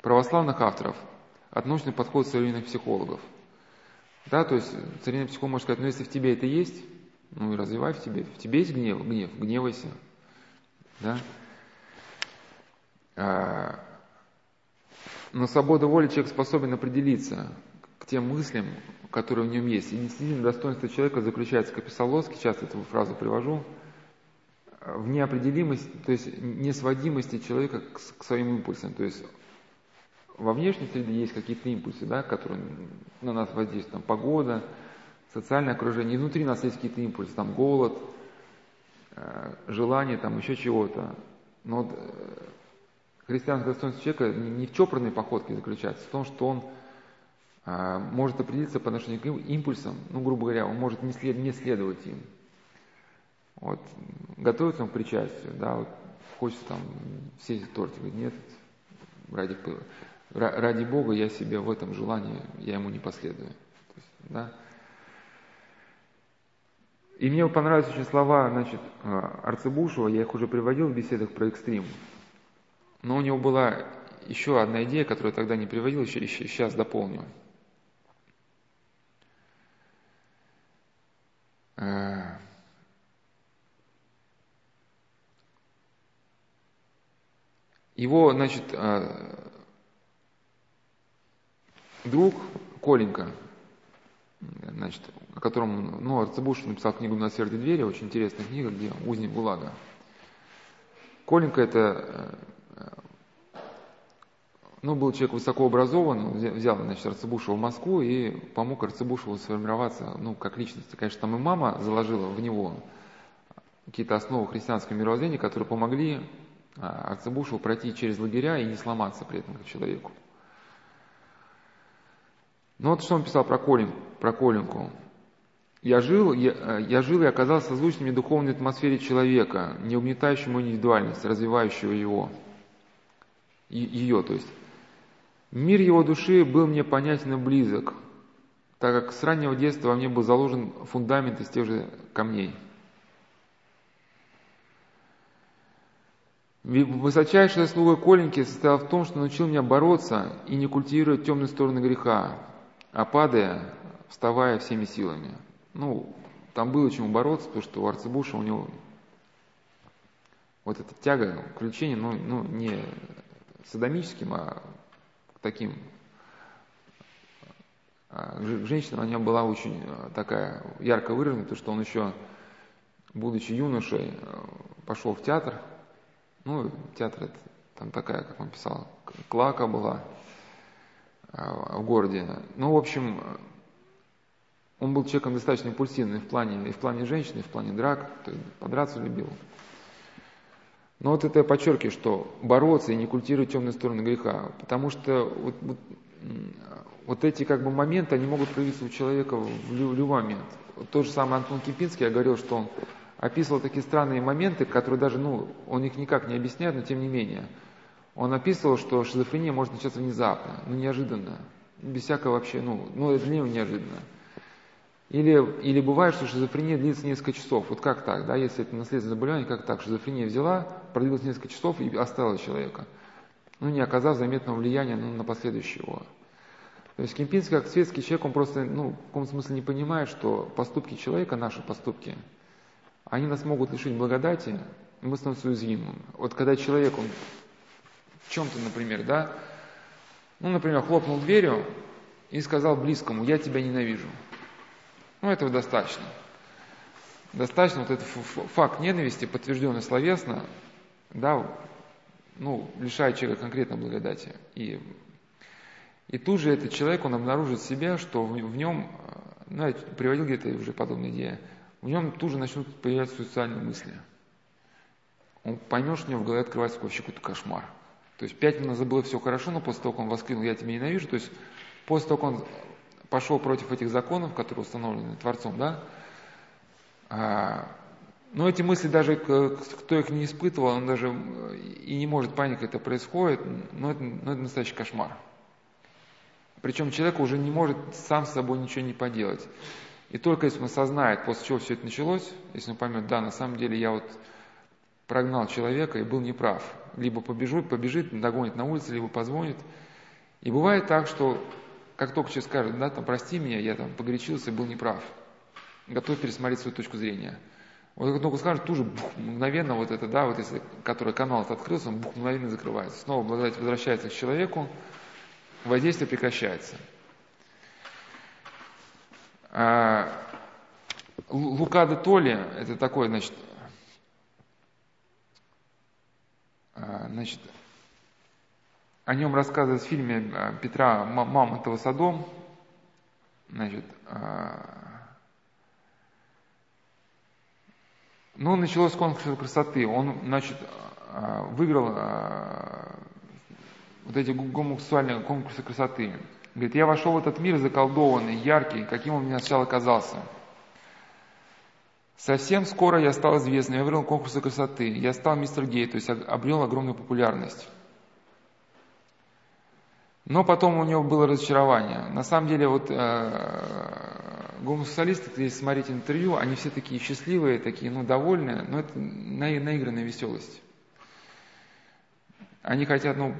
православных авторов – от научный подход современных психологов. Да, то есть современный психолог может сказать, ну если в тебе это есть, ну и развивай в тебе. В тебе есть гнев, гнев, гневайся. Да? А, но свобода воли человек способен определиться тем мыслям, которые в нем есть. И действительно достоинство человека заключается, как писал Лоски, часто эту фразу привожу, в неопределимости, то есть несводимости человека к, к своим импульсам. То есть во внешней среде есть какие-то импульсы, да, которые на нас воздействуют, там, погода, социальное окружение, и внутри нас есть какие-то импульсы, там, голод, э, желания, там еще чего-то. Но вот э, христианское достоинство человека не в чопорной походке заключается, в том, что он может определиться по отношению к импульсам, ну, грубо говоря, он может не, след, не следовать им. Вот, готовится он к причастию, да, вот, хочется там съесть тортик, говорит, нет, ради, ради Бога я себе в этом желании, я ему не последую. То есть, да. И мне понравились очень слова, значит, а, Арцебушева, я их уже приводил в беседах про экстрим. Но у него была еще одна идея, которую я тогда не приводил, еще, еще сейчас дополню. А, его, значит, а, друг Коленька, значит, о котором, ну, Арцебуш написал книгу «На сверде двери», очень интересная книга, где узник ГУЛАГа. Коленька это, э, ну, был человек высокообразован, взял, значит, Арцебушева в Москву и помог Арцебушеву сформироваться, ну, как личности. Конечно, там и мама заложила в него какие-то основы христианского мировоззрения, которые помогли а, Арцебушеву пройти через лагеря и не сломаться при этом как человеку. Ну вот что он писал про, Колин, про Колинку. Я жил, я, я жил и оказался созвучным в духовной атмосфере человека, не угнетающему индивидуальность, развивающего его, ее, то есть. Мир его души был мне понятен и близок, так как с раннего детства во мне был заложен фундамент из тех же камней. Высочайшая слуга Коленьки состояла в том, что научил меня бороться и не культивировать темные стороны греха, а падая, вставая всеми силами. Ну, там было чему бороться, потому что у Арцебуша у него вот эта тяга к влечению, ну, ну не садомическим, а таким а к женщинам у него была очень а, такая ярко выраженная, потому что он еще, будучи юношей, а, пошел в театр. Ну, театр это там такая, как он писал, клака была – а, в городе. Ну, в общем, он был человеком достаточно импульсивным в плане, и в плане женщин, и в плане драк, то есть подраться любил. Но вот это я подчеркиваю, что бороться и не культивировать темные стороны греха, потому что вот, вот, вот эти как бы моменты, они могут проявиться у человека в любой момент. Вот тот же самый Антон Кипинский, я говорил, что он описывал такие странные моменты, которые даже, ну, он их никак не объясняет, но тем не менее – он описывал, что шизофрения может начаться внезапно, ну неожиданно, без всякого вообще, ну, ну это для него неожиданно. Или, или бывает, что шизофрения длится несколько часов. Вот как так, да, если это наследственное заболевание, как так? Шизофрения взяла, продлилась несколько часов и оставила человека. Ну, не оказав заметного влияния ну, на последующего. То есть Кемпинский, как светский человек, он просто, ну, в каком смысле не понимает, что поступки человека, наши поступки, они нас могут лишить благодати, и мы становимся уязвимым. Вот когда человек, он чем-то, например, да, ну, например, хлопнул дверью и сказал близкому, я тебя ненавижу. Ну, этого достаточно. Достаточно вот этот факт ненависти, подтвержденный словесно, да, ну, лишает человека конкретно благодати. И, и тут же этот человек, он обнаружит в себе, что в, в нем, ну, я приводил где-то уже подобные идеи, в нем тут же начнут появляться суицидальные мысли. Он поймет, что у него в голове открывается вообще какой-то кошмар. То есть пять минут было все хорошо, но после того, как он воскликнул «я тебя ненавижу», то есть после того, как он пошел против этих законов, которые установлены Творцом, да, а, но эти мысли даже, кто их не испытывал, он даже и не может понять, как это происходит, но это, но это настоящий кошмар. Причем человек уже не может сам с собой ничего не поделать. И только если он осознает, после чего все это началось, если он поймет, да, на самом деле я вот прогнал человека и был неправ, либо побежит, побежит, догонит на улице, либо позвонит. И бывает так, что как только человек скажет, да, там, прости меня, я там погорячился, был неправ, готов пересмотреть свою точку зрения. Вот как только скажет, тут же бух, мгновенно вот это, да, вот если, который канал открылся, он бух, мгновенно закрывается. Снова благодать возвращается к человеку, воздействие прекращается. А, Лука де Толли, это такой, значит, А, значит, о нем рассказывают в фильме а, Петра Мамонтова «Садом». Значит, а, Ну, началось с конкурса красоты. Он, значит, а, выиграл вот эти гомосексуальные конкурсы красоты. Говорит, я вошел в этот мир заколдованный, яркий, каким он мне сначала казался. Совсем скоро я стал известным, я выиграл конкурсы красоты, я стал мистер Гей, то есть обрел огромную популярность. Но потом у него было разочарование. На самом деле, вот э, гомосексуалисты, если смотреть интервью, они все такие счастливые, такие, ну, довольные, но это наигранная веселость. Они хотят, ну,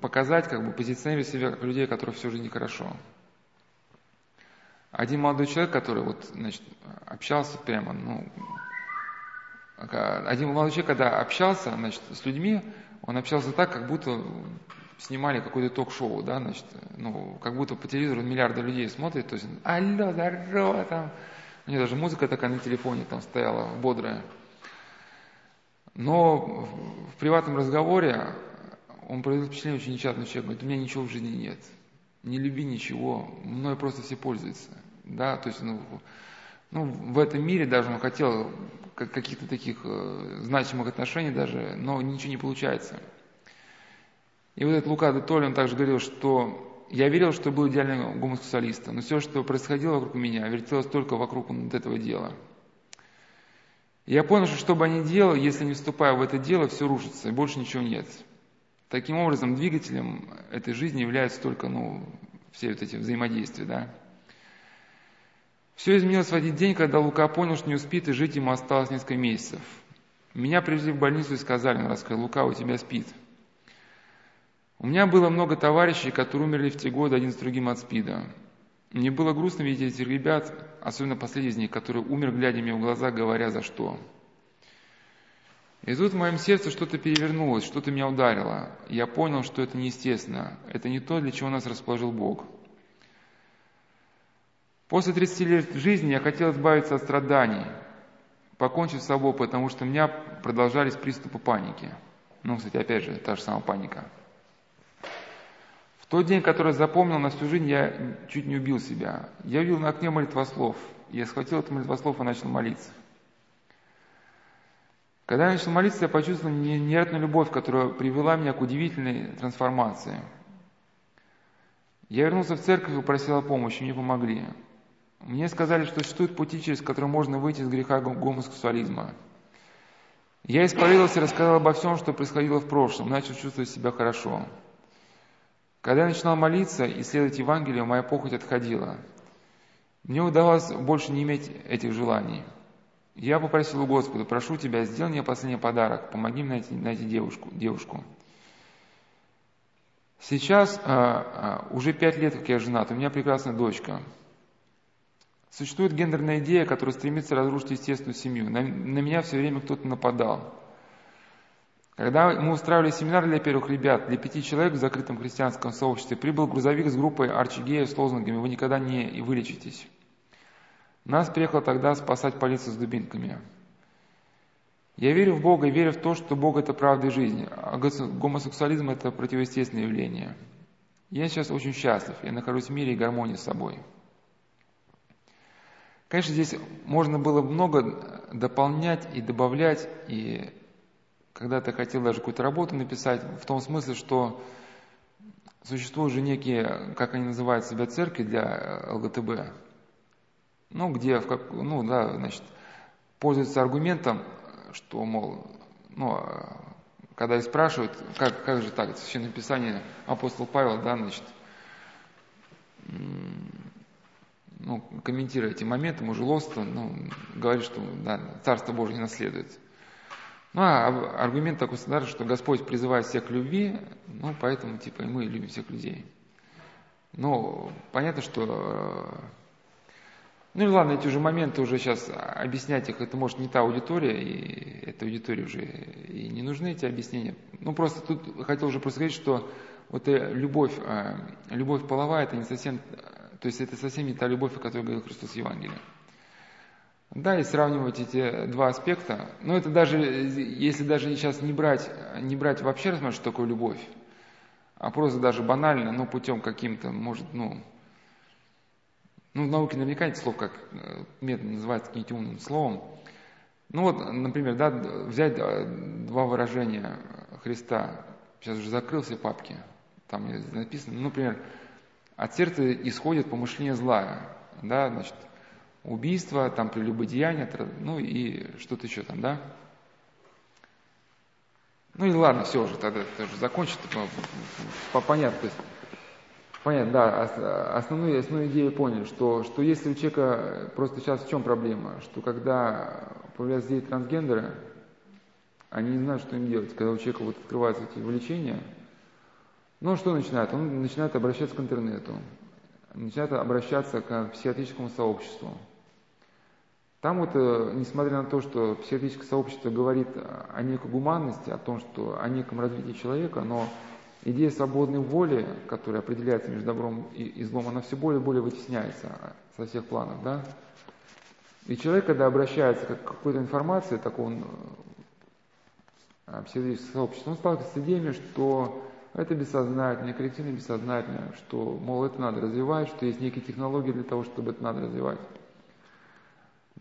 показать, как бы позиционировать себя как людей, которых все жизнь нехорошо. Один молодой человек, который вот, значит, общался прямо, ну, один молодой человек, когда общался, значит, с людьми, он общался так, как будто снимали какое-то ток-шоу, да, значит, ну, как будто по телевизору миллиарды людей смотрят, то есть, алло, здорово, там, у него даже музыка такая на телефоне там стояла, бодрая. Но в приватном разговоре он произвел впечатление очень несчастного человека, говорит, у меня ничего в жизни нет, не люби ничего, мной просто все пользуются, да, то есть, ну, ну в этом мире даже он хотел каких-то таких э, значимых отношений даже, но ничего не получается. И вот этот Лука де он также говорил, что я верил, что был идеальным гомосексуалистом, но все, что происходило вокруг меня, вертелось только вокруг вот этого дела. Я понял, что что бы я ни делал, если не вступая в это дело, все рушится, и больше ничего нет. Таким образом, двигателем этой жизни являются только ну, все вот эти взаимодействия. Да? Все изменилось в один день, когда Лука понял, что не успеет, и жить ему осталось несколько месяцев. Меня привезли в больницу и сказали, он рассказал, Лука, у тебя спит. У меня было много товарищей, которые умерли в те годы один с другим от СПИДа. Мне было грустно видеть этих ребят, особенно последний из них, который умер, глядя мне в глаза, говоря за что. И тут в моем сердце что-то перевернулось, что-то меня ударило. я понял, что это неестественно. Это не то, для чего нас расположил Бог. После 30 лет жизни я хотел избавиться от страданий, покончить с собой, потому что у меня продолжались приступы паники. Ну, кстати, опять же, та же самая паника. Тот день, который запомнил на всю жизнь, я чуть не убил себя. Я увидел на окне молитвослов. Я схватил этот молитвослов и начал молиться. Когда я начал молиться, я почувствовал невероятную любовь, которая привела меня к удивительной трансформации. Я вернулся в церковь и попросил о помощи, мне помогли. Мне сказали, что существуют пути, через которые можно выйти из греха гомосексуализма. Я исповедовался и рассказал обо всем, что происходило в прошлом, начал чувствовать себя хорошо. Когда я начинал молиться и следовать Евангелию, моя похоть отходила. Мне удавалось больше не иметь этих желаний – я попросил у Господа, прошу Тебя, сделай мне последний подарок, помоги мне найти, найти девушку. девушку. Сейчас а, а, уже пять лет, как я женат, у меня прекрасная дочка. Существует гендерная идея, которая стремится разрушить естественную семью. На, на меня все время кто-то нападал. Когда мы устраивали семинар для первых ребят, для пяти человек в закрытом христианском сообществе, прибыл грузовик с группой арчигеев с лозунгами «Вы никогда не вылечитесь». Нас приехал тогда спасать полиция с дубинками. Я верю в Бога и верю в то, что Бог – это правда и жизнь, а гомосексуализм – это противоестественное явление. Я сейчас очень счастлив, я нахожусь в мире и гармонии с собой. Конечно, здесь можно было много дополнять и добавлять, и когда-то хотел даже какую-то работу написать, в том смысле, что существуют же некие, как они называют себя, церкви для ЛГТБ, ну, где, в как, ну, да, значит, пользуются аргументом, что, мол, ну, а, когда их спрашивают, как, как же так, Священное Писание, апостол Павел, да, значит, ну, комментируя эти моменты, мужелоство, ну, говорит, что да, Царство Божие не наследует. Ну, а аргумент такой стандартный, что Господь призывает всех к любви, ну, поэтому, типа, и мы любим всех людей. Ну, понятно, что ну и ладно, эти уже моменты уже сейчас объяснять их, это может не та аудитория, и этой аудитории уже и не нужны эти объяснения. Ну просто тут хотел уже просто сказать, что вот любовь, а, любовь половая, это не совсем, то есть это совсем не та любовь, о которой говорил Христос в Евангелии. Да, и сравнивать эти два аспекта, но это даже, если даже сейчас не брать, не брать вообще рассматривать, что такое любовь, а просто даже банально, но путем каким-то, может, ну, ну, в науке наверняка эти слов как э, метод называется каким-нибудь умным словом. Ну вот, например, да, взять два выражения Христа. Сейчас уже закрыл все папки. Там написано, ну, например, от сердца исходит помышление злая. Да, значит, убийство, там прелюбодеяние, ну и что-то еще там, да? Ну и ладно, все уже, тогда это уже закончится, понятно. Понятно, да, основную, основную идею поняли, что, что если у человека, просто сейчас в чем проблема, что когда появляются дети трансгендеры, они не знают, что им делать. Когда у человека вот открываются эти увлечения, ну что начинает? Он начинает обращаться к интернету, начинает обращаться к психиатрическому сообществу. Там вот, э, несмотря на то, что психиатрическое сообщество говорит о некой гуманности, о том, что о неком развитии человека, но идея свободной воли, которая определяется между добром и злом, она все более и более вытесняется со всех планов, да? И человек, когда обращается к какой-то информации, такого э, психиатрического сообщества, он сталкивается с идеями, что это бессознательное, коллективное бессознательное, что, мол, это надо развивать, что есть некие технологии для того, чтобы это надо развивать.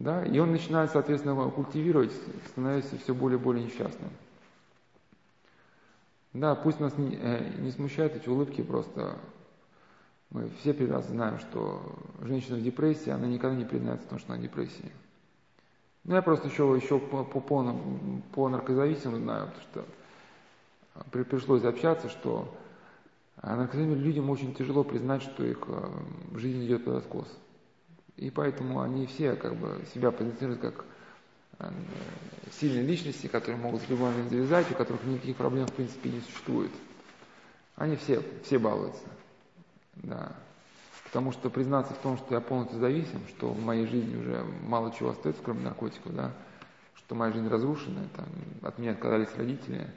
Да? И он начинает, соответственно, культивировать, становясь все более и более несчастным. Да, пусть нас не, э, не смущают эти улыбки, просто мы все прекрасно знаем, что женщина в депрессии, она никогда не признается в том, что она в депрессии. Ну, я просто еще, еще по, по, по, по наркозависимым знаю, потому что при, пришлось общаться, что наркозависимым людям очень тяжело признать, что их э, жизнь идет под откос. И поэтому они все как бы себя позиционируют как э, сильные личности, которые могут в любой момент завязать, у которых никаких проблем в принципе не существует. Они все, все балуются. Да. Потому что признаться в том, что я полностью зависим, что в моей жизни уже мало чего остается, кроме наркотиков, да, что моя жизнь разрушена, там, от меня отказались родители,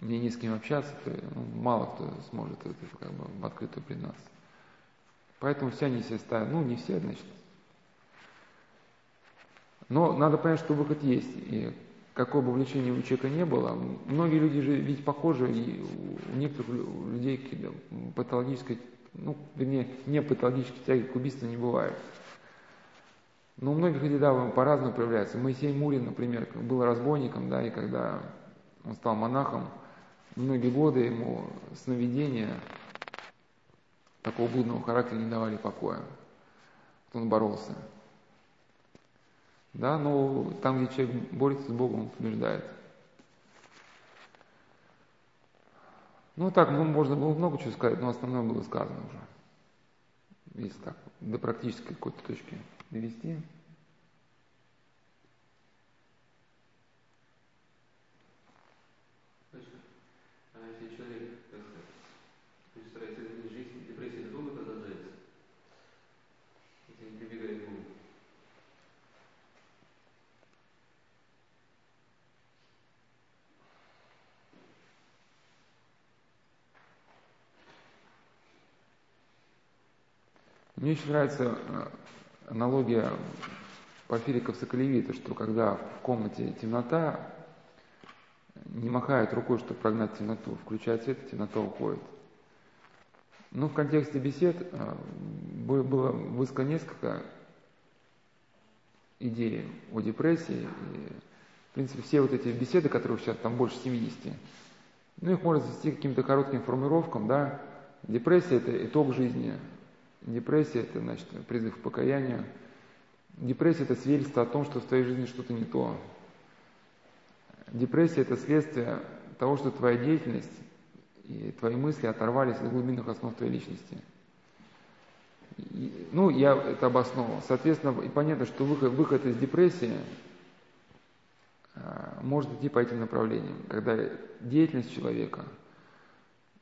мне не с кем общаться, то ну, мало кто сможет это как бы в открытую признаться. Поэтому все они себе ставят, ну не все, значит, но надо понять, что выход есть. И какое бы увлечение у человека не было, многие люди же ведь похожи, и у некоторых людей патологической, ну, вернее, не патологической тяги к убийству не бывает. Но у многих людей, да, по-разному проявляется. Моисей Мурин, например, был разбойником, да, и когда он стал монахом, многие годы ему сновидения такого блудного характера не давали покоя. Он боролся. Да, но там, где человек борется с Богом, он побеждает. Ну так, ну, можно было много чего сказать, но основное было сказано уже. Если так, до практической какой-то точки довести. Мне очень нравится э, аналогия Порфириков Соколевита, что когда в комнате темнота, не махает рукой, чтобы прогнать темноту, включает свет, и темнота уходит. Ну, в контексте бесед э, было высказано несколько идей о депрессии. И, в принципе, все вот эти беседы, которых сейчас там больше 70, ну, их можно свести каким-то коротким формулировкам, да. Депрессия – это итог жизни, Депрессия – это, значит, призыв к покаянию. Депрессия – это свидетельство о том, что в твоей жизни что-то не то. Депрессия – это следствие того, что твоя деятельность и твои мысли оторвались от глубинных основ твоей личности. И, ну, я это обосновал. Соответственно, и понятно, что выход, выход из депрессии а, может идти по этим направлениям, когда деятельность человека –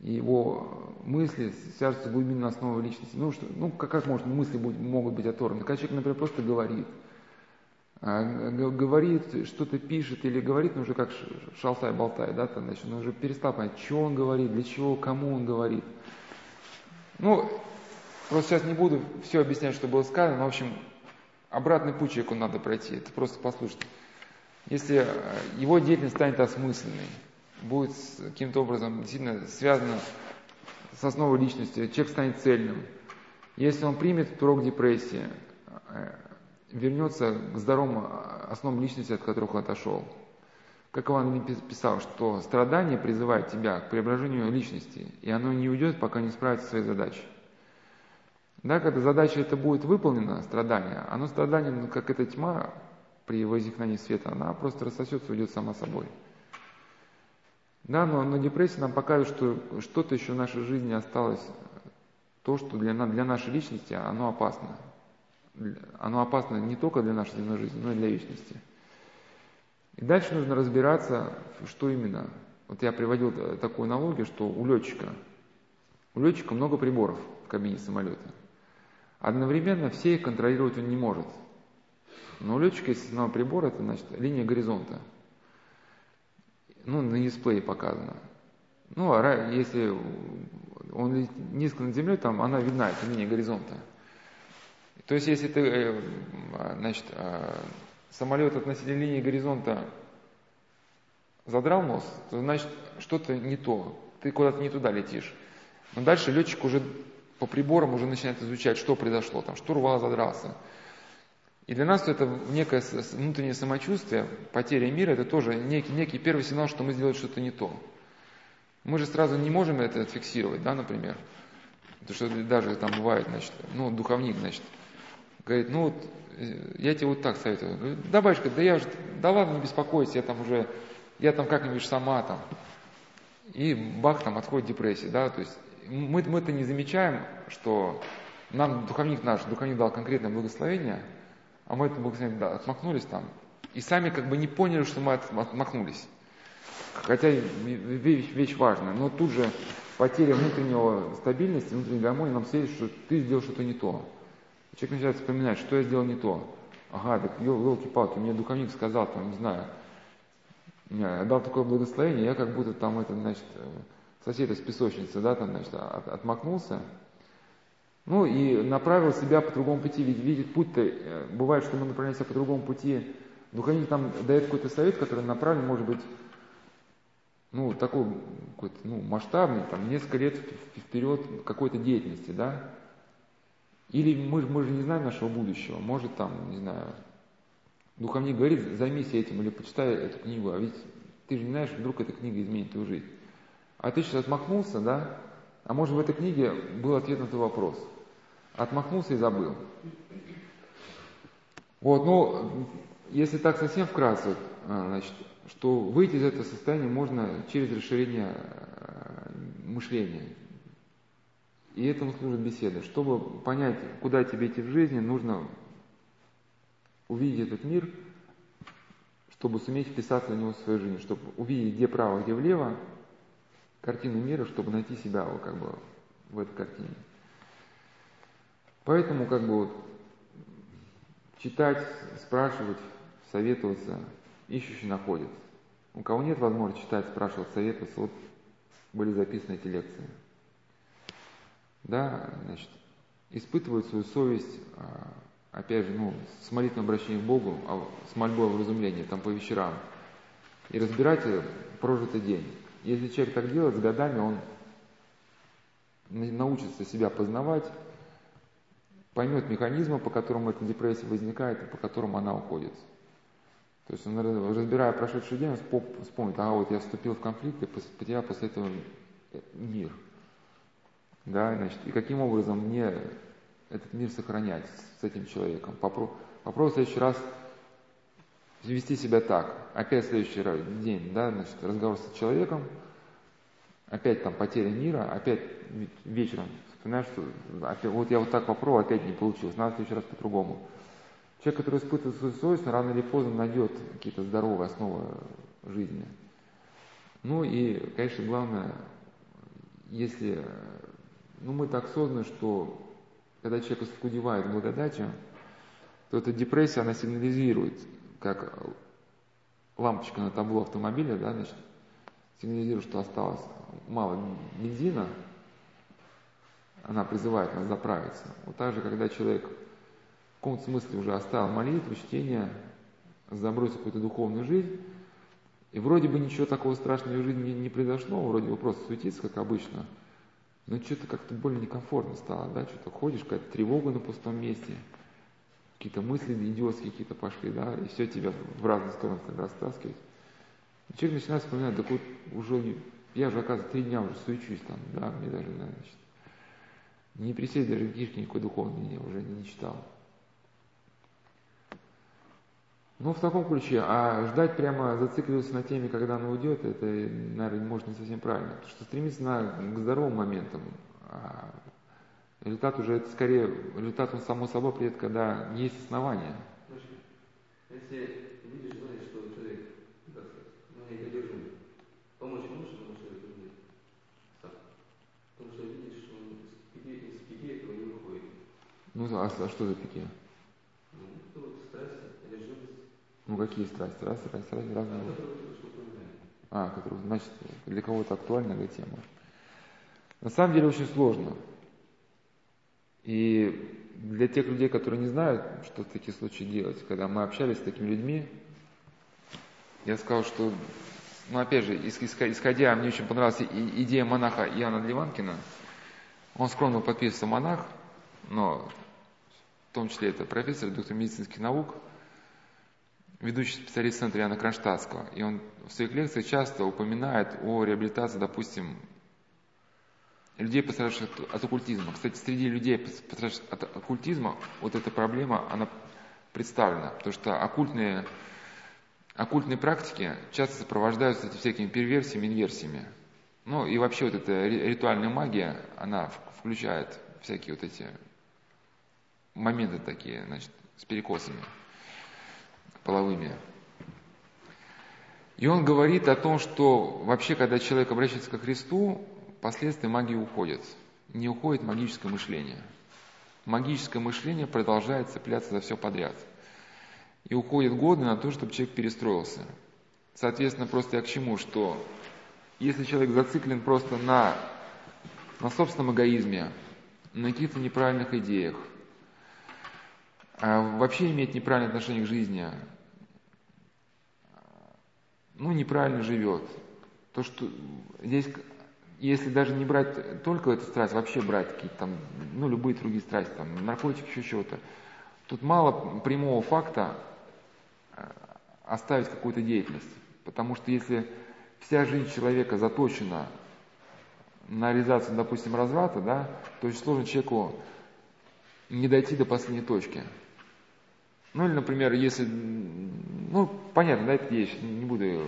его мысли свяжутся с глубинной основой личности. Ну, что, ну как, как может мысли будь, могут быть оторваны? Когда человек, например, просто говорит, а, говорит, что-то пишет или говорит, ну уже как шалтай-болтай, да, там, значит, он уже перестал понять, что он говорит, для чего, кому он говорит. Ну, просто сейчас не буду все объяснять, что было сказано, но, в общем, обратный путь человеку надо пройти, это просто послушать. Если его деятельность станет осмысленной, будет каким-то образом действительно связано с основой личности, человек станет цельным. Если он примет урок депрессии, э, вернется к здоровым основам личности, от которых он отошел. Как Иван писал, что страдание призывает тебя к преображению личности, и оно не уйдет, пока не справится своей задачей. Да, когда задача это будет выполнена, страдание, оно страдание, ну, как эта тьма при возникновении света, она просто рассосется, уйдет сама собой. Да, но, но депрессия нам показывает, что что-то еще в нашей жизни осталось, то, что для, для нашей личности, оно опасно. Оно опасно не только для нашей земной жизни, но и для вечности. И дальше нужно разбираться, что именно. Вот я приводил такую аналогию, что у летчика, у летчика много приборов в кабине самолета. Одновременно все их контролировать он не может. Но у летчика есть основной прибор, это значит линия горизонта. Ну, на дисплее показано. Ну, а если он низко над землей, там она видна, это линия горизонта. То есть, если ты, э, значит, а, самолет относительно линии горизонта задрал нос, то значит что-то не то, ты куда-то не туда летишь. Но дальше летчик уже по приборам уже начинает изучать, что произошло, там штурвал задрался. И для нас это некое внутреннее самочувствие, потеря мира, это тоже некий, некий первый сигнал, что мы сделали что-то не то. Мы же сразу не можем это фиксировать, да, например. Потому что даже там бывает, значит, ну, духовник, значит, говорит, ну вот Э, я тебе вот так советую. Да, батюшка, да я уже, да ладно, не беспокойся, я там уже, я там как-нибудь сама там. И бах, там отходит депрессия, да, то есть мы, мы это не замечаем, что нам духовник наш, духовник дал конкретное благословение, а мы это благословение да, отмахнулись там, и сами как бы не поняли, что мы отмахнулись. Хотя вещь, вещь важная, но тут же потеря внутреннего стабильности, внутренней гармонии нам светит, что ты сделал что-то не то. Человек начинает вспоминать, что я сделал не то. Ага, так елки-палки, мне духовник сказал, там, не знаю, дал такое благословение, я как будто там, это, значит, э, сосед из песочницы, да, там, значит, от, отмахнулся, ну и направил себя по другому пути, ведь видит путь-то, э, бывает, что мы направляемся по другому пути, духовник там дает какой-то совет, который направлен, может быть, ну, такой, какой-то, ну, масштабный, там, несколько лет вперед какой-то деятельности, да, или мы, мы же не знаем нашего будущего. Может там, не знаю, духовник говорит, займись этим или почитай эту книгу, а ведь ты же не знаешь, вдруг эта книга изменит твою жизнь. А ты сейчас отмахнулся, да? А может в этой книге был ответ на твой вопрос. Отмахнулся и забыл. Вот, ну, если так совсем вкратце, а, значит, что выйти из этого состояния можно через расширение а, мышления, и этому служит беседа. Чтобы понять, куда тебе идти в жизни, нужно увидеть этот мир, чтобы суметь вписаться в него в свою жизнь, чтобы увидеть, где право, где влево, картину мира, чтобы найти себя как бы в этой картине. Поэтому как бы вот, читать, спрашивать, советоваться, ищущий находит. У кого нет возможности читать, спрашивать, советоваться, вот были записаны эти лекции да, значит, испытывают свою совесть, а, опять же, ну, с молитвой обращением к Богу, а с мольбой о вразумлении, там по вечерам, и разбирать прожитый день. Если человек так делает, с годами он научится себя познавать, поймет механизмы, по которым эта депрессия возникает и по которым она уходит. То есть он, разбирая прошедший день, вспомнит, ага, вот я вступил в конфликт и потерял после этого мир – да, значит, и каким образом мне этот мир сохранять с этим человеком. Попробуй, попробуй в следующий раз вести себя так. Опять следующий день, да, значит, разговор с человеком, опять там потеря мира, опять вечером вспоминаешь, что вот я вот так попробовал, опять не получилось, надо в следующий раз по-другому. Человек, который испытывает свою совесть, рано или поздно найдет какие-то здоровые основы жизни. Ну и, конечно, главное, если ну, мы так созданы, что когда человек оскудевает благодатью, то эта депрессия, она сигнализирует, как лампочка на табло автомобиля, да, значит, сигнализирует, что осталось мало бензина, она призывает нас заправиться. Вот так же, когда человек в каком-то смысле уже оставил молитву, чтение, забросил какую-то духовную жизнь, и вроде бы ничего такого страшного в жизни не, произошло, вроде бы просто суетится, как обычно – ну что-то как-то более некомфортно стало, да, что-то ходишь, какая-то тревога на пустом месте. какие-то мысли идиотские какие-то пошли, да, и все тебя в разные стороны растаскивать. И человек начинает вспоминать, так вот уже, я же, оказывается, три дня уже суечусь там, да, мне даже, значит, не присесть даже книжки никакой духовной я уже не читал. Ну, в таком ключе. А ждать прямо зацикливаться на теме, когда она уйдет, это, наверное, может не совсем правильно. Потому что стремиться на, к здоровым моментам. А результат уже, это скорее, результат он само собой придет, когда есть основания. Если видишь, знаешь, что человек, так сказать, ну, неодержим, помочь можешь, потому что это будет сам. Потому что видишь, что он из пике, из пике этого не выходит. Ну, а, а что за пике? Ну, это вот страсть, одержимость. Ну, какие страсти? Раз, раз, раз, разные. А. А, который, значит, для кого-то актуальная эта тема. На самом деле очень сложно. И для тех людей, которые не знают, что в таких случаях делать, когда мы общались с такими людьми, я сказал, что, ну опять же, исходя, мне очень понравилась идея монаха Иоанна Ливанкина. Он скромно подписывался монах, но в том числе это профессор, доктор медицинских наук – ведущий специалист центра Яна Кронштадтского, и он в своих лекциях часто упоминает о реабилитации, допустим, людей, пострадавших от оккультизма. Кстати, среди людей, пострадавших от оккультизма, вот эта проблема, она представлена, потому что оккультные, оккультные практики часто сопровождаются этими всякими перверсиями, инверсиями. Ну и вообще вот эта ритуальная магия, она включает всякие вот эти моменты такие, значит, с перекосами половыми. И он говорит о том, что вообще, когда человек обращается к Христу, последствия магии уходят. Не уходит магическое мышление. Магическое мышление продолжает цепляться за все подряд. И уходит годы на то, чтобы человек перестроился. Соответственно, просто я к чему, что если человек зациклен просто на, на собственном эгоизме, на каких-то неправильных идеях, вообще имеет неправильное отношение к жизни, ну, неправильно живет. То, что здесь, если даже не брать только эту страсть, вообще брать какие-то там, ну, любые другие страсти, там, наркотики, еще чего-то, тут мало прямого факта э, оставить какую-то деятельность. Потому что если вся жизнь человека заточена на реализацию, допустим, разврата, да, то очень сложно человеку не дойти до последней точки. Ну или, например, если, ну, понятно, да, это вещь, не буду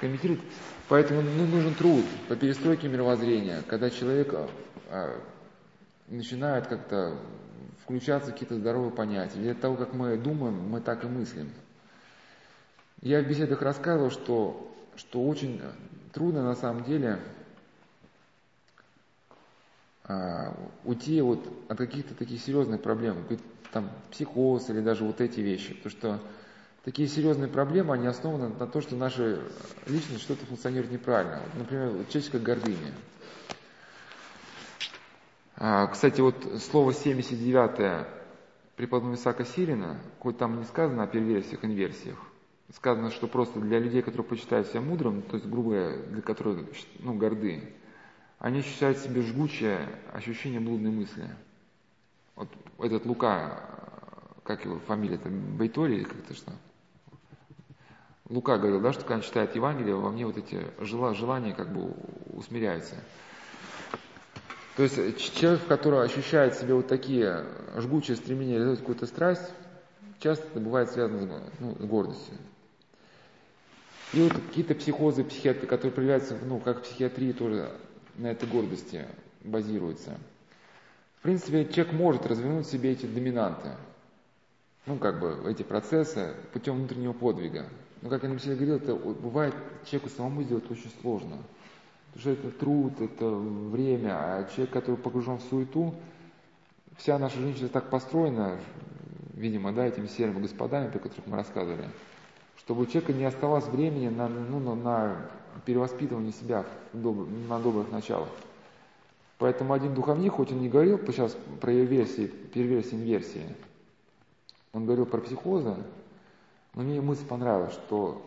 комментировать. Поэтому ну, нужен труд по перестройке мировоззрения, когда человек а, начинает как-то включаться в какие-то здоровые понятия. Для того, как мы думаем, мы так и мыслим. Я в беседах рассказывал, что, что очень трудно на самом деле а, уйти вот от каких-то таких серьезных проблем там, психоз или даже вот эти вещи. Потому что такие серьезные проблемы, они основаны на том, что наша личность что-то функционирует неправильно. Вот, например, человеческая гордыня. А, кстати, вот слово 79 преподобного Исаака Сирина, хоть там не сказано о перверсиях, инверсиях, сказано, что просто для людей, которые почитают себя мудрым, то есть, говоря, для которых ну, горды, они ощущают в себе жгучее ощущение блудной мысли – вот этот Лука, как его фамилия, это Бейтори или как-то что? Лука говорил, да, что когда он читает Евангелие, во мне вот эти желания как бы усмиряются. То есть человек, который ощущает в себе вот такие жгучие стремления реализовать какую-то страсть, часто это бывает связано с, ну, с гордостью. И вот какие-то психозы, психиатры, которые проявляются, ну, как психиатрии тоже на этой гордости базируются – в принципе, человек может развернуть в себе эти доминанты, ну, как бы, эти процессы путем внутреннего подвига. Но, как я на себе говорил, это бывает человеку самому сделать очень сложно. Потому что это труд, это время, а человек, который погружен в суету, вся наша жизнь так построена, видимо, да, этими серыми господами, про которых мы рассказывали, чтобы у человека не оставалось времени на, ну, на, на перевоспитывание себя на добрых началах. Поэтому один духовник, хоть он не говорил сейчас про версии, перверсии, инверсии, он говорил про психозы, но мне мысль понравилась, что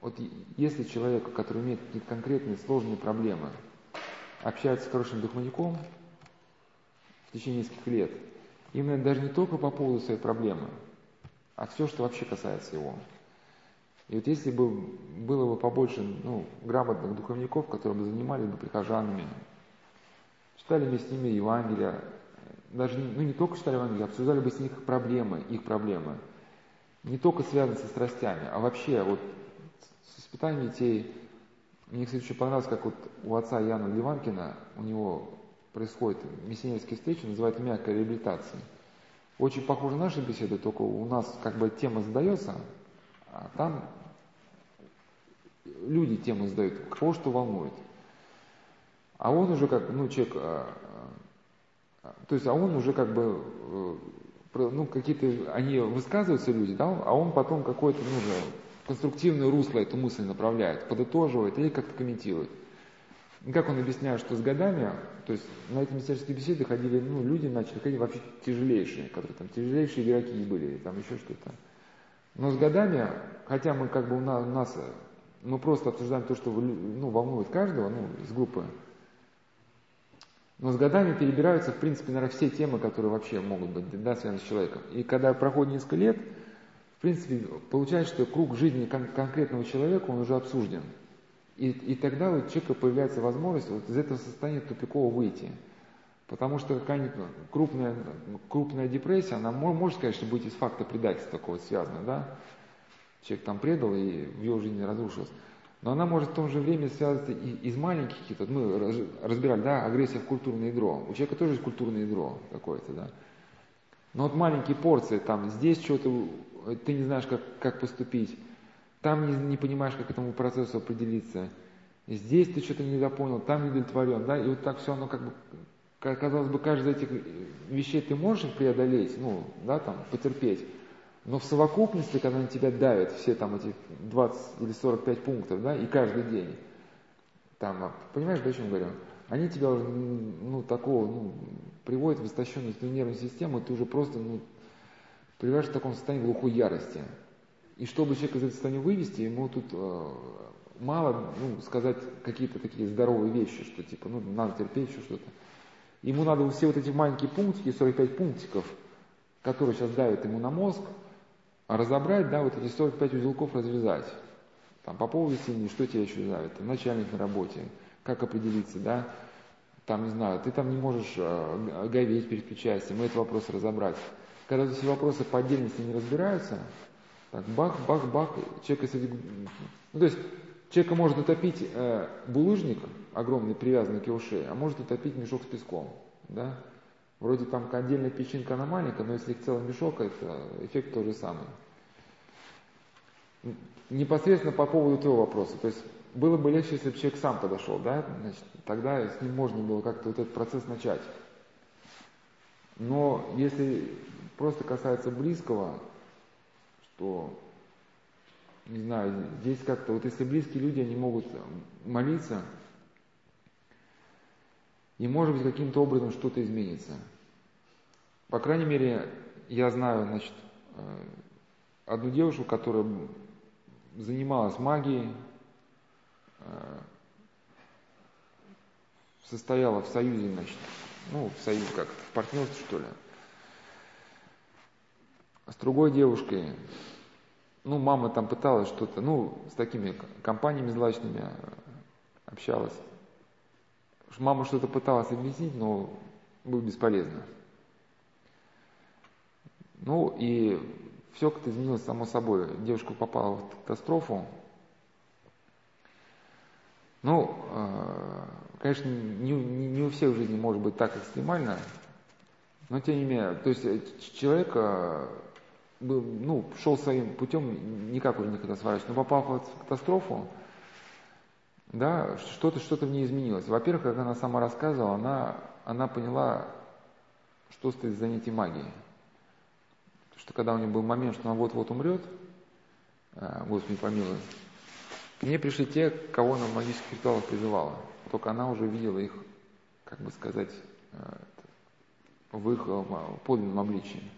вот если человек, который имеет конкретные сложные проблемы, общается с хорошим духовником в течение нескольких лет, Именно даже не только по поводу своей проблемы, а все, что вообще касается его. И вот если бы было бы побольше ну, грамотных духовников, которые бы занимались бы прихожанами, читали бы с ними Евангелия, даже ну, не только читали Евангелие, обсуждали бы с них проблемы, их проблемы, не только связанные со страстями, а вообще вот с испытанием детей. Мне, кстати, очень понравилось, как вот у отца Яна Ливанкина, у него происходит миссионерские встречи, называют мягкая реабилитация. Очень похоже на наши беседы, только у нас как бы тема задается, а там люди тему задают, кого что волнует. А он уже как, ну, человек, а, а, то есть, а он уже как бы, э, ну, какие-то, они высказываются люди, да, а он потом какое-то, ну, уже конструктивное русло эту мысль направляет, подытоживает или как-то комментирует. И как он объясняет, что с годами, то есть на эти мистические беседы ходили, ну, люди начали ходить вообще тяжелейшие, которые там тяжелейшие игроки были, там еще что-то. Но с годами, хотя мы как бы у нас, нас мы просто обсуждаем то, что ну, волнует каждого, ну, из группы, но с годами перебираются, в принципе, наверное, все темы, которые вообще могут быть да, связаны с человеком. И когда проходит несколько лет, в принципе, получается, что круг жизни кон- конкретного человека, он уже обсужден. И, и тогда у человека появляется возможность вот из этого состояния тупикового выйти. Потому что какая-нибудь крупная, крупная депрессия, она может, конечно, быть из факта предательства такого связана, да? Человек там предал, и в его жизни разрушилось. Но она может в том же время связываться и из маленьких каких-то, мы разбирали, да, агрессия в культурное ядро. У человека тоже есть культурное ядро какое-то, да. Но вот маленькие порции, там, здесь что-то, ты не знаешь, как, как поступить, там не, не понимаешь, как этому процессу определиться, здесь ты что-то не допонял, там не удовлетворен, да, и вот так все, оно как бы, казалось бы, каждый из этих вещей ты можешь преодолеть, ну, да, там, потерпеть, но в совокупности, когда на тебя давят все там эти 20 или 45 пунктов, да, и каждый день, там, а, понимаешь, да, о чем говорю? Они тебя уже, ну, такого, ну, приводят в истощенность нервную систему, и ты уже просто, ну, приводишь в таком состоянии глухой ярости. И чтобы человека из этого состояния вывести, ему тут э, мало, ну, сказать какие-то такие здоровые вещи, что типа, ну, надо терпеть еще что-то. Ему надо все вот эти маленькие пунктики, 45 пунктиков, которые сейчас давят ему на мозг, разобрать, да, вот эти 45 узелков развязать. Там, по поводу семьи, что тебя еще давит, там, начальник на работе, как определиться, да, там, не знаю, ты там не можешь э, говеть перед причастием, этот вопрос разобрать. Когда эти вопросы по отдельности не разбираются, так, бах, бах, бах, человек, если, ну, то есть, человека может утопить э, булыжник огромный, привязанный к его шее, а может утопить мешок с песком, да, Вроде там отдельная песчинка, она маленькая, но если их целый мешок, это эффект тот же самый. Непосредственно по поводу твоего вопроса, то есть было бы легче, если бы человек сам подошел, да, значит, тогда с ним можно было как-то вот этот процесс начать. Но если просто касается близкого, что, не знаю, здесь как-то, вот если близкие люди, они могут молиться, и может быть каким-то образом что-то изменится. По крайней мере, я знаю, значит, э, одну девушку, которая занималась магией, э, состояла в союзе, значит, ну, в союзе как, в партнерстве, что ли. С другой девушкой, ну, мама там пыталась что-то, ну, с такими компаниями злачными общалась. Мама что-то пыталась объяснить, но было бесполезно. Ну и все как-то изменилось само собой. Девушка попала в катастрофу. Ну, э, конечно, не, не, не у всех в жизни может быть так экстремально, но тем не менее, то есть э, человек э, ну, шел своим путем, никак уже никогда сворачивать, но попал в катастрофу, да, что-то что-то в ней изменилось. Во-первых, как она сама рассказывала, она, она поняла, что стоит за занятием магией. Что когда у нее был момент, что она вот-вот умрет, э, Господи помилуй, к ней пришли те, кого она в магических ритуалах призывала. Только она уже видела их, как бы сказать, э, в их э, подлинном обличии.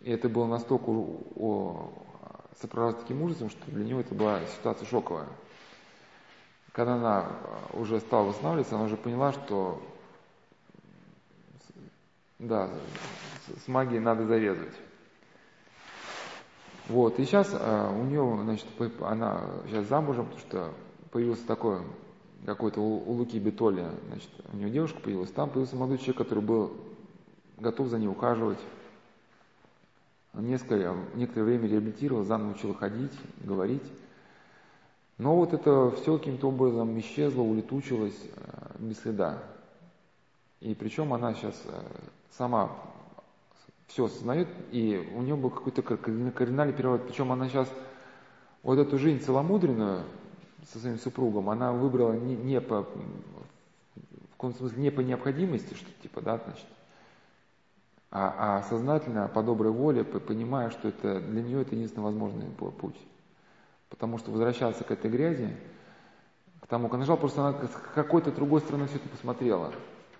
И это было настолько сопровождено таким ужасом, что для нее это была ситуация шоковая. Когда она уже стала восстанавливаться, она уже поняла, что Да, с, магией надо завязывать. Вот, и сейчас а, у нее, значит, она сейчас замужем, потому что появился такой, какой-то у, у Луки Бетоли, значит, у нее девушка появилась, там появился молодой человек, который был готов за ней ухаживать. Несколько, некоторое время реабилитировал, заново учил ходить, говорить. Но вот это все каким-то образом исчезло, улетучилось э, без следа. И причем она сейчас э, сама все осознает, и у нее был какой-то кардинальный переворот. Причем она сейчас вот эту жизнь целомудренную со своим супругом, она выбрала не, не по в каком смысле не по необходимости, что типа, да, значит, а, а сознательно, по доброй воле, понимая, что это для нее это единственно возможный путь. Потому что возвращаться к этой грязи, к тому, жила, просто она с какой-то другой стороны все это посмотрела.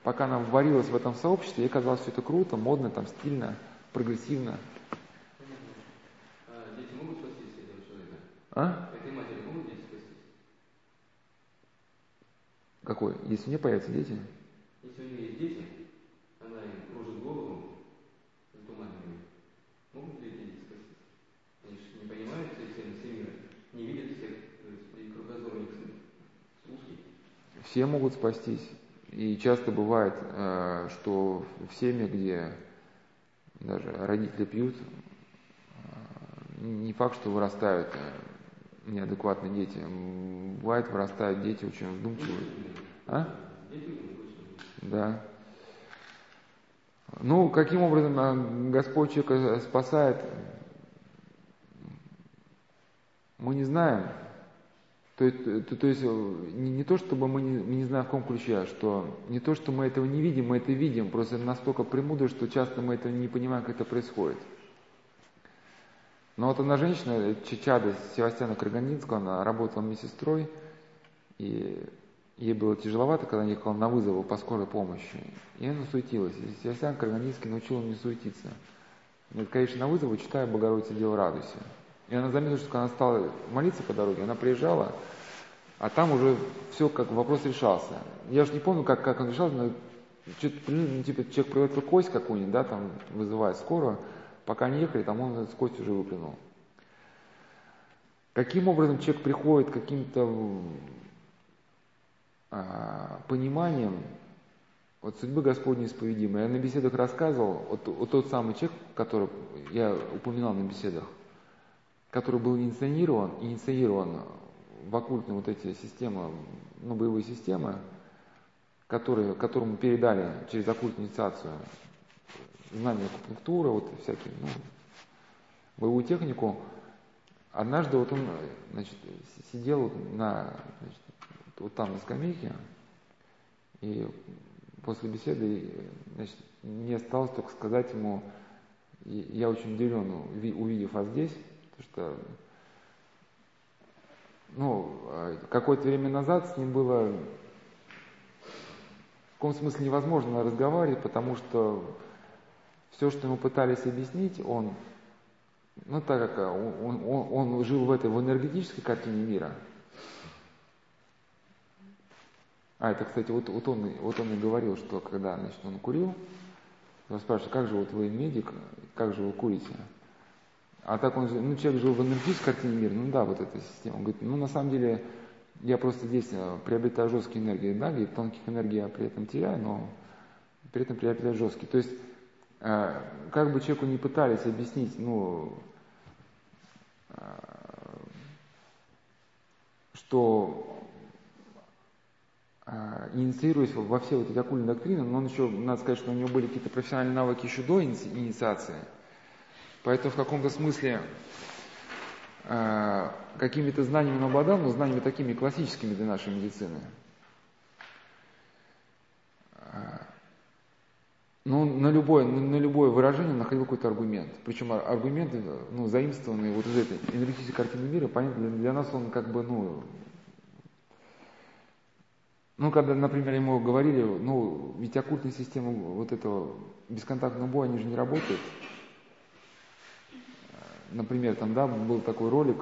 Пока она варилась в этом сообществе, ей казалось все это круто, модно, там, стильно, прогрессивно. А дети могут спастись этого человека? А? Этой матери могут дети спастись? Какой? Если у нее появятся дети? Если у нее есть дети, она им кружит голову, затуманивает. Могут ли дети спастись? Они же не понимают всей ценности мира, не видят всех, то есть и кругозор у них узкий. Все могут спастись. И часто бывает, э, что в семьях, где даже родители пьют, э, не факт, что вырастают э, неадекватные дети. Бывает, вырастают дети очень вдумчивые. А? Да. Ну, каким образом Господь человека спасает, мы не знаем. То есть, то, то есть не, не то, чтобы мы не, мы не знаем в каком ключе, а что не то, что мы этого не видим, мы это видим, просто настолько премудро, что часто мы этого не понимаем, как это происходит. Но вот одна женщина, Чичада Севастьяна Каргандинского, она работала медсестрой, и ей было тяжеловато, когда она ехала на вызовы по скорой помощи. И она суетилась. И Севастьян Каргандинский научил ее не суетиться. Говорит, конечно, на вызовы читаю Богородица, Дева, радуйся. И она заметила, что когда она стала молиться по дороге, она приезжала, а там уже все как вопрос решался. Я уж не помню, как, как он решался, но ну, типа человек приводит кость какую-нибудь, да, там вызывает скорую, пока не ехали, там он эту кость уже выплюнул. Каким образом человек приходит к каким-то а, пониманием вот судьбы Господней исповедимой. Я на беседах рассказывал, вот, вот тот самый человек, который я упоминал на беседах, который был инициирован, инициирован в оккультные вот эти системы, ну, боевые системы, которые, которому передали через оккультную инициацию знания акупунктуры, вот всякие, ну, боевую технику, однажды вот он, значит, сидел на, значит, вот там на скамейке, и после беседы, значит, мне осталось только сказать ему, я очень удивлен, увидев вас здесь, Потому что ну, а, какое-то время назад с ним было в каком смысле невозможно разговаривать, потому что все, что ему пытались объяснить, он, ну так как он, он, он жил в этой, в энергетической картине мира. А, это, кстати, вот, вот, он, вот он и говорил, что когда значит, он курил, он спрашивает, как же вот вы медик, как же вы курите? А так он, ну, человек жил в энергетической картине мира, ну да, вот эта система. Он говорит, ну, на самом деле, я просто здесь э, приобретаю жесткие энергии, да, и тонких энергий я при этом теряю, но при этом приобретаю жесткие. То есть, э, как бы человеку не пытались объяснить, ну, э, что инициируясь во все вот эти оккультные доктрины, но он еще, надо сказать, что у него были какие-то профессиональные навыки еще до инициации – Поэтому в каком-то смысле э, какими-то знаниями он обладал, но знаниями такими классическими для нашей медицины. Э, но на любое, на любое выражение находил какой-то аргумент. Причем аргументы, ну, заимствованные вот из этой энергетической картины мира, понятно, для, для нас он как бы, ну, ну, когда, например, ему говорили, ну, ведь оккультная система вот этого бесконтактного боя, они же не работают например, там, да, был такой ролик,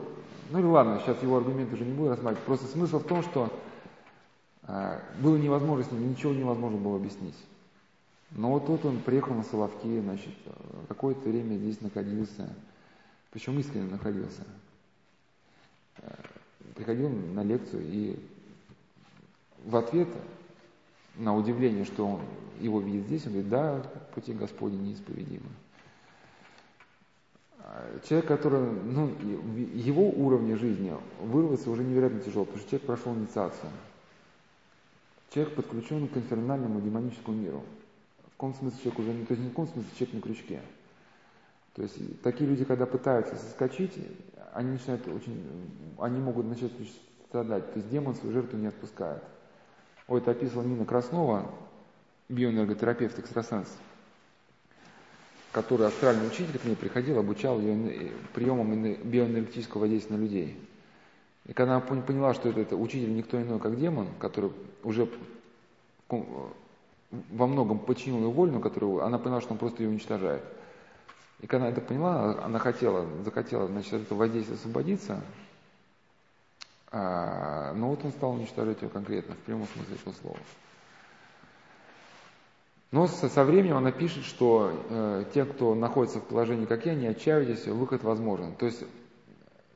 ну или ладно, сейчас его аргументы уже не буду рассматривать, просто смысл в том, что э, было невозможно с ним, ничего невозможно было объяснить. Но вот тут он приехал на Соловки, значит, какое-то время здесь находился, причем искренне находился. Э, приходил на лекцию и в ответ на удивление, что он его видит здесь, он говорит, да, пути Господни неисповедимы. Человек, который, ну, его уровне жизни вырваться уже невероятно тяжело, потому что человек прошел инициацию. Человек подключен к инфернальному демоническому миру. В каком смысле человек уже, то есть не в каком смысле человек на крючке. То есть такие люди, когда пытаются соскочить, они начинают очень, они могут начать страдать. То есть демон свою жертву не отпускает. Ой, это описывала Нина Краснова, биоэнерготерапевт, экстрасенс, который астральный учитель к ней приходил, обучал ее приемам биоэнергетического воздействия на людей. И когда она поняла, что это, это учитель никто иной, как демон, который уже во многом подчинил ее волю, которую она поняла, что он просто ее уничтожает. И когда она это поняла, она хотела, захотела, значит, от этого воздействия освободиться, а, но вот он стал уничтожать ее конкретно, в прямом смысле этого слова. Но со, временем она пишет, что э, те, кто находится в положении, как я, не отчаивайтесь, выход возможен. То есть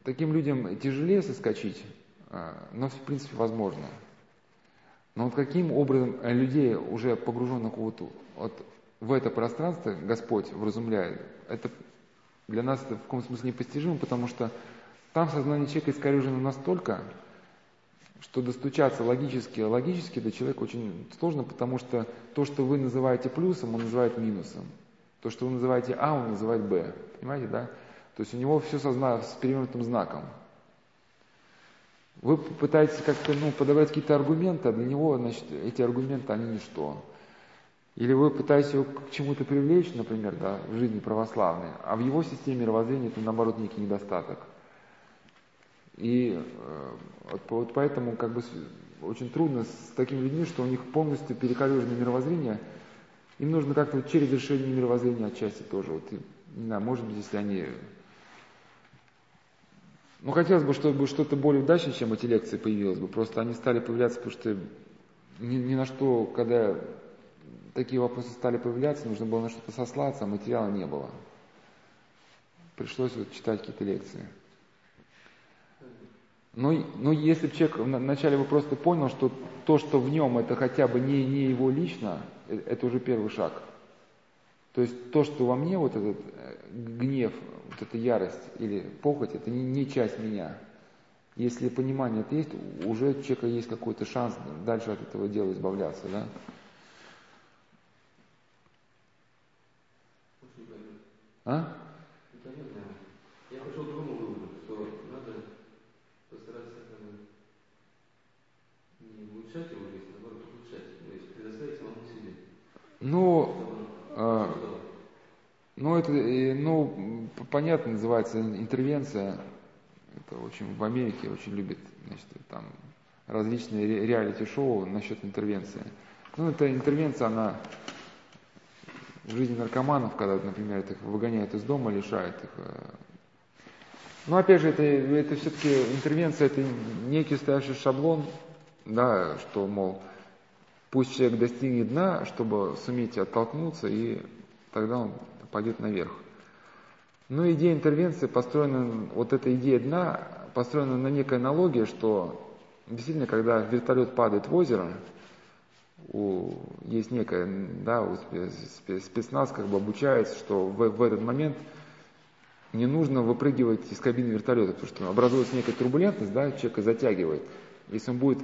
таким людям тяжелее соскочить, э, но в принципе возможно. Но вот каким образом людей, уже погруженных вот, вот в это пространство, Господь вразумляет, это для нас это в каком смысле непостижимо, потому что там сознание человека искорежено настолько, что достучаться логически, логически до человека очень сложно, потому что то, что вы называете плюсом, он называет минусом. То, что вы называете А, он называет Б. Понимаете, да? То есть у него все сознание с перевернутым знаком. Вы пытаетесь как-то ну, подавать какие-то аргументы, а для него, значит, эти аргументы, они ничто. Или вы пытаетесь его к чему-то привлечь, например, да, в жизни православной, а в его системе мировоззрения это, наоборот, некий недостаток. И э, вот поэтому как бы очень трудно с такими людьми, что у них полностью перекалеженное мировоззрение. Им нужно как-то вот через решение мировоззрения отчасти тоже. Вот, не знаю, может быть, если они... Ну, хотелось бы, чтобы что-то более удачное, чем эти лекции появилось бы. Просто они стали появляться, потому что ни, ни на что, когда такие вопросы стали появляться, нужно было на что-то сослаться, а материала не было. Пришлось вот читать какие-то лекции. Но, но если человек вначале бы просто понял, что то, что в нем, это хотя бы не, не его лично, э, это уже первый шаг. То есть то, что во мне, вот этот э, гнев, вот эта ярость или похоть, это не, не часть меня. Если понимание это есть, уже у человека есть какой-то шанс дальше от этого дела избавляться, да? А? Я пришел к другому выводу, что надо постараться не улучшать его жизнь, а наоборот улучшать, то есть предоставить самому себе. Ну, а, ну это, ну, понятно, называется интервенция. Это очень в Америке очень любят, значит, там различные реалити-шоу насчет интервенции. Ну, эта интервенция, она в жизни наркоманов, когда, например, их выгоняют из дома, лишают их. Э. Но опять же, это, это все-таки интервенция, это некий стоящий шаблон, да, что, мол, пусть человек достигнет дна, чтобы суметь оттолкнуться, и тогда он пойдет наверх. Но идея интервенции построена, вот эта идея дна, построена на некой аналогии, что действительно, когда вертолет падает в озеро, у, есть некая, да, у спецназ как бы обучается, что в, в этот момент не нужно выпрыгивать из кабины вертолета, потому что образуется некая турбулентность, да, человека затягивает. Если он будет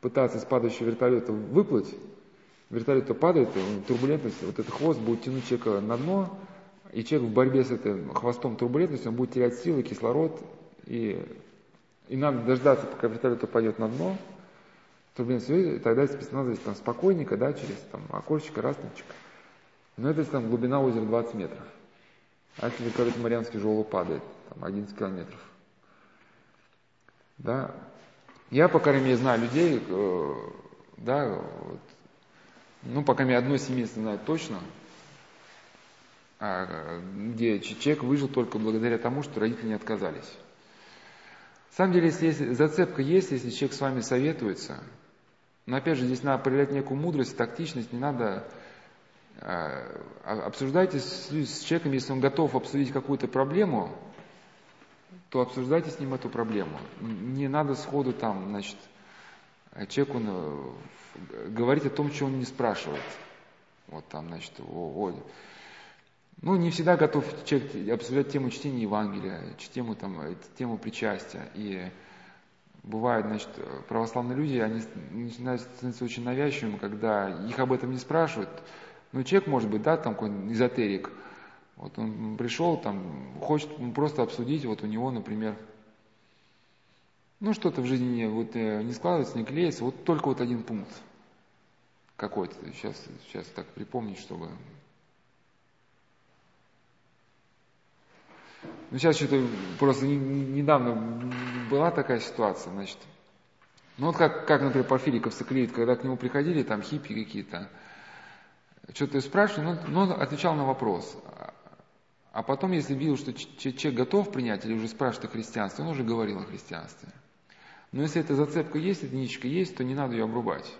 пытаться из падающего вертолета выплыть, вертолет то падает, турбулентность, вот этот хвост будет тянуть человека на дно, и человек в борьбе с этим хвостом турбулентности, он будет терять силы, кислород, и, и надо дождаться, пока вертолет упадет на дно, турбулентность, тогда спецназовец там спокойненько, да, через там окошечко, расточек. Но это там глубина озера 20 метров. А если вертолет Марианский желоб падает, там 11 километров. Да. Я, по крайней мере, знаю людей, э, да, вот, ну, пока мне одно семейство знаю точно, а, где человек выжил только благодаря тому, что родители не отказались. На самом деле, если есть, зацепка есть, если человек с вами советуется, но опять же, здесь надо проявлять некую мудрость, тактичность, не надо а, обсуждайте с, с человеком, если он готов обсудить какую-то проблему, то обсуждайте с ним эту проблему. Не надо сходу там, значит, человеку ну, говорить о том, что он не спрашивает. Вот там, значит, о, о. Ну, не всегда готов человек обсуждать тему чтения Евангелия, тему, там, тему причастия. И бывают, значит, православные люди, они начинают становиться очень навязчивыми, когда их об этом не спрашивают. Ну, человек, может быть, да, там какой-нибудь эзотерик, вот он пришел, там, хочет просто обсудить, вот у него, например, ну, что-то в жизни вот э, не складывается, не клеится, вот только вот один пункт какой-то, сейчас, сейчас так припомнить, чтобы... Ну, сейчас что-то просто недавно была такая ситуация, значит, ну вот как, как например, Порфириков клеит, когда к нему приходили там хиппи какие-то, что-то спрашивали, но, но он отвечал на вопрос. А потом, если видел, что человек готов принять или уже спрашивает о христианстве, он уже говорил о христианстве. Но если эта зацепка есть, эта ниточка есть, то не надо ее обрубать.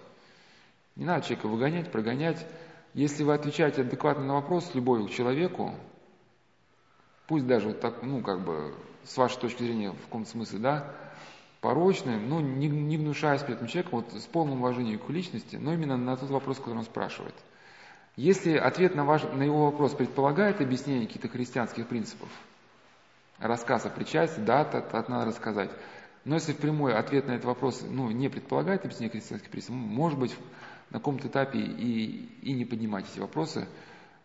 Не надо человека выгонять, прогонять. Если вы отвечаете адекватно на вопрос с человеку, пусть даже вот так, ну, как бы, с вашей точки зрения, в каком-то смысле, да, порочным, ну, не, не гнушаясь при этом человеку, вот с полным уважением к личности, но именно на тот вопрос, который он спрашивает – если ответ на, ваш, на его вопрос предполагает объяснение каких-то христианских принципов, рассказ о причастии, да, то, то надо рассказать. Но если прямой ответ на этот вопрос ну, не предполагает объяснение христианских принципов, может быть, на каком-то этапе и, и не поднимать эти вопросы,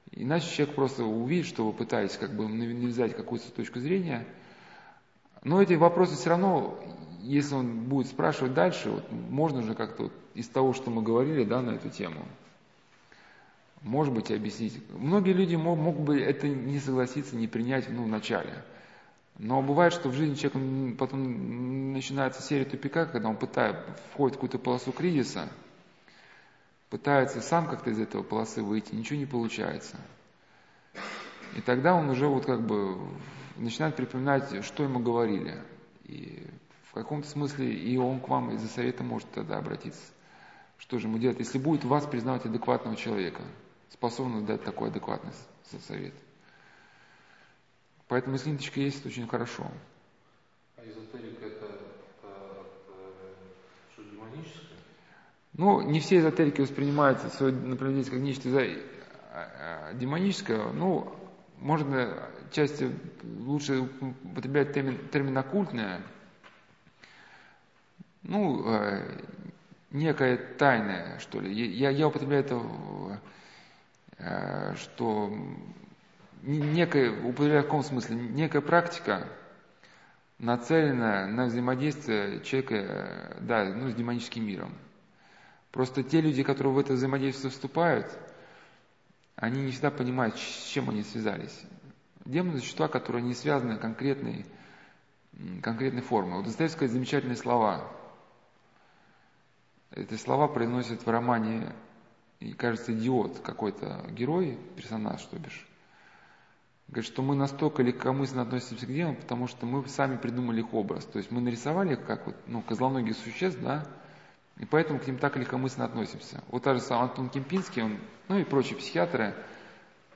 иначе человек просто увидит, что вы пытаетесь как бы навязать какую-то точку зрения, но эти вопросы все равно, если он будет спрашивать дальше, вот, можно же как-то вот из того, что мы говорили да, на эту тему, может быть, объяснить. Многие люди могут бы это не согласиться, не принять ну, в начале. Но бывает, что в жизни человека потом начинается серия тупика, когда он пытает, входит в какую-то полосу кризиса, пытается сам как-то из этого полосы выйти, ничего не получается. И тогда он уже вот как бы начинает припоминать, что ему говорили. И в каком-то смысле и он к вам из-за совета может тогда обратиться. Что же ему делать, если будет вас признавать адекватного человека – способны дать такой адекватный совет. Поэтому если ниточка есть, это очень хорошо. А эзотерика это, это, это что, демоническое? Ну, не все эзотерики воспринимают свое направление как нечто а, а, демоническое. Ну, можно части лучше употреблять термин, термин оккультное. Ну, э, некое тайное, что ли. Я, я употребляю это Э, что некая, употребляю в каком смысле, некая практика, нацеленная на взаимодействие человека э, да, ну, с демоническим миром. Просто те люди, которые в это взаимодействие вступают, они не всегда понимают, с чем они связались. Демоны – существа, которые не связаны конкретной, конкретной формой. Вот Достоевский замечательные слова. Эти слова произносят в романе и кажется идиот какой-то герой, персонаж, что бишь, говорит, что мы настолько легкомысленно относимся к демонам, потому что мы сами придумали их образ. То есть мы нарисовали их как вот, ну, козлоногих существ, да, и поэтому к ним так легкомысленно относимся. Вот та же самая Антон Кемпинский, он, ну и прочие психиатры,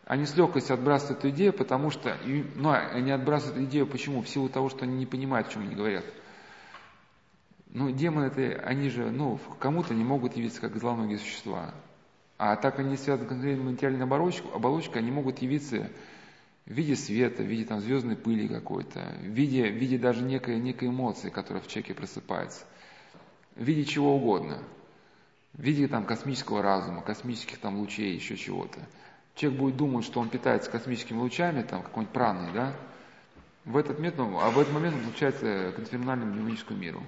они с легкостью отбрасывают эту идею, потому что, ну, они отбрасывают идею, почему? В силу того, что они не понимают, о чем они говорят. Ну, демоны, это, они же, ну, кому-то не могут явиться как злоногие существа. А так они связаны с конкретной материальной оболочкой, оболочкой, они могут явиться в виде света, в виде там, звездной пыли какой-то, в виде, в виде даже некой, некой эмоции, которая в человеке просыпается, в виде чего угодно, в виде там, космического разума, космических там, лучей, еще чего-то. Человек будет думать, что он питается космическими лучами, там, какой-нибудь праной, да, в этот момент, ну, а в этот момент он получается к инфернальному демоническому миру.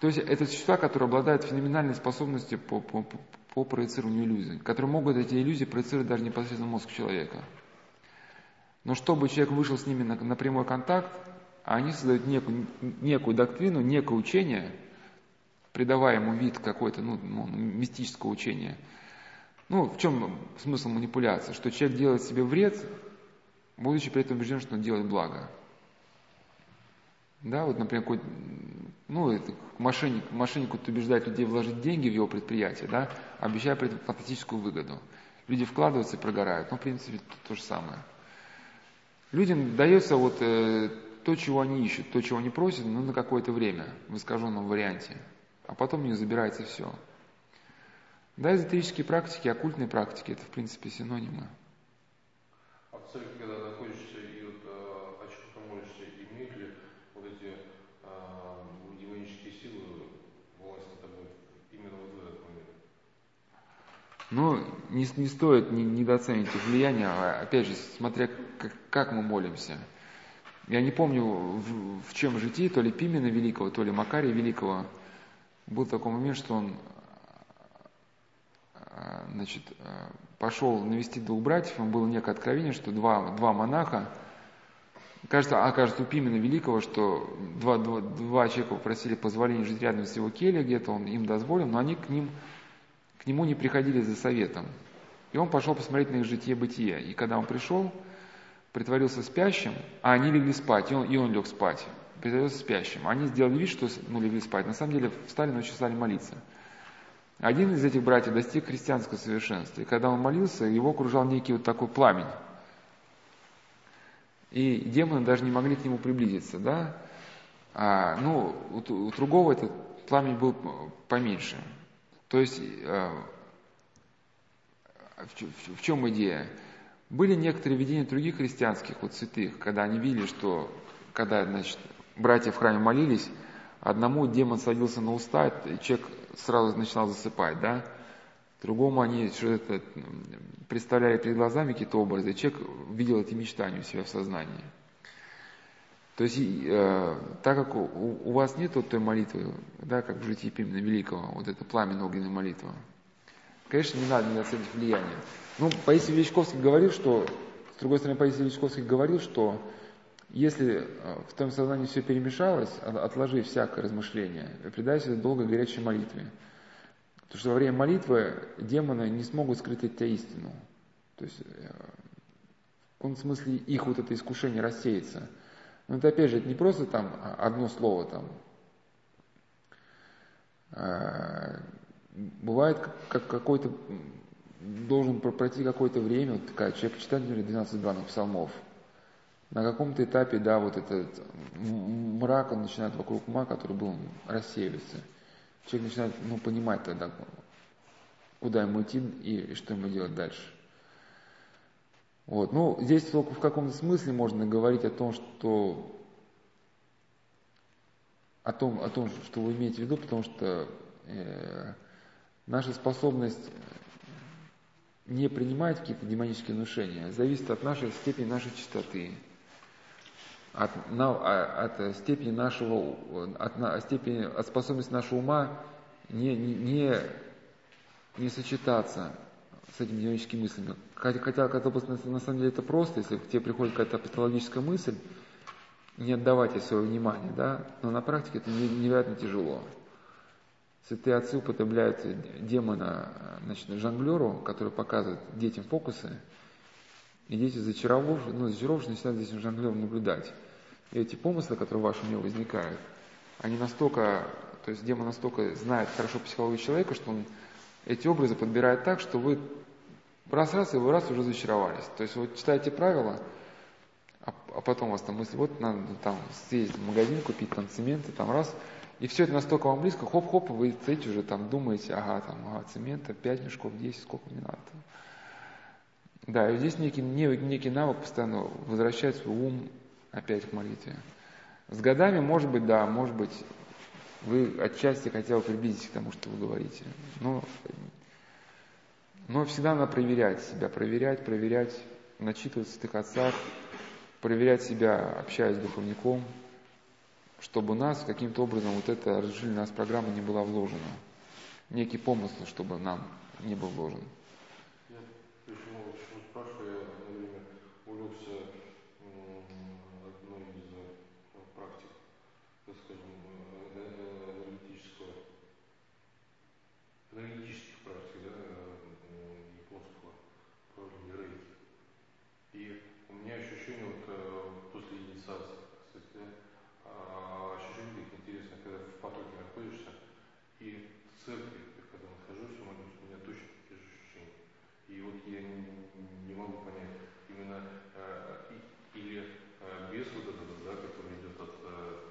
То есть это существа, которые обладают феноменальной способностью по, по, по проецированию иллюзий, которые могут эти иллюзии проецировать даже непосредственно мозг человека. Но чтобы человек вышел с ними на, на прямой контакт, они создают некую, некую доктрину, некое учение, придавая ему вид какой-то ну, ну, мистического учения. Ну, в чем смысл манипуляции? Что человек делает себе вред, будучи при этом убежден, что он делает благо. Да, вот, например, какой ну, это мошенник, мошеннику убеждает людей вложить деньги в его предприятие, да, обещая при этом фантастическую выгоду. Люди вкладываются и прогорают. Ну, в принципе, то, то же самое. Людям дается вот э, то, чего они ищут, то, чего они просят, ну, на какое-то время, в искаженном варианте. А потом у них забирается все. Да, эзотерические практики, оккультные практики – это, в принципе, синонимы. А в церкви, когда находишься и вот а, о чем-то молишься, имеют ли вот эти а, демонические силы власть над тобой именно вот в этот момент? Ну, не, не стоит не- недооценивать их влияние, а, опять же, смотря как, как мы молимся. Я не помню, в, в чем житии, то ли Пимена Великого, то ли Макария Великого, был такой момент, что он а, значит, а, пошел навестить двух братьев, ему было некое откровение, что два, два монаха, кажется, а кажется, у Пимена Великого, что два, два, два человека попросили позволения жить рядом с его кельей где-то, он им дозволил, но они к ним нему не приходили за советом. И он пошел посмотреть на их житие-бытие. И когда он пришел, притворился спящим, а они легли спать, и он, и он лег спать, притворился спящим. Они сделали вид, что ну, легли спать, на самом деле встали ночью стали молиться. Один из этих братьев достиг христианского совершенства, и когда он молился, его окружал некий вот такой пламень. И демоны даже не могли к нему приблизиться, да? А, ну, у, у другого этот пламень был поменьше. То есть, э, в, чем идея? Были некоторые видения других христианских вот святых, когда они видели, что когда, значит, братья в храме молились, одному демон садился на уста, и человек сразу начинал засыпать, да? Другому они что-то представляли перед глазами какие-то образы, и человек видел эти мечтания у себя в сознании. То есть, э, так как у, у вас нет вот той молитвы, да, как в житии Пимена Великого, вот это пламя огненная молитва, конечно, не надо недооценивать влияние. Ну, Паисий Величковский говорил, что, с другой стороны, Паисий Величковский говорил, что если э, в твоем сознании все перемешалось, от- отложи всякое размышление, предайся долгой горячей молитве. Потому что во время молитвы демоны не смогут скрыть от тебя истину. То есть, э, в каком смысле их вот это искушение рассеется. Но это опять же, это не просто там а, одно слово там. А, Бывает, как- как какой-то должен про- пройти какое-то время, вот такая, человек читает, например, 12 бранных псалмов. На каком-то этапе, да, вот этот мрак, он начинает вокруг ума, который был, рассеиваться. Человек начинает, ну, понимать тогда, куда ему идти и что ему делать дальше. Вот. Ну, здесь только в каком-то смысле можно говорить о том, что о том, о том, что вы имеете в виду, потому что э, наша способность не принимать какие-то демонические внушения зависит от нашей степени нашей чистоты, от, на- а- от степени нашего, от, на- степени, от способности нашего ума не, не, не, не сочетаться с этими демоническими мыслями. Хотя, казалось бы, на, самом деле это просто, если к тебе приходит какая-то патологическая мысль, не отдавать ей внимание, да, но на практике это не- невероятно тяжело. Святые отцы употребляют демона значит, жонглеру, который показывает детям фокусы, и дети зачаровавшись, ну, зачаровавшись, начинают за этим жонглером наблюдать. И эти помыслы, которые в вашем уме возникают, они настолько, то есть демон настолько знает хорошо психологию человека, что он эти образы подбирает так, что вы раз-раз, и вы раз уже зачаровались. То есть вы читаете правила, а, а потом у вас там мысли, вот надо там съездить в магазин, купить там цементы, там раз, и все это настолько вам близко, хоп-хоп, вы стоите уже там, думаете, ага, там, ага, цемента, 5 мешков, 10, сколько мне надо. там. Да, и здесь некий, не- некий навык постоянно возвращать ум опять к молитве. С годами, может быть, да, может быть, вы отчасти хотя бы приблизитесь к тому, что вы говорите. Но, но всегда надо проверять себя, проверять, проверять, начитываться в отцах, проверять себя, общаясь с духовником, чтобы у нас каким-то образом вот эта разрешительная программа не была вложена. Некий помысл, чтобы нам не был вложен. Я почему, почему спрашиваю, я одно время увлекся м, одной из э, практик, так скажем, э, э, энергетического, энергетических практик, да, э, японского управления рейки. И у меня ощущение вот э, после инициации, кстати, да, а, ощущение как интересно, когда в потоке находишься, и в церкви, когда нахожусь, молюсь, у меня точно такие же ощущения. И вот я могу понять. Именно э, и- или э, без вот этого, да, который идет от э,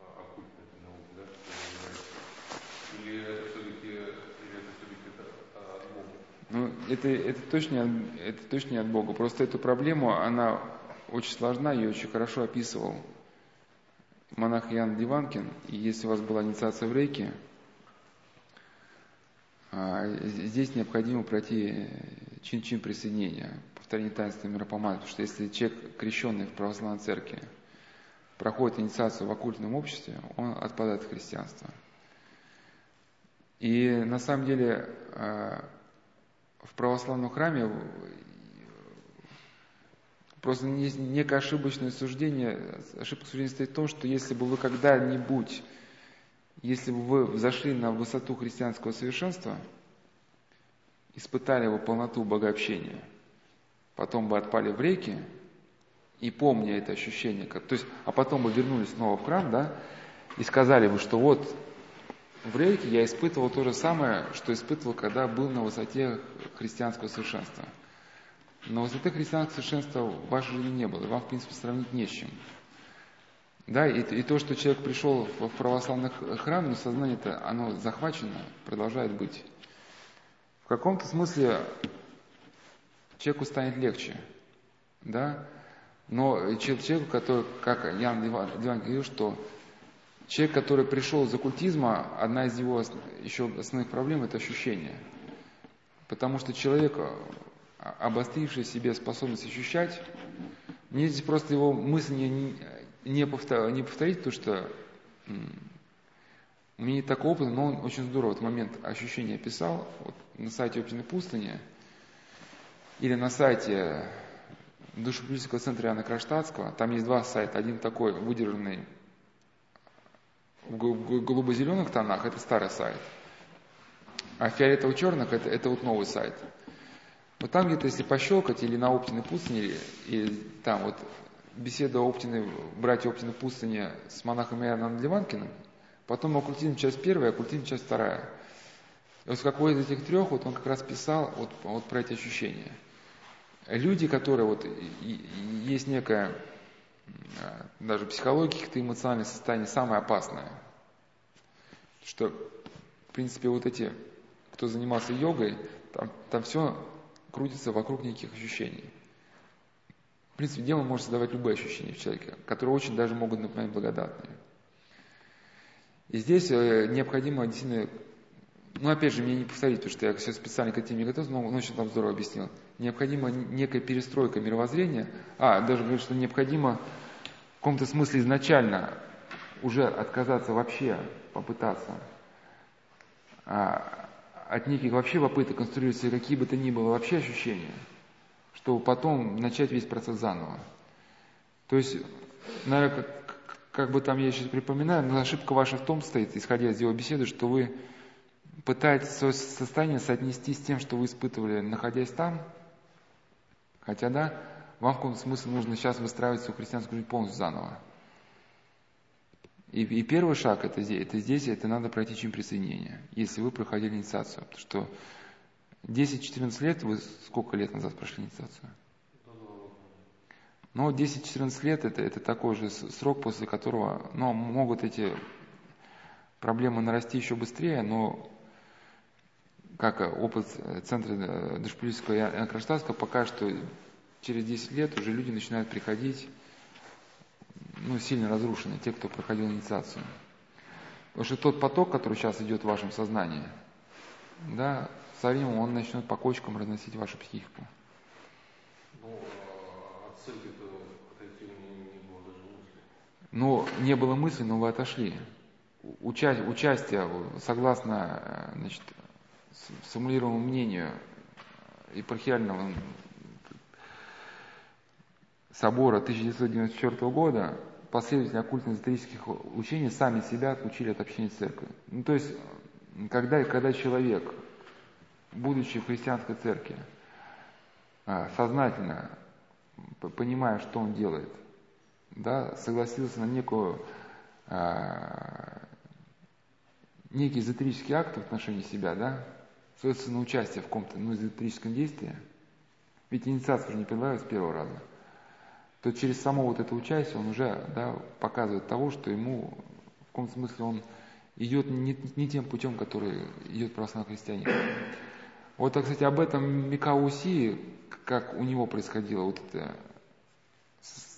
оккультной этой науки, да, который называется. или это все-таки, или это все-таки это, а, от Бога. Ну, это, это, точно, это точно не от Бога. Просто эту проблему, она очень сложна, ее очень хорошо описывал монах Ян Диванкин. И если у вас была инициация в рейке, а, здесь необходимо пройти чин-чин присоединения, повторение таинства миропомазания. Потому что если человек, крещенный в православной церкви, проходит инициацию в оккультном обществе, он отпадает от христианства. И на самом деле а, в православном храме просто есть некое ошибочное суждение. Ошибка суждения стоит в том, что если бы вы когда-нибудь, если бы вы взошли на высоту христианского совершенства, испытали его полноту богообщения, потом бы отпали в реки, и помня это ощущение, как- то есть, а потом бы вернулись снова в храм, да, и сказали бы, что вот в рейке я испытывал то же самое, что испытывал, когда был на высоте христианского совершенства. На высоты христианского совершенства в вашей жизни не было, и вам, в принципе, сравнить не с чем. Да, и, и то, что человек пришел в, в православный храм, но сознание это оно захвачено, продолжает быть. В каком-то смысле человеку станет легче, да, но чел- человеку, который, как Ян Диван, Диван говорил, что человек, который пришел из оккультизма, одна из его еще основных проблем – это ощущение. Потому что человек, а, обостривший себе способность ощущать, мне здесь просто его мысль не, не, повтор- не повторить, потому что у меня нет такого опыта, но он очень здорово этот момент ощущения описал. Вот на сайте Оптиной пустыни или на сайте Душеполитического центра Иоанна Кронштадтского. Там есть два сайта. Один такой выдержанный в голубо-зеленых тонах, это старый сайт. А фиолетово-черных это, это вот новый сайт. Вот там где-то, если пощелкать, или на Оптиной пустыне, или, там вот беседа Оптиной, братья Оптиной пустыни с монахом Иоанном Ливанкиным, потом оккультизм часть первая, оккультизм часть вторая. И вот в какой из этих трех вот он как раз писал вот, вот про эти ощущения. Люди, которые вот и- и- есть некая даже психология, каких-то эмоциональное состояние самое опасное. Что, в принципе, вот эти, кто занимался йогой, там, там все крутится вокруг неких ощущений. В принципе, демон может создавать любые ощущения в человеке, которые очень даже могут напоминать благодатные. И здесь э, необходимо действительно, ну опять же, мне не повторить, потому что я все специально к этим не готов, но он очень там здорово объяснил. Необходима некая перестройка мировоззрения, а, даже говорит, что необходимо в каком-то смысле изначально уже отказаться вообще, попытаться а, от неких вообще попыток конструировать себе какие бы то ни было вообще ощущения, чтобы потом начать весь процесс заново. То есть, наверное, как, как бы там я сейчас припоминаю, но ошибка ваша в том стоит, исходя из его беседы, что вы пытаетесь свое состояние соотнести с тем, что вы испытывали, находясь там, хотя, да, вам в каком-то смысле нужно сейчас выстраивать свою христианскую жизнь полностью заново. И, и первый шаг это это здесь, это надо пройти чин присоединения, если вы проходили инициацию. Потому что 10-14 лет, вы сколько лет назад прошли инициацию? Но 10-14 лет это, это такой же срок, после которого ну, могут эти проблемы нарасти еще быстрее, но как э, опыт э, Центра э, Дошполитического и Анкроштадтского покажет, что через 10 лет уже люди начинают приходить ну, сильно разрушены, те, кто проходил инициацию. Потому что тот поток, который сейчас идет в вашем сознании, да, со временем он начнет по кочкам разносить вашу психику. Ну, а от церкви-то отойти у меня не было даже мысли. Ну, не было мысли, но вы отошли. Уча- участие, согласно значит, сформулированному мнению епархиального собора 1994 года, последователи оккультно-эзотерических учений сами себя отключили от общения с церковью. Ну, то есть, когда, когда человек, будучи в христианской церкви, а, сознательно понимая, что он делает, да, согласился на некую, а, некий эзотерический акт в отношении себя, да, соответственно, на участие в каком-то ну, эзотерическом действии, ведь инициация уже не предлагается с первого раза, то через само вот это участие он уже да, показывает того, что ему в каком смысле он идет не, не тем путем, который идет православный христианин. Вот, кстати, об этом Микауси, как у него происходило вот это,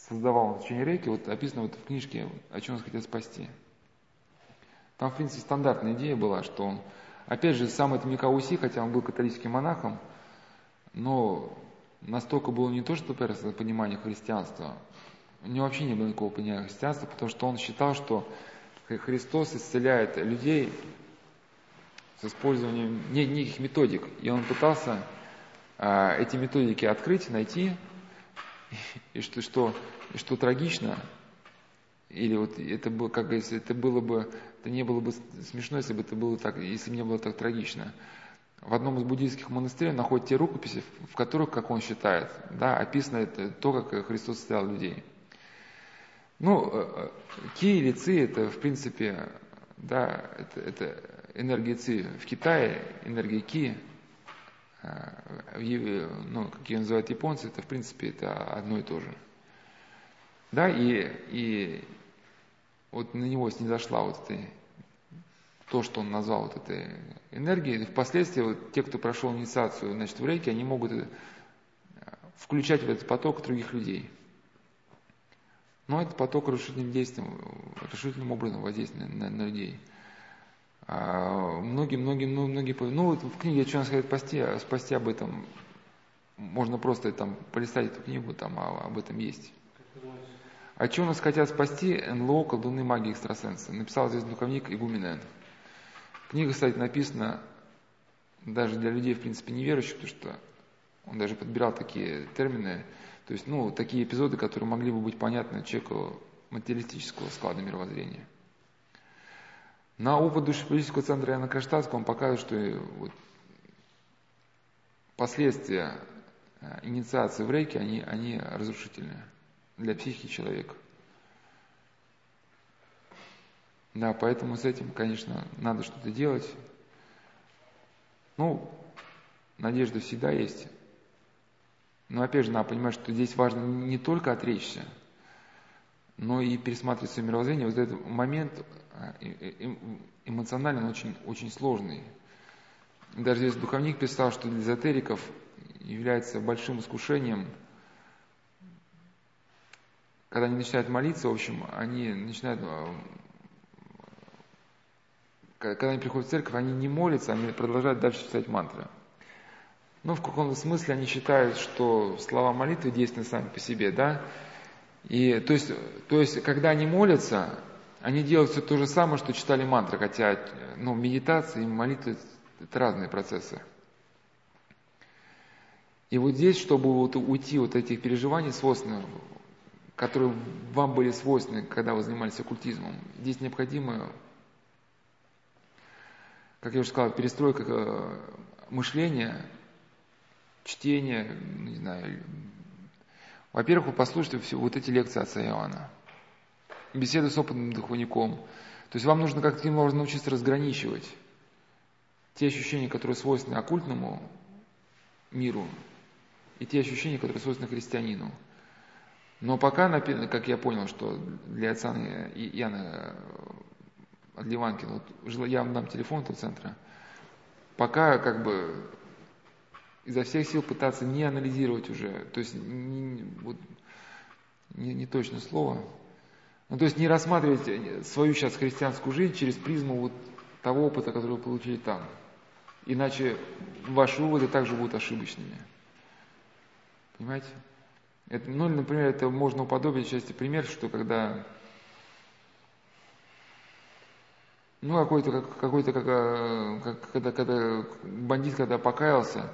создавал он течение рейки, вот описано вот в книжке «О чем он хотел спасти». Там, в принципе, стандартная идея была, что он, опять же, сам этот Микауси, хотя он был католическим монахом, но настолько было не то, что понимание христианства, у него вообще не было никакого понимания христианства, потому что он считал, что Христос исцеляет людей с использованием неких методик. И он пытался а, эти методики открыть, найти, и что, что, что трагично, или вот это было, как это было бы, это не было бы смешно, если бы это было так, если бы не было так трагично. В одном из буддийских монастырей находят те рукописи, в которых, как он считает, да, описано это, то, как Христос исцелял людей. Ну, э, э, ки или ци, это, в принципе, да, это, это энергия ци. В Китае энергия ки, э, ну, как ее называют японцы, это, в принципе, это одно и то же. Да, и, и вот на него снизошла вот эта, то, что он назвал вот этой энергией. И впоследствии вот те, кто прошел инициацию значит, в рейке, они могут включать в этот поток других людей – но это поток разрушительным действием, разрушительным образом воздействует на, на, людей. А многие, многие, ну, многие, ну вот в книге «Что нас хотят спасти», спасти об этом, можно просто там полистать эту книгу, там а, об этом есть. А что нас хотят спасти НЛО, колдуны, маги, экстрасенсы? Написал здесь духовник Игуменен. Книга, кстати, написана даже для людей, в принципе, неверующих, потому что он даже подбирал такие термины, то есть, ну, такие эпизоды, которые могли бы быть понятны человеку материалистического склада мировоззрения. На опыт душеполитического центра Яна Каштатского он показывает, что вот последствия э, инициации в рейке, они, они разрушительные для психики человека. Да, поэтому с этим, конечно, надо что-то делать. Ну, надежда всегда есть. Но опять же, надо понимать, что здесь важно не только отречься, но и пересматривать свое мировоззрение. Вот этот момент а, эмоционально очень, очень сложный. Даже здесь духовник писал, что для эзотериков является большим искушением, когда они начинают молиться, в общем, они начинают, когда они приходят в церковь, они не молятся, они продолжают дальше читать мантры. Ну, в каком-то смысле они считают, что слова молитвы действенны сами по себе, да? И, то, есть, то есть, когда они молятся, они делают все то же самое, что читали мантры, хотя ну, медитация и молитва – это разные процессы. И вот здесь, чтобы вот уйти от этих переживаний свойственных, которые вам были свойственны, когда вы занимались оккультизмом, здесь необходимо, как я уже сказал, перестройка э, мышления – чтение, не знаю. Во-первых, вы послушайте все вот эти лекции отца Иоанна. Беседы с опытным духовником. То есть вам нужно как-то можно научиться разграничивать те ощущения, которые свойственны оккультному миру, и те ощущения, которые свойственны христианину. Но пока, как я понял, что для отца Иоанна Отливанкина, вот я вам дам телефон этого центра, пока как бы изо всех сил пытаться не анализировать уже, то есть не, вот, не, не точное слово, ну, то есть не рассматривать свою сейчас христианскую жизнь через призму вот того опыта, который вы получили там. Иначе ваши выводы также будут ошибочными. Понимаете? Это, ну, например, это можно уподобить части пример, что когда ну, какой-то, какой-то, как, как, когда, когда бандит, когда покаялся,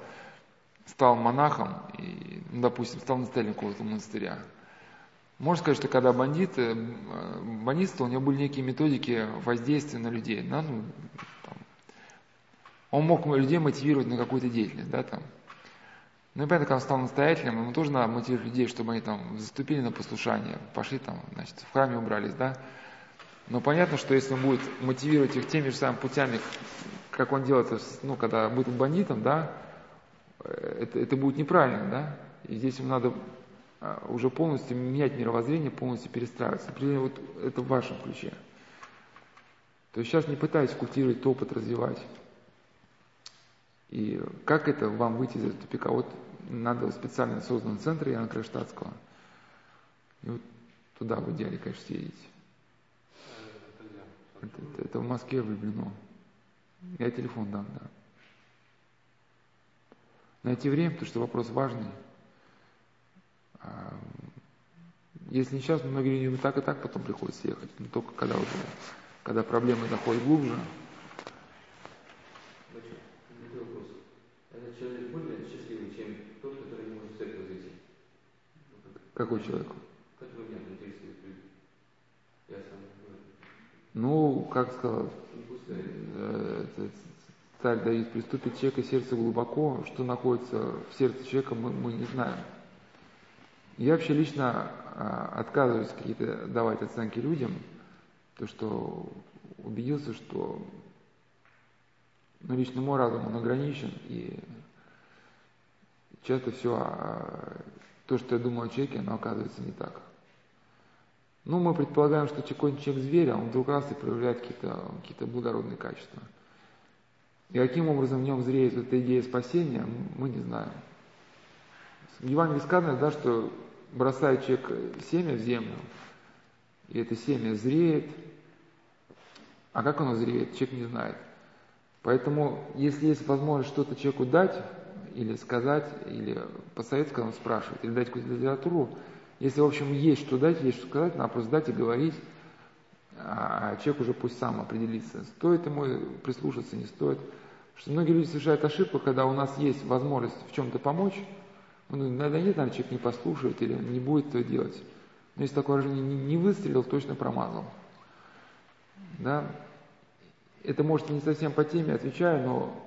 стал монахом, и, ну, допустим, стал настоятелем какого-то монастыря. Можно сказать, что когда бандит, э, бандитство, у него были некие методики воздействия на людей. Да, ну, там, он мог людей мотивировать на какую-то деятельность, да, там. Ну и понятно, когда он стал настоятелем, ему тоже надо мотивировать людей, чтобы они там заступили на послушание, пошли там, значит, в храме убрались, да. Но понятно, что если он будет мотивировать их теми же самыми путями, как он делает, ну, когда будет бандитом, да, это, это будет неправильно, да? И здесь им надо а, уже полностью менять мировоззрение, полностью перестраиваться. Например, вот это в вашем ключе. То есть сейчас не пытайтесь культивировать опыт, развивать. И как это вам выйти из этого тупика? Вот надо специально создан центр Яна Кронштадтского. И вот туда в идеале, конечно, съездить. Это, это, это в Москве влюблено. Я телефон дам, да. Найти время, потому что вопрос важный. А, если не сейчас, многие люди так и так потом приходится ехать. Но только когда уже, когда проблемы заходят глубже. Какой человек? Который меня интересует. Я сам Ну, как сказал, э, царь Давид, приступит человека сердце глубоко, что находится в сердце человека, мы, мы не знаем. Я вообще лично а, отказываюсь какие-то давать оценки людям, то что убедился, что ну, лично мой разум, он ограничен, и часто все а, то, что я думаю о человеке, оно оказывается не так. Ну, мы предполагаем, что какой-нибудь человек зверь, а он вдруг раз и проявляет какие-то какие благородные качества. И каким образом в нем зреет эта идея спасения, мы не знаем. В Евангелии сказано, да, что бросает человек семя в землю, и это семя зреет, а как оно зреет, человек не знает. Поэтому, если есть возможность что-то человеку дать, или сказать, или посоветовать, когда он спрашивает, или дать какую-то литературу. Если, в общем, есть что дать, есть что сказать, надо просто дать и говорить, а человек уже пусть сам определится, стоит ему прислушаться, не стоит. Потому что многие люди совершают ошибку, когда у нас есть возможность в чем-то помочь, ну, иногда нет, наверное, человек не послушает или не будет это делать. Но если такое выражение не, выстрелил, точно промазал. Да? Это может не совсем по теме, отвечаю, но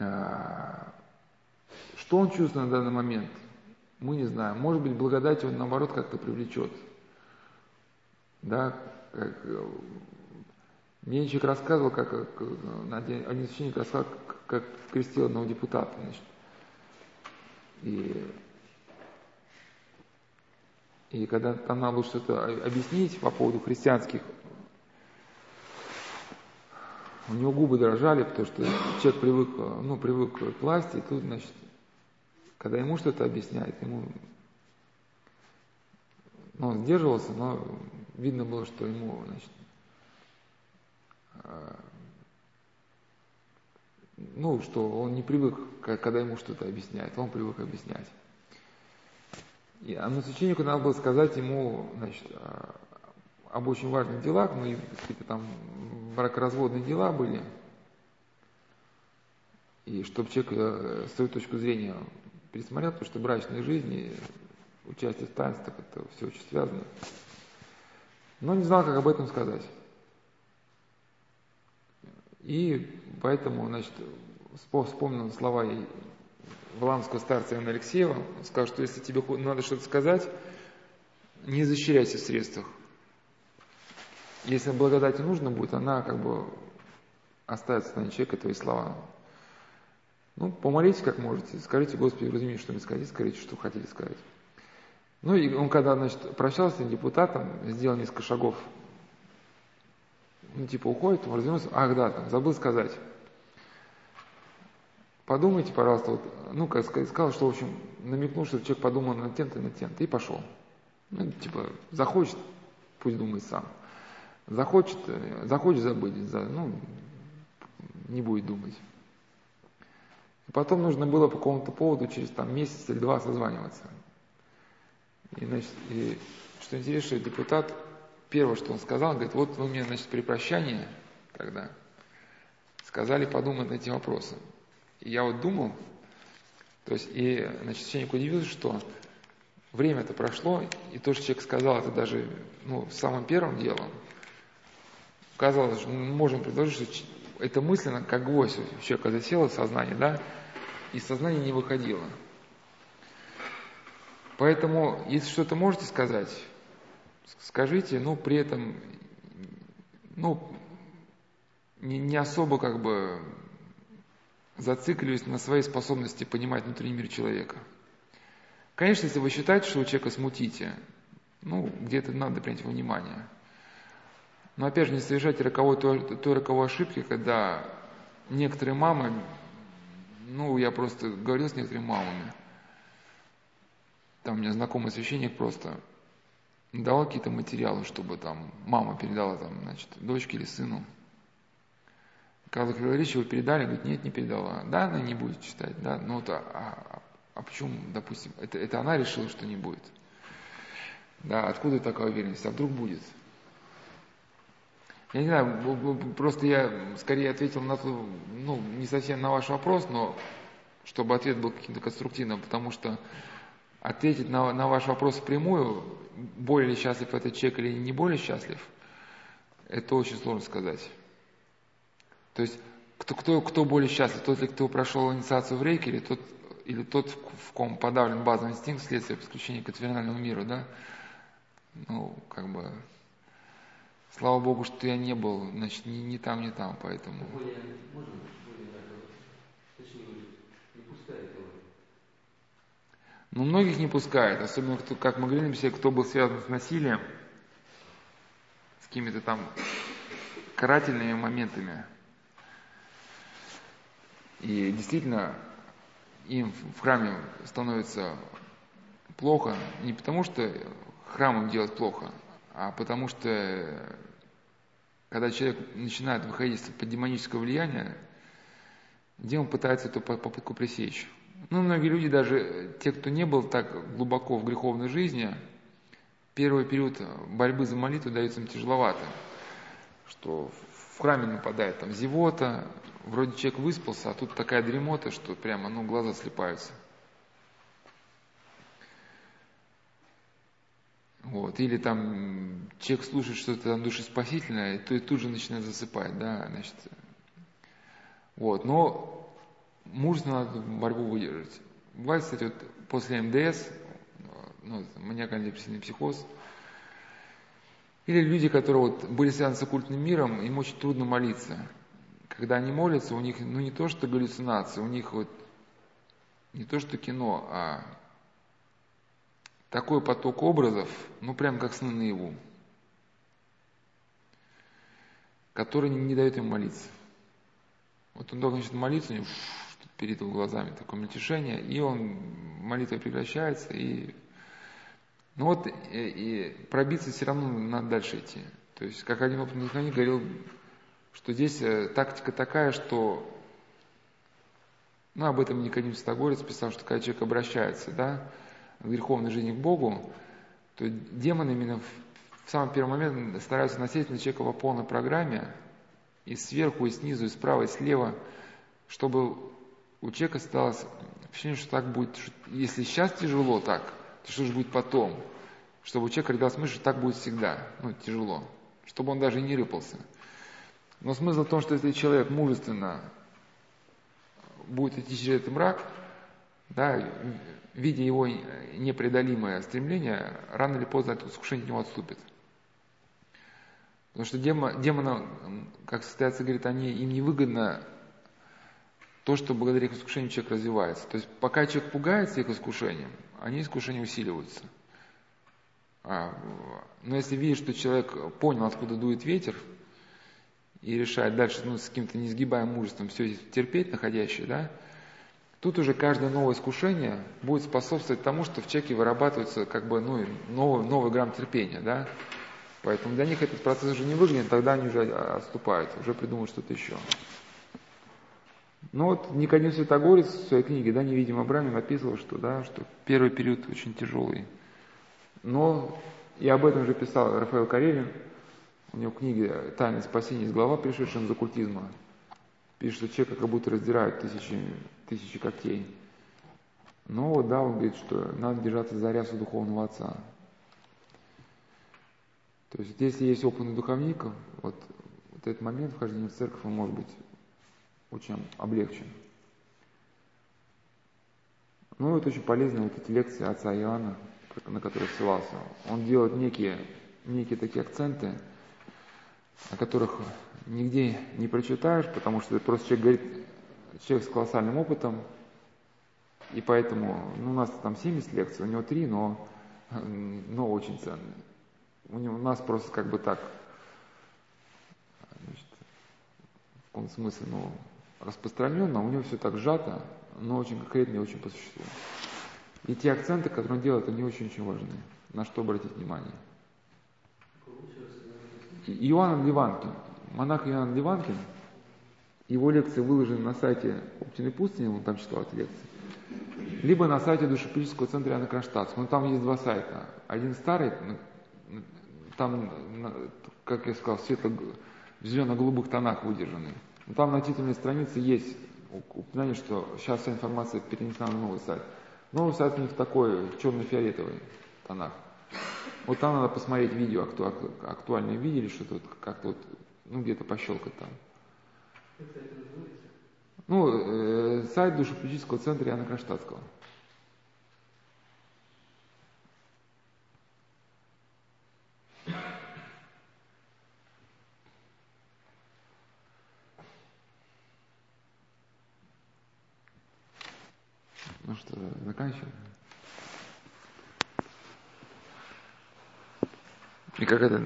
Э, что он чувствует на данный момент, мы не знаем. Может быть, благодать он наоборот как-то привлечет. Да, как, э, человек рассказывал, как, как один, один священник рассказал, как, как крестил одного депутата. Значит. И, и когда там надо было что-то объяснить по поводу христианских у него губы дрожали, потому что человек привык, ну, привык к власти, и тут, значит, когда ему что-то объясняет, ему, ну, он сдерживался, но видно было, что ему, значит, а, ну, что он не привык, когда ему что-то объясняет, он привык объяснять. И, а на священнику надо было сказать ему, значит, а, об очень важных делах, мы какие-то там бракоразводные дела были, и чтобы человек э, свою точку зрения пересмотрел, потому что брачная жизнь и участие в таинствах, это все очень связано. Но не знал, как об этом сказать. И поэтому, значит, вспомнил слова Валанского старца Иоанна Алексеева. Он сказал, что если тебе надо что-то сказать, не защищайся в средствах. Если благодать нужно будет, она как бы оставится на человека твои слова. Ну, помолитесь как можете, скажите, Господи, разумею, что мне сказать, скажите, что хотели сказать. Ну и он когда, значит, прощался с депутатом, сделал несколько шагов, ну, типа уходит, он развернулся, ах да, там, забыл сказать. Подумайте, пожалуйста, вот, ну, как сказал, что, в общем, намекнул, что человек подумал на тент и на тент, и пошел. Ну, типа, захочет, пусть думает сам. Захочет, захочет забыть, ну, не будет думать. Потом нужно было по какому-то поводу через там, месяц или два созваниваться. И, значит, и, что интересно, депутат, первое, что он сказал, говорит, вот вы мне, значит, при прощании, когда сказали подумать над этим вопросом. И я вот думал, то есть, и, значит, священник удивился, что время-то прошло, и то, что человек сказал, это даже, ну, самым первым делом, казалось, мы можем предложить, что эта мысленно как гвоздь у человека засела в сознание, да, и сознание не выходило. Поэтому, если что-то можете сказать, скажите, но при этом, ну, не, не особо как бы зацикливаясь на своей способности понимать внутренний мир человека. Конечно, если вы считаете, что у человека смутите, ну, где-то надо принять внимание. Но опять же, не совершайте роковой, той, той роковой ошибки, когда некоторые мамы, ну, я просто говорил с некоторыми мамами, там у меня знакомый священник просто давал какие-то материалы, чтобы там мама передала там, значит, дочке или сыну. Когда говоришь, его передали, говорит, нет, не передала. Да, она не будет читать, да, ну вот, а, а, а почему, допустим, это, это она решила, что не будет. Да, откуда такая уверенность? А вдруг будет? Я не знаю, просто я скорее ответил на то, ну, не совсем на ваш вопрос, но чтобы ответ был каким-то конструктивным, потому что ответить на, на ваш вопрос впрямую, более счастлив этот человек или не более счастлив, это очень сложно сказать. То есть, кто, кто, кто более счастлив, тот ли, кто прошел инициацию в рейке, или тот, или тот, в ком подавлен базовый инстинкт вследствие подключения к инфернальному миру, да? Ну, как бы, слава Богу, что я не был, значит, ни, ни там, ни там, поэтому... Более, можно более точнее, не пускает его. Но многих не пускает, особенно, кто, как мы говорили, все, кто был связан с насилием, с какими-то там карательными моментами. И действительно, им в храме становится плохо не потому, что храм им делать плохо, а потому что когда человек начинает выходить под демоническое влияние, демон пытается эту попытку пресечь. Ну, многие люди, даже те, кто не был так глубоко в греховной жизни, первый период борьбы за молитву дается им тяжеловато, что в храме нападает там зевота, вроде человек выспался, а тут такая дремота, что прямо, ну, глаза слепаются. Вот. Или там человек слушает что-то там душеспасительное, то и тут же начинает засыпать, да, значит. Вот. Но мужественно надо борьбу выдержать. Бывает, кстати, вот после МДС, ну, маниакально-депрессивный психоз, или люди, которые вот были связаны с оккультным миром, им очень трудно молиться. Когда они молятся, у них, ну, не то что галлюцинации, у них вот не то что кино, а такой поток образов, ну прям как сны наяву, который не, дает им молиться. Вот он только начнет молиться, у него перед его глазами такое мельтешение, и он, молитва прекращается, и ну вот и, и пробиться все равно надо дальше идти. То есть, как один опытный знание говорил, что здесь э, тактика такая, что, ну, об этом Никодим Стагорец писал, что когда человек обращается, да, греховной жизни к Богу, то демоны именно в, в самый первый момент стараются насесть на человека по полной программе, и сверху, и снизу, и справа, и слева, чтобы у человека осталось впечатление, что так будет, что если сейчас тяжело так, то что же будет потом? Чтобы у человека родилась мысль, что так будет всегда, ну, тяжело, чтобы он даже не рыпался. Но смысл в том, что если человек мужественно будет идти через этот мрак, да, видя его непреодолимое стремление, рано или поздно это искушение от него отступит. Потому что демон, демонам, как состоятся, говорит, они, им невыгодно то, что благодаря их искушению человек развивается. То есть пока человек пугается их искушением, они искушения усиливаются. А, но если видишь, что человек понял, откуда дует ветер, и решает дальше ну, с каким-то несгибаемым мужеством все терпеть находящее, да, тут уже каждое новое искушение будет способствовать тому, что в человеке вырабатывается как бы ну, новый, новый грамм терпения, да. Поэтому для них этот процесс уже не выгоден, тогда они уже отступают, уже придумают что-то еще. Ну вот Никодим Святогорец в своей книге, да, «Невидимый Абрамин» описывал, что, да, что первый период очень тяжелый. Но и об этом же писал Рафаэл Карелин, у него книги «Тайное спасение» из глава, пришедшая из оккультизма. Пишет, что человека как будто раздирают тысячи, тысячи когтей. Но вот, да, он говорит, что надо держаться за рясу духовного отца. То есть, если есть опытный духовник, вот, вот этот момент вхождения в церковь, он может быть очень облегчен. Ну, это очень полезно, вот эти лекции отца Иоанна, на которые ссылался. Он делает некие, некие такие акценты, о которых нигде не прочитаешь, потому что просто человек говорит человек с колоссальным опытом, и поэтому ну, у нас там 70 лекций, у него 3, но, но очень ценные. У, него, у нас просто как бы так, значит, в каком смысле, ну, распространенно, у него все так сжато, но очень конкретно и очень по существу. И те акценты, которые он делает, они очень-очень важны. На что обратить внимание. Иоанн Ливанкин, монах Иоанн Ливанкин, его лекции выложены на сайте Оптиной пустыни, он там читал эти лекции, либо на сайте Душепического центра Иоанна Кронштадтского. Но там есть два сайта. Один старый, там, как я сказал, светло в зелено-голубых тонах выдержанный. Но там на титульной странице есть упоминание, что сейчас вся информация перенесена на новый сайт. Новый сайт у них такой, черно-фиолетовый тонах. Вот там надо посмотреть видео, акту, актуальные видели, что-то вот как-то вот, ну где-то пощелкать там. Ну, э, сайт душепсихического центра Иоанна Кронштадтского. Ну что, заканчиваем? И как это